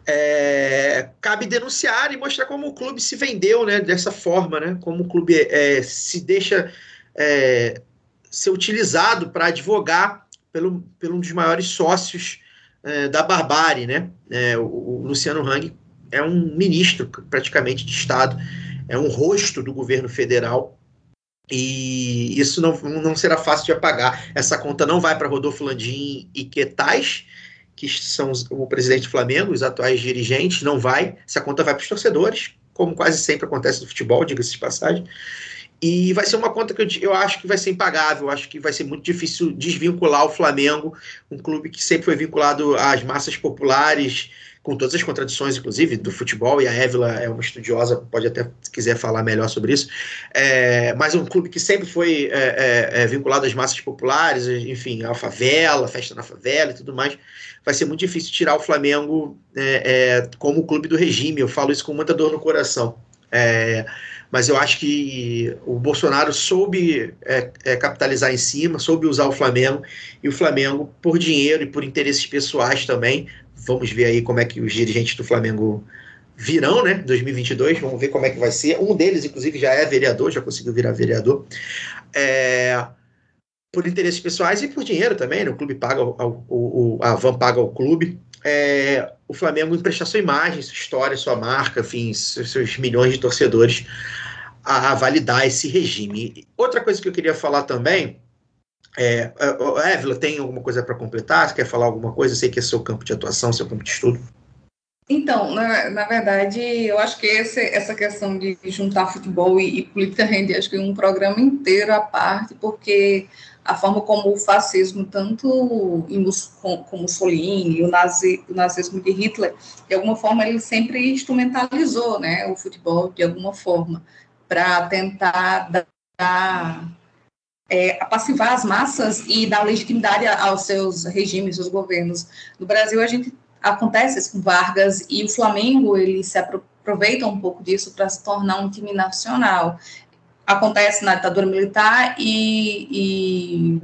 é, cabe denunciar e mostrar como o clube se vendeu né, dessa forma, né, como o clube é, se deixa é, ser utilizado para advogar pelo, pelo um dos maiores sócios é, da barbárie. Né? É, o, o, Luciano Hang é um ministro praticamente de Estado, é um rosto do governo federal. E isso não, não será fácil de apagar. Essa conta não vai para Rodolfo Landim e Quetais, que são os, o presidente do Flamengo, os atuais dirigentes, não vai. Essa conta vai para os torcedores, como quase sempre acontece no futebol, diga-se de passagem. E vai ser uma conta que eu, eu, acho que vai ser impagável, eu acho que vai ser muito difícil desvincular o Flamengo, um clube que sempre foi vinculado às massas populares, com todas as contradições, inclusive, do futebol, e a Évila é uma estudiosa, pode até, se quiser falar melhor sobre isso, é, mas um clube que sempre foi é, é, é vinculado às massas populares, enfim, à favela, festa na favela e tudo mais, vai ser muito difícil tirar o Flamengo é, é, como o clube do regime, eu falo isso com muita dor no coração. É, mas eu acho que o Bolsonaro soube é, é, capitalizar em cima, soube usar o Flamengo, e o Flamengo, por dinheiro e por interesses pessoais também, vamos ver aí como é que os dirigentes do Flamengo virão, né, 2022, vamos ver como é que vai ser, um deles, inclusive, já é vereador, já conseguiu virar vereador, é, por interesses pessoais e por dinheiro também, né, o clube paga, o, o, a Van paga o clube, é, o Flamengo emprestar sua imagem, sua história, sua marca, enfim, seus, milhões de torcedores a, validar esse regime. Outra coisa que eu queria falar também é, Évila, tem alguma coisa para completar? Você quer falar alguma coisa? Eu sei que é seu campo de atuação, seu campo de estudo.
Então, na, na verdade, eu acho que esse, essa questão de juntar futebol e, e política rende acho que um programa inteiro à parte, porque a forma como o fascismo, tanto em, com, Mussolini, o, nazi, o nazismo de Hitler, de alguma forma ele sempre instrumentalizou né, o futebol de alguma forma, para tentar dar, é, apassivar as massas e dar legitimidade aos seus regimes, aos governos. No Brasil, a gente acontece isso com Vargas e o Flamengo, ele se aproveita um pouco disso para se tornar um time nacional acontece na ditadura militar e, e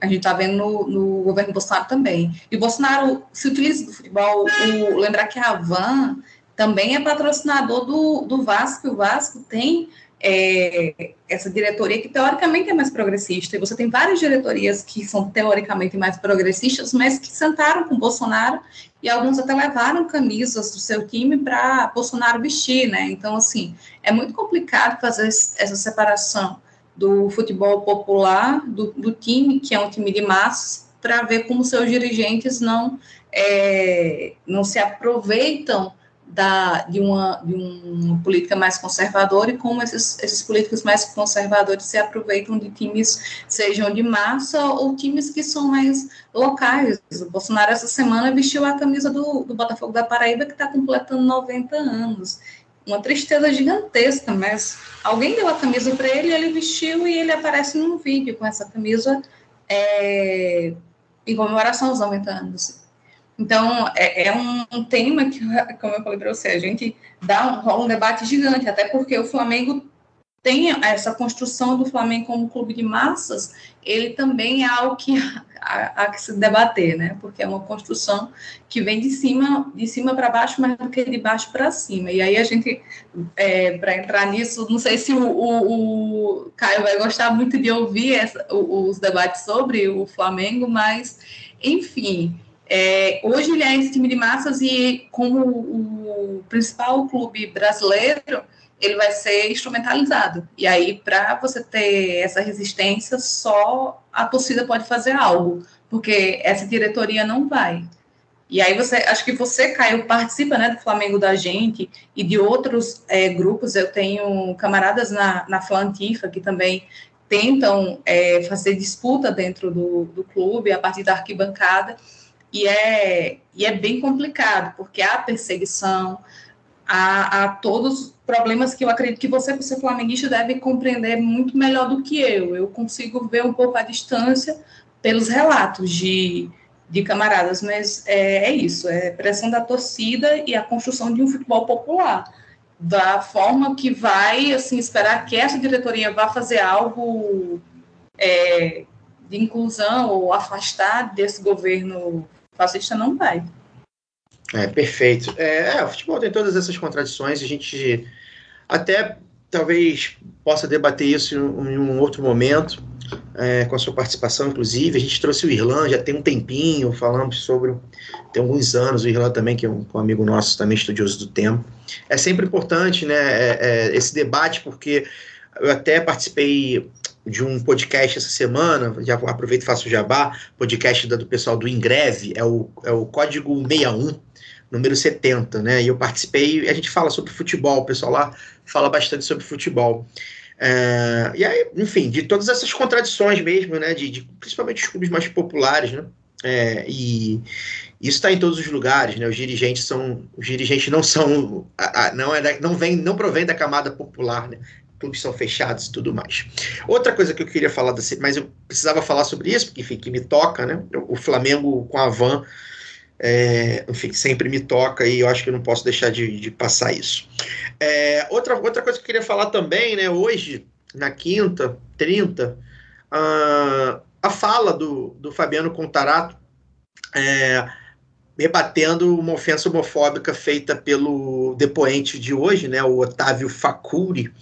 a gente está vendo no, no, governo Bolsonaro também. E Bolsonaro se utiliza do futebol. O, lembrar que a Van também é patrocinador do, do Vasco, o Vasco tem é, essa diretoria que teoricamente é mais progressista, e você tem várias diretorias que são teoricamente mais progressistas, mas que sentaram com Bolsonaro e alguns até levaram camisas do seu time para Bolsonaro vestir, né? Então, assim, é muito complicado fazer essa separação do futebol popular, do, do time, que é um time de massas, para ver como seus dirigentes não, é, não se aproveitam da, de, uma, de uma política mais conservadora e como esses, esses políticos mais conservadores se aproveitam de times, sejam de massa ou times que são mais locais. O Bolsonaro, essa semana, vestiu a camisa do, do Botafogo da Paraíba, que está completando 90 anos. Uma tristeza gigantesca, mas alguém deu a camisa para ele, ele vestiu e ele aparece num vídeo com essa camisa é, em comemoração aos 90 anos. Então, é, é um, tema que, como eu falei para você, a gente dá um, um debate gigante, até porque o Flamengo tem essa construção do Flamengo como clube de massas, ele também é algo que há, há que se debater, né? Porque é uma construção que vem de cima, de cima para baixo, mais do que de baixo para cima. E aí a gente, é, para entrar nisso, não sei se o, o, o, Caio vai gostar muito de ouvir essa, os debates sobre o Flamengo, mas, enfim, é, hoje ele é esse time de massas e como o principal clube brasileiro, ele vai ser instrumentalizado. E aí, para você ter essa resistência, só a torcida pode fazer algo, porque essa diretoria não vai. E aí você, acho que você, Caio, participa né, do Flamengo da gente e de outros é, grupos. Eu tenho camaradas na, na Flantifa que também tentam é, fazer disputa dentro do, do clube a partir da arquibancada. E é, e é bem complicado, porque há perseguição, há, há todos os problemas que eu acredito que você, por ser flamenguista, deve compreender muito melhor do que eu. Eu consigo ver um pouco a distância pelos relatos de, de camaradas, mas é, é isso, é pressão da torcida e a construção de um futebol popular da forma que vai assim esperar que essa diretoria vá fazer algo é, de inclusão ou afastar desse governo fascista não vai.
É, perfeito. É, é, o futebol tem todas essas contradições, a gente até talvez possa debater isso em um outro momento, é, com a sua participação, inclusive. A gente trouxe o Irlan, já tem um tempinho, falamos sobre, tem alguns anos, o Irlan também, que é um, um amigo nosso, também estudioso do tema. É sempre importante né, é, é, esse debate, porque eu até participei de um podcast essa semana, já aproveito e faço o jabá, podcast do pessoal do Ingreve, é o, é o Código 61, número 70, né? E eu participei, a gente fala sobre futebol, o pessoal lá fala bastante sobre futebol. É, e aí, enfim, de todas essas contradições mesmo, né? De, de principalmente os clubes mais populares, né? É, e isso está em todos os lugares, né? Os dirigentes são, os dirigentes não são, a, a, não é, não vem, não provém da camada popular, né? Clubes são fechados e tudo mais. Outra coisa que eu queria falar, desse, mas eu precisava falar sobre isso, porque enfim, que me toca, né? O Flamengo com a Van é, enfim, sempre me toca e eu acho que eu não posso deixar de, de passar isso. É, outra, outra coisa que eu queria falar também, né, hoje, na quinta, 30, uh, a fala do, do Fabiano Contarato é, rebatendo uma ofensa homofóbica feita pelo depoente de hoje, né, o Otávio Facuri,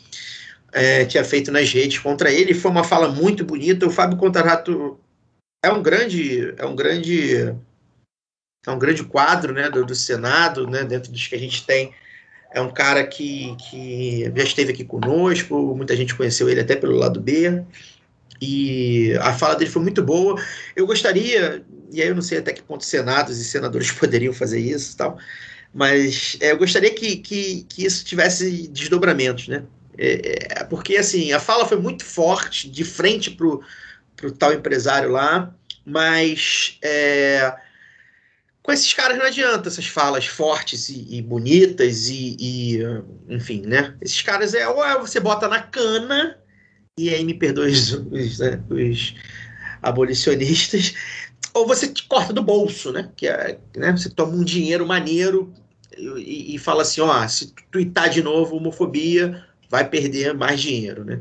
é, tinha feito nas redes contra ele. Foi uma fala muito bonita. O Fábio Contarato é um grande, é um grande é um grande quadro né, do, do, Senado, né, dentro dos que a gente tem. É um cara que, que já esteve aqui conosco, muita gente conheceu ele até pelo lado B, e a fala dele foi muito boa. Eu gostaria, e aí eu não sei até que ponto senados e senadores poderiam fazer isso tal, mas é, eu gostaria que, que, que isso tivesse desdobramentos, né? É, é porque, assim, a fala foi muito forte, de frente para o tal empresário lá, mas é, com esses caras não adianta essas falas fortes e, e bonitas e, e, enfim, né? Esses caras é ou você bota na cana e aí me perdoe os, os, né, os abolicionistas, ou você te corta do bolso, né? Que é, né? Você toma um dinheiro maneiro e, e fala assim, ó, se tuitar de novo homofobia, vai perder mais dinheiro, né?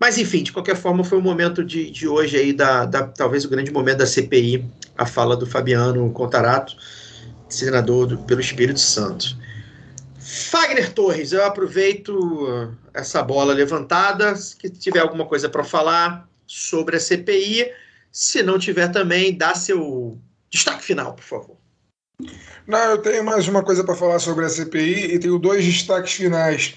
Mas, enfim, de qualquer forma, foi o momento de, de hoje aí, da, da, talvez o grande momento da CPI, a fala do Fabiano Contarato, senador do, pelo Espírito Santo. Fagner Torres, eu aproveito essa bola levantada, se tiver alguma coisa para falar sobre a CPI, se não tiver também, dá seu destaque final, por favor.
Não, eu tenho mais uma coisa para falar sobre a CPI e tenho dois destaques finais.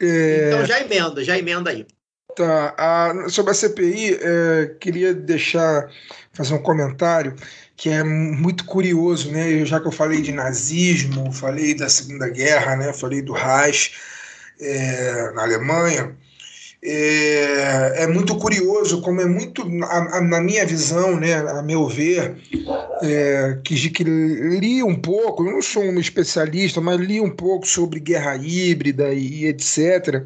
É... Então já emenda, já emenda aí.
Tá. A, sobre a CPI, é, queria deixar, fazer um comentário que é muito curioso, né? Já que eu falei de nazismo, falei da Segunda Guerra, né? Falei do Reich é, na Alemanha. É, é, muito curioso como é muito, a, a, na minha visão, né, a meu ver, é, que, que li um pouco, eu não sou um especialista, mas li um pouco sobre guerra híbrida e, e etc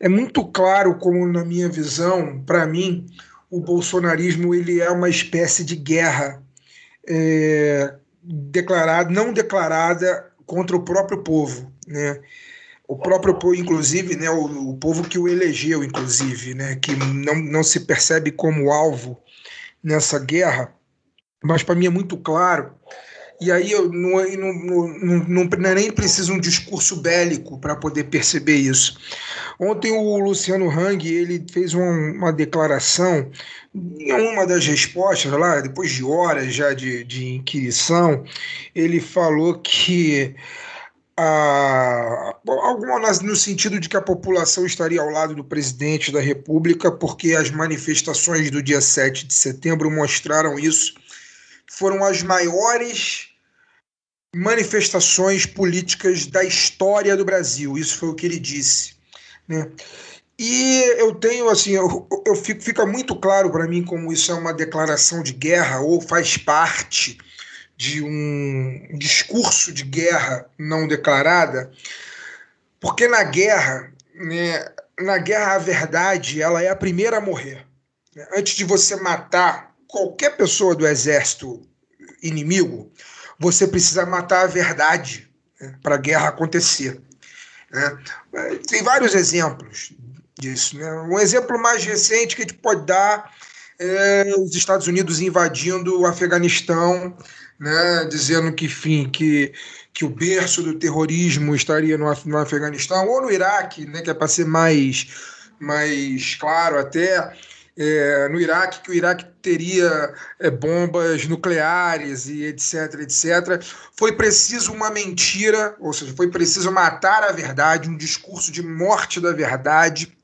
é muito claro como, na minha visão, para mim, o bolsonarismo ele é uma espécie de guerra é, declarada, não declarada contra o próprio povo, né? O próprio povo, inclusive, né, o, o povo que o elegeu, inclusive, né, que não, não se percebe como alvo nessa guerra, mas para mim é muito claro e aí eu não, não, não, não, não nem preciso um discurso bélico para poder perceber isso. Ontem o Luciano Hang ele fez uma, uma declaração em uma das respostas lá, depois de horas já de, de inquirição, ele falou que a, alguma no sentido de que a população estaria ao lado do presidente da República, porque as manifestações do dia 7 de setembro mostraram isso. Foram as maiores manifestações políticas da história do Brasil. Isso foi o que ele disse. Né? E eu tenho, assim, eu, eu fico, fica muito claro para mim como isso é uma declaração de guerra ou faz parte de um discurso de guerra não declarada, porque na guerra, né, na guerra a verdade ela é a primeira a morrer. Antes de você matar qualquer pessoa do exército inimigo, você precisa matar a verdade né, para a guerra acontecer. Né? Tem vários exemplos disso. Né? Um exemplo mais recente que a gente pode dar é os Estados Unidos invadindo o Afeganistão, né? dizendo que, que, que o berço do terrorismo estaria no, no Afeganistão, ou no Iraque, né? que é para ser mais, mais claro até é, no Iraque, que o Iraque teria é, bombas nucleares e etc, etc. Foi preciso uma mentira, ou seja, foi preciso matar a verdade, um discurso de morte da verdade,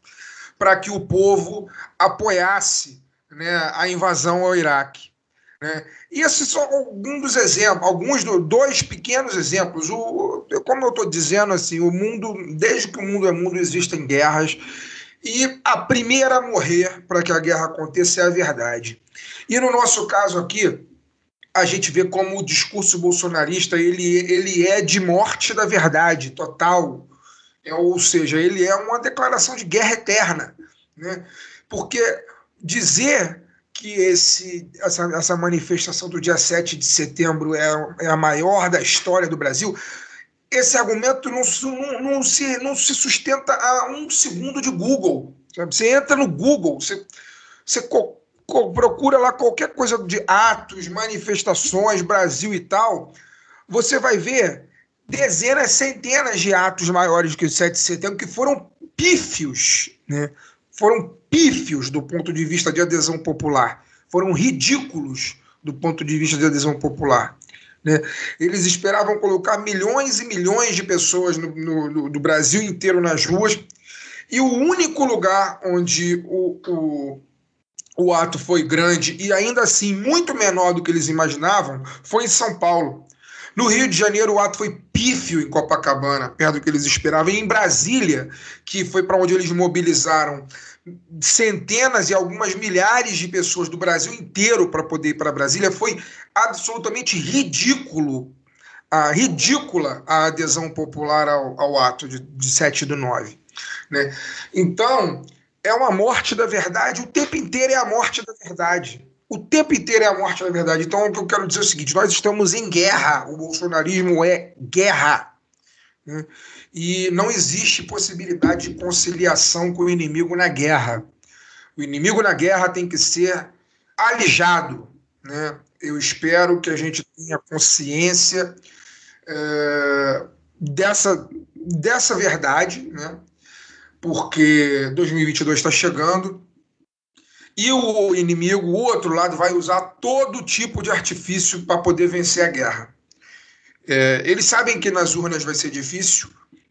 para que o povo apoiasse né, a invasão ao Iraque. Né? E esses são alguns dos exemplos, alguns do, dois pequenos exemplos. O, como eu estou dizendo, assim, o mundo, desde que o mundo é mundo, existem guerras e a primeira a morrer para que a guerra aconteça é a verdade. E no nosso caso aqui, a gente vê como o discurso bolsonarista ele, ele é de morte da verdade total. É, ou seja, ele é uma declaração de guerra eterna. Né? Porque dizer que esse, essa, essa manifestação do dia 7 de setembro é, é a maior da história do Brasil esse argumento não, não, não, se, não se sustenta a um segundo de Google. Sabe? Você entra no Google, você, você co, co, procura lá qualquer coisa de atos, manifestações, Brasil e tal, você vai ver dezenas, centenas de atos maiores que o 7 de setembro que foram pífios, né? Foram pífios do ponto de vista de adesão popular, foram ridículos do ponto de vista de adesão popular. Né? Eles esperavam colocar milhões e milhões de pessoas no, no, no, do Brasil inteiro nas ruas. E o único lugar onde o, o, o ato foi grande e ainda assim muito menor do que eles imaginavam foi em São Paulo. No Rio de Janeiro, o ato foi pífio em Copacabana, perto do que eles esperavam. E em Brasília, que foi para onde eles mobilizaram centenas e algumas milhares de pessoas do Brasil inteiro para poder ir para Brasília, foi absolutamente ridículo, a, ridícula a adesão popular ao, ao ato de, de 7 do 9. Né? Então, é uma morte da verdade, o tempo inteiro é a morte da verdade. O tempo inteiro é a morte da verdade. Então, o que eu quero dizer é o seguinte: nós estamos em guerra, o bolsonarismo é guerra. Né? E não existe possibilidade de conciliação com o inimigo na guerra. O inimigo na guerra tem que ser alijado. Né? Eu espero que a gente tenha consciência é, dessa, dessa verdade, né? porque 2022 está chegando e o inimigo, o outro lado, vai usar todo tipo de artifício para poder vencer a guerra. É, eles sabem que nas urnas vai ser difícil,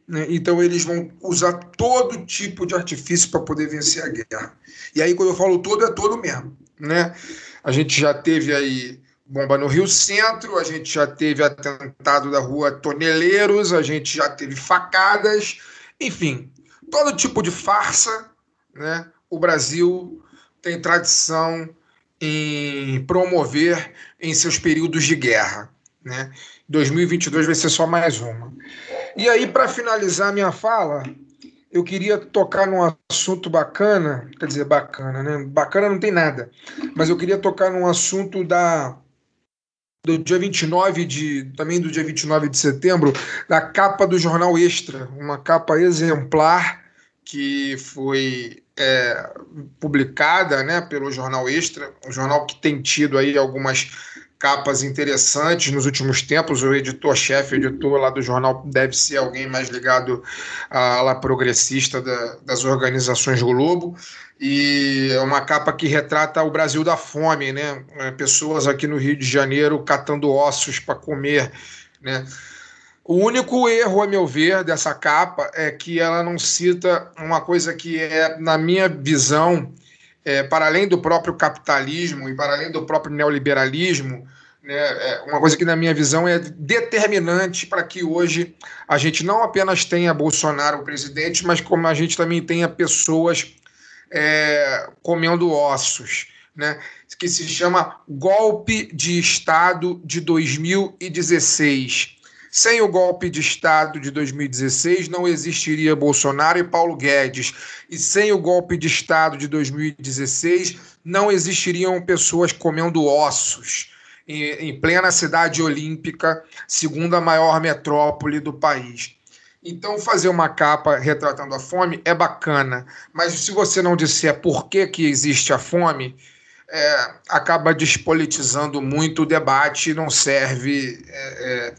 né? então eles vão usar todo tipo de artifício para poder vencer a guerra. E aí, quando eu falo todo, é todo mesmo. Né? A gente já teve aí bomba no Rio Centro, a gente já teve atentado da rua Toneleiros, a gente já teve facadas, enfim, todo tipo de farsa, né? O Brasil tem tradição em promover em seus períodos de guerra, né? 2022 vai ser só mais uma. E aí, para finalizar minha fala, eu queria tocar num assunto bacana, quer dizer, bacana, né? Bacana não tem nada, mas eu queria tocar num assunto da do dia 29 de também do dia 29 de setembro, da capa do jornal Extra, uma capa exemplar que foi é, publicada, né, pelo jornal Extra, um jornal que tem tido aí algumas capas interessantes nos últimos tempos. O editor-chefe, editor lá do jornal, deve ser alguém mais ligado à ala progressista da, das organizações Globo. E é uma capa que retrata o Brasil da fome, né? É, pessoas aqui no Rio de Janeiro catando ossos para comer, né? O único erro, a meu ver, dessa capa é que ela não cita uma coisa que é, na minha visão, é, para além do próprio capitalismo e para além do próprio neoliberalismo, né, é uma coisa que, na minha visão, é determinante para que hoje a gente não apenas tenha Bolsonaro presidente, mas como a gente também tenha pessoas é, comendo ossos, né, que se chama Golpe de Estado de 2016. Sem o golpe de Estado de 2016, não existiria Bolsonaro e Paulo Guedes. E sem o golpe de Estado de 2016, não existiriam pessoas comendo ossos em, plena cidade olímpica, segunda maior metrópole do país. Então, fazer uma capa retratando a fome é bacana, mas se você não disser por que, que existe a fome, é, acaba despolitizando muito o debate e não serve é, é,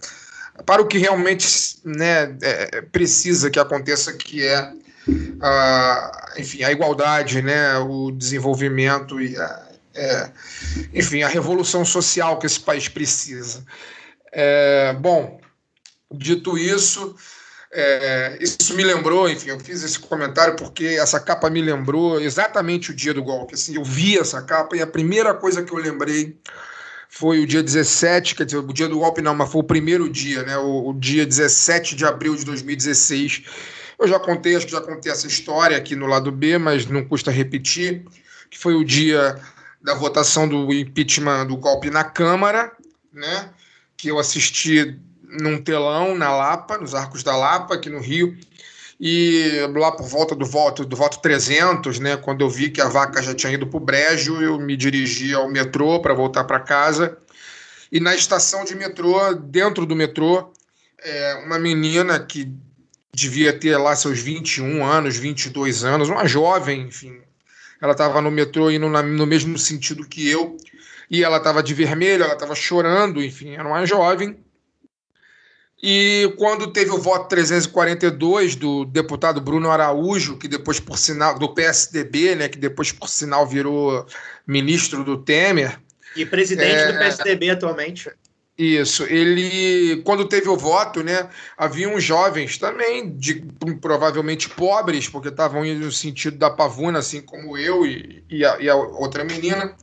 para o que realmente né, é, precisa que aconteça, que é a, enfim, a igualdade, né, o desenvolvimento e a, é, enfim, a revolução social que esse país precisa. É, bom, dito isso, é, isso me lembrou, enfim, eu fiz esse comentário porque essa capa me lembrou exatamente o dia do golpe. Assim, eu vi essa capa e a primeira coisa que eu lembrei foi o dia 17, quer dizer, o dia do golpe não, mas foi o primeiro dia, né? O, o dia 17 de abril de 2016. Eu já contei, acho que já contei essa história aqui no lado B, mas não custa repetir, que foi o dia da votação do impeachment do golpe na Câmara, né? Que eu assisti num telão na Lapa, nos Arcos da Lapa, aqui no Rio. E lá por volta do voto do voto 300, né, quando eu vi que a vaca já tinha ido para o brejo, eu me dirigi ao metrô para voltar para casa. E na estação de metrô, dentro do metrô, é, uma menina que devia ter lá seus 21 anos, 22 anos, uma jovem, enfim. Ela estava no metrô indo na, no mesmo sentido que eu, e ela estava de vermelho, ela estava chorando, enfim, era uma jovem. E quando teve o voto 342 do deputado Bruno Araújo, que depois por sinal do PSDB, né, que depois por sinal virou ministro do Temer,
e presidente é, do PSDB atualmente.
Isso, ele, quando teve o voto, né, haviam jovens também, de, provavelmente pobres, porque estavam indo no sentido da pavuna, assim como eu e, e, a, e a outra menina,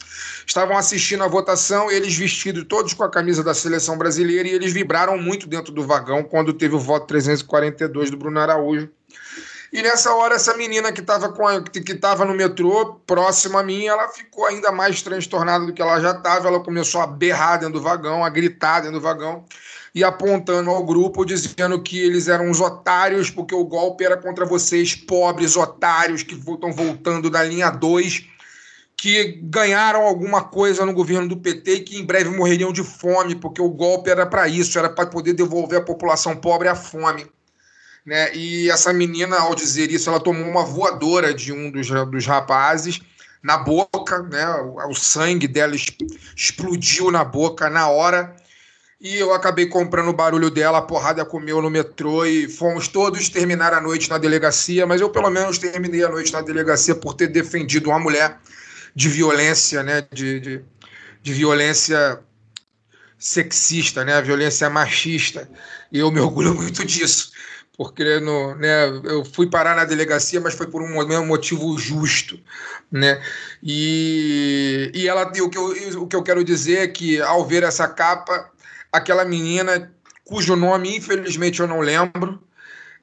estavam assistindo a votação, eles vestidos todos com a camisa da seleção brasileira, e eles vibraram muito dentro do vagão quando teve o voto 342 do Bruno Araújo, e nessa hora, essa menina que estava que tava no metrô, próxima a mim, ela ficou ainda mais transtornada do que ela já estava. Ela começou a berrar dentro do vagão, a gritar dentro do vagão e apontando ao grupo, dizendo que eles eram os otários, porque o golpe era contra vocês, pobres otários que estão voltando da linha 2, que ganharam alguma coisa no governo do PT e que em breve morreriam de fome, porque o golpe era para isso, era para poder devolver a população pobre à fome. Né? E essa menina, ao dizer isso, ela tomou uma voadora de um dos, dos rapazes na boca, né? O, o sangue dela explodiu na boca na hora. E eu acabei comprando o barulho dela, a porrada comeu no metrô e fomos todos terminar a noite na delegacia, mas eu pelo menos terminei a noite na delegacia por ter defendido uma mulher de violência, né? De, de, de violência sexista, né? Violência machista. E eu me orgulho muito disso porque no, né, eu fui parar na delegacia, mas foi por um motivo justo, né? E, e ela, o que, eu, o que eu quero dizer é que ao ver essa capa, aquela menina cujo nome infelizmente eu não lembro,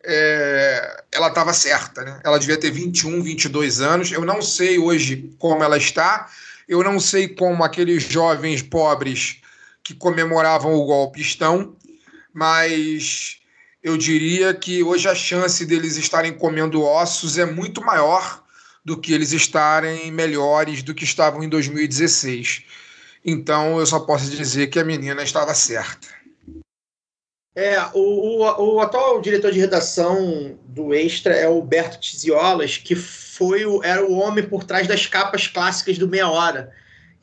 é, ela estava certa, né? Ela devia ter 21, 22 anos. Eu não sei hoje como ela está. Eu não sei como aqueles jovens pobres que comemoravam o golpe estão, mas eu diria que hoje a chance deles estarem comendo ossos é muito maior do que eles estarem melhores do que estavam em 2016. Então eu só posso dizer que a menina estava certa.
É, o, o, o atual diretor de redação do Extra é o Berto Tiziolas, que foi o, era o homem por trás das capas clássicas do Meia Hora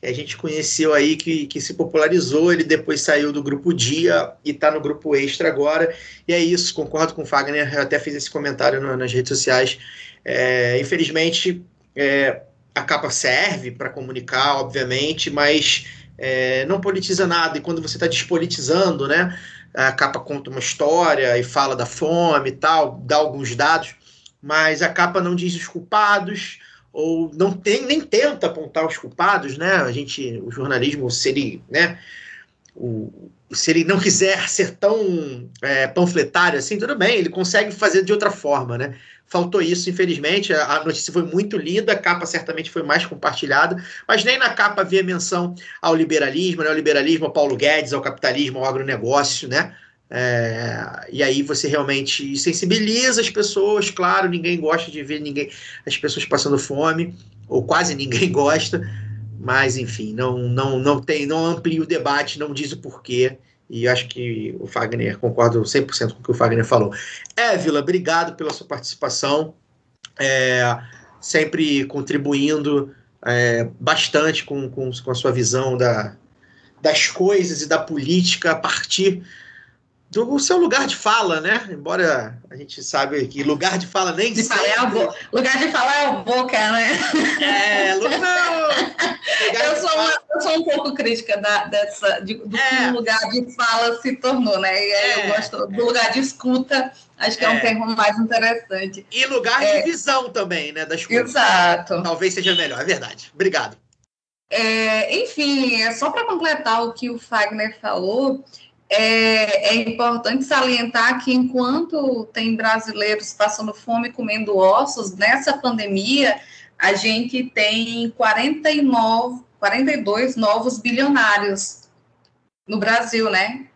a gente conheceu aí, que, que se popularizou, ele depois saiu do grupo Dia e está no grupo Extra agora. E é isso, concordo com o Fagner, eu até fiz esse comentário no, nas redes sociais. É, infelizmente, é, a capa serve para comunicar, obviamente, mas é, não politiza nada. E quando você está despolitizando, né, a capa conta uma história e fala da fome e tal, dá alguns dados, mas a capa não diz os culpados, ou não tem nem tenta apontar os culpados, né? A gente, o jornalismo, se ele, né? O, se ele não quiser ser tão é, panfletário assim, tudo bem, ele consegue fazer de outra forma, né? Faltou isso, infelizmente. A notícia foi muito lida, a capa certamente foi mais compartilhada, mas nem na capa havia menção ao liberalismo, né? Ao liberalismo, ao Paulo Guedes, ao capitalismo, ao agronegócio, né? É, e aí você realmente sensibiliza as pessoas, claro, ninguém gosta de ver ninguém, as pessoas passando fome, ou quase ninguém gosta, mas enfim, não, não, não tem, não amplia o debate, não diz o porquê, E acho que o Fagner, concordo 100% com o que o Fagner falou. Évila, obrigado pela sua participação, é, sempre contribuindo é, bastante com, com, com a sua visão da, das coisas e da política a partir do seu lugar de fala, né? Embora a gente sabe que lugar de fala nem
De
sempre...
é o bo... Lugar de falar é o boca, né?
É. Lugar
Eu sou,
fala-
uma- eu sou um pouco crítica da, dessa, de, do que
É.
o lugar de fala se tornou, né? E
É.
eu gosto do lugar de escuta, acho que é,
É.
um termo mais interessante.
E lugar
É.
de visão também, né? Das coisas.
Exato.
Talvez seja melhor, é verdade. Obrigado.
É, enfim, é só para completar o que o Fagner falou, é, é importante salientar que enquanto tem brasileiros passando fome, comendo ossos, nessa pandemia, a gente tem 49, 42 novos bilionários no Brasil, né?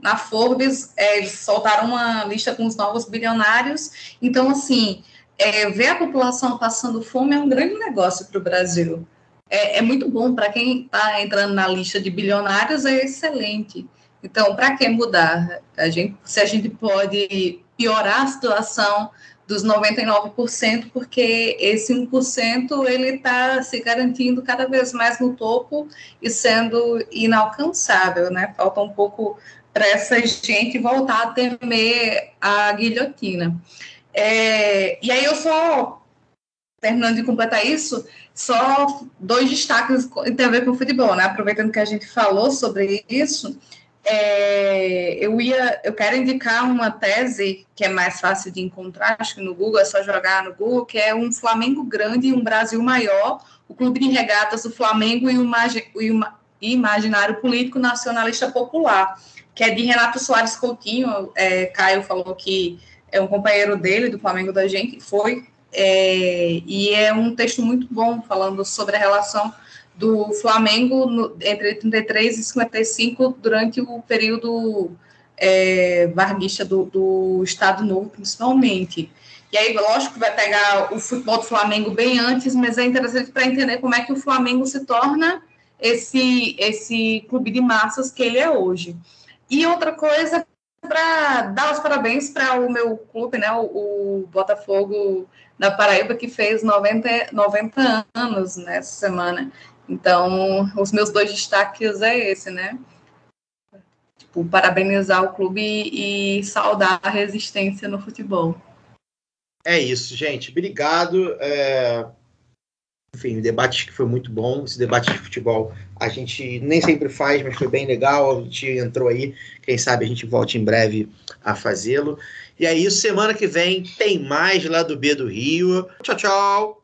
Na Forbes, é, eles soltaram uma lista com os novos bilionários. Então, assim, é, ver a população passando fome é um grande negócio para o Brasil é, é muito bom para quem está entrando na lista de bilionários, é excelente. Então, para que mudar? A gente, se a gente pode piorar a situação dos 99%, porque esse 1% ele está se garantindo cada vez mais no topo e sendo inalcançável, né? Falta um pouco para essa gente voltar a temer a guilhotina. É, e aí eu só terminando de completar isso, só dois destaques que tem a ver com o futebol, né? Aproveitando que a gente falou sobre isso, é, eu ia, eu quero indicar uma tese que é mais fácil de encontrar, acho que no Google é só jogar no Google, que é um Flamengo grande e um Brasil maior, o clube de regatas do Flamengo e o, o ima- imaginário político nacionalista popular, que é de Renato Soares Coutinho, é, Caio falou que é um companheiro dele, do Flamengo da gente, foi é, e é um texto muito bom falando sobre a relação do Flamengo no, entre 33 e 55 durante o período é, varguista do, do Estado Novo, principalmente. E aí, lógico que vai pegar o futebol do Flamengo bem antes, mas é interessante para entender como é que o Flamengo se torna esse, esse clube de massas que ele é hoje. E outra coisa, para dar os parabéns para o meu clube, né, o, o Botafogo da Paraíba, que fez 90, 90 anos nessa semana. Então, os meus dois destaques é esse, né? Tipo, parabenizar o clube e saudar a resistência no futebol.
É isso, gente. Obrigado. É, Enfim, o debate foi muito bom. Esse debate de futebol a gente nem sempre faz, mas foi bem legal. A gente entrou aí. Quem sabe a gente volte em breve a fazê-lo. E é isso. Semana que vem tem mais lá do B do Rio. Tchau, tchau.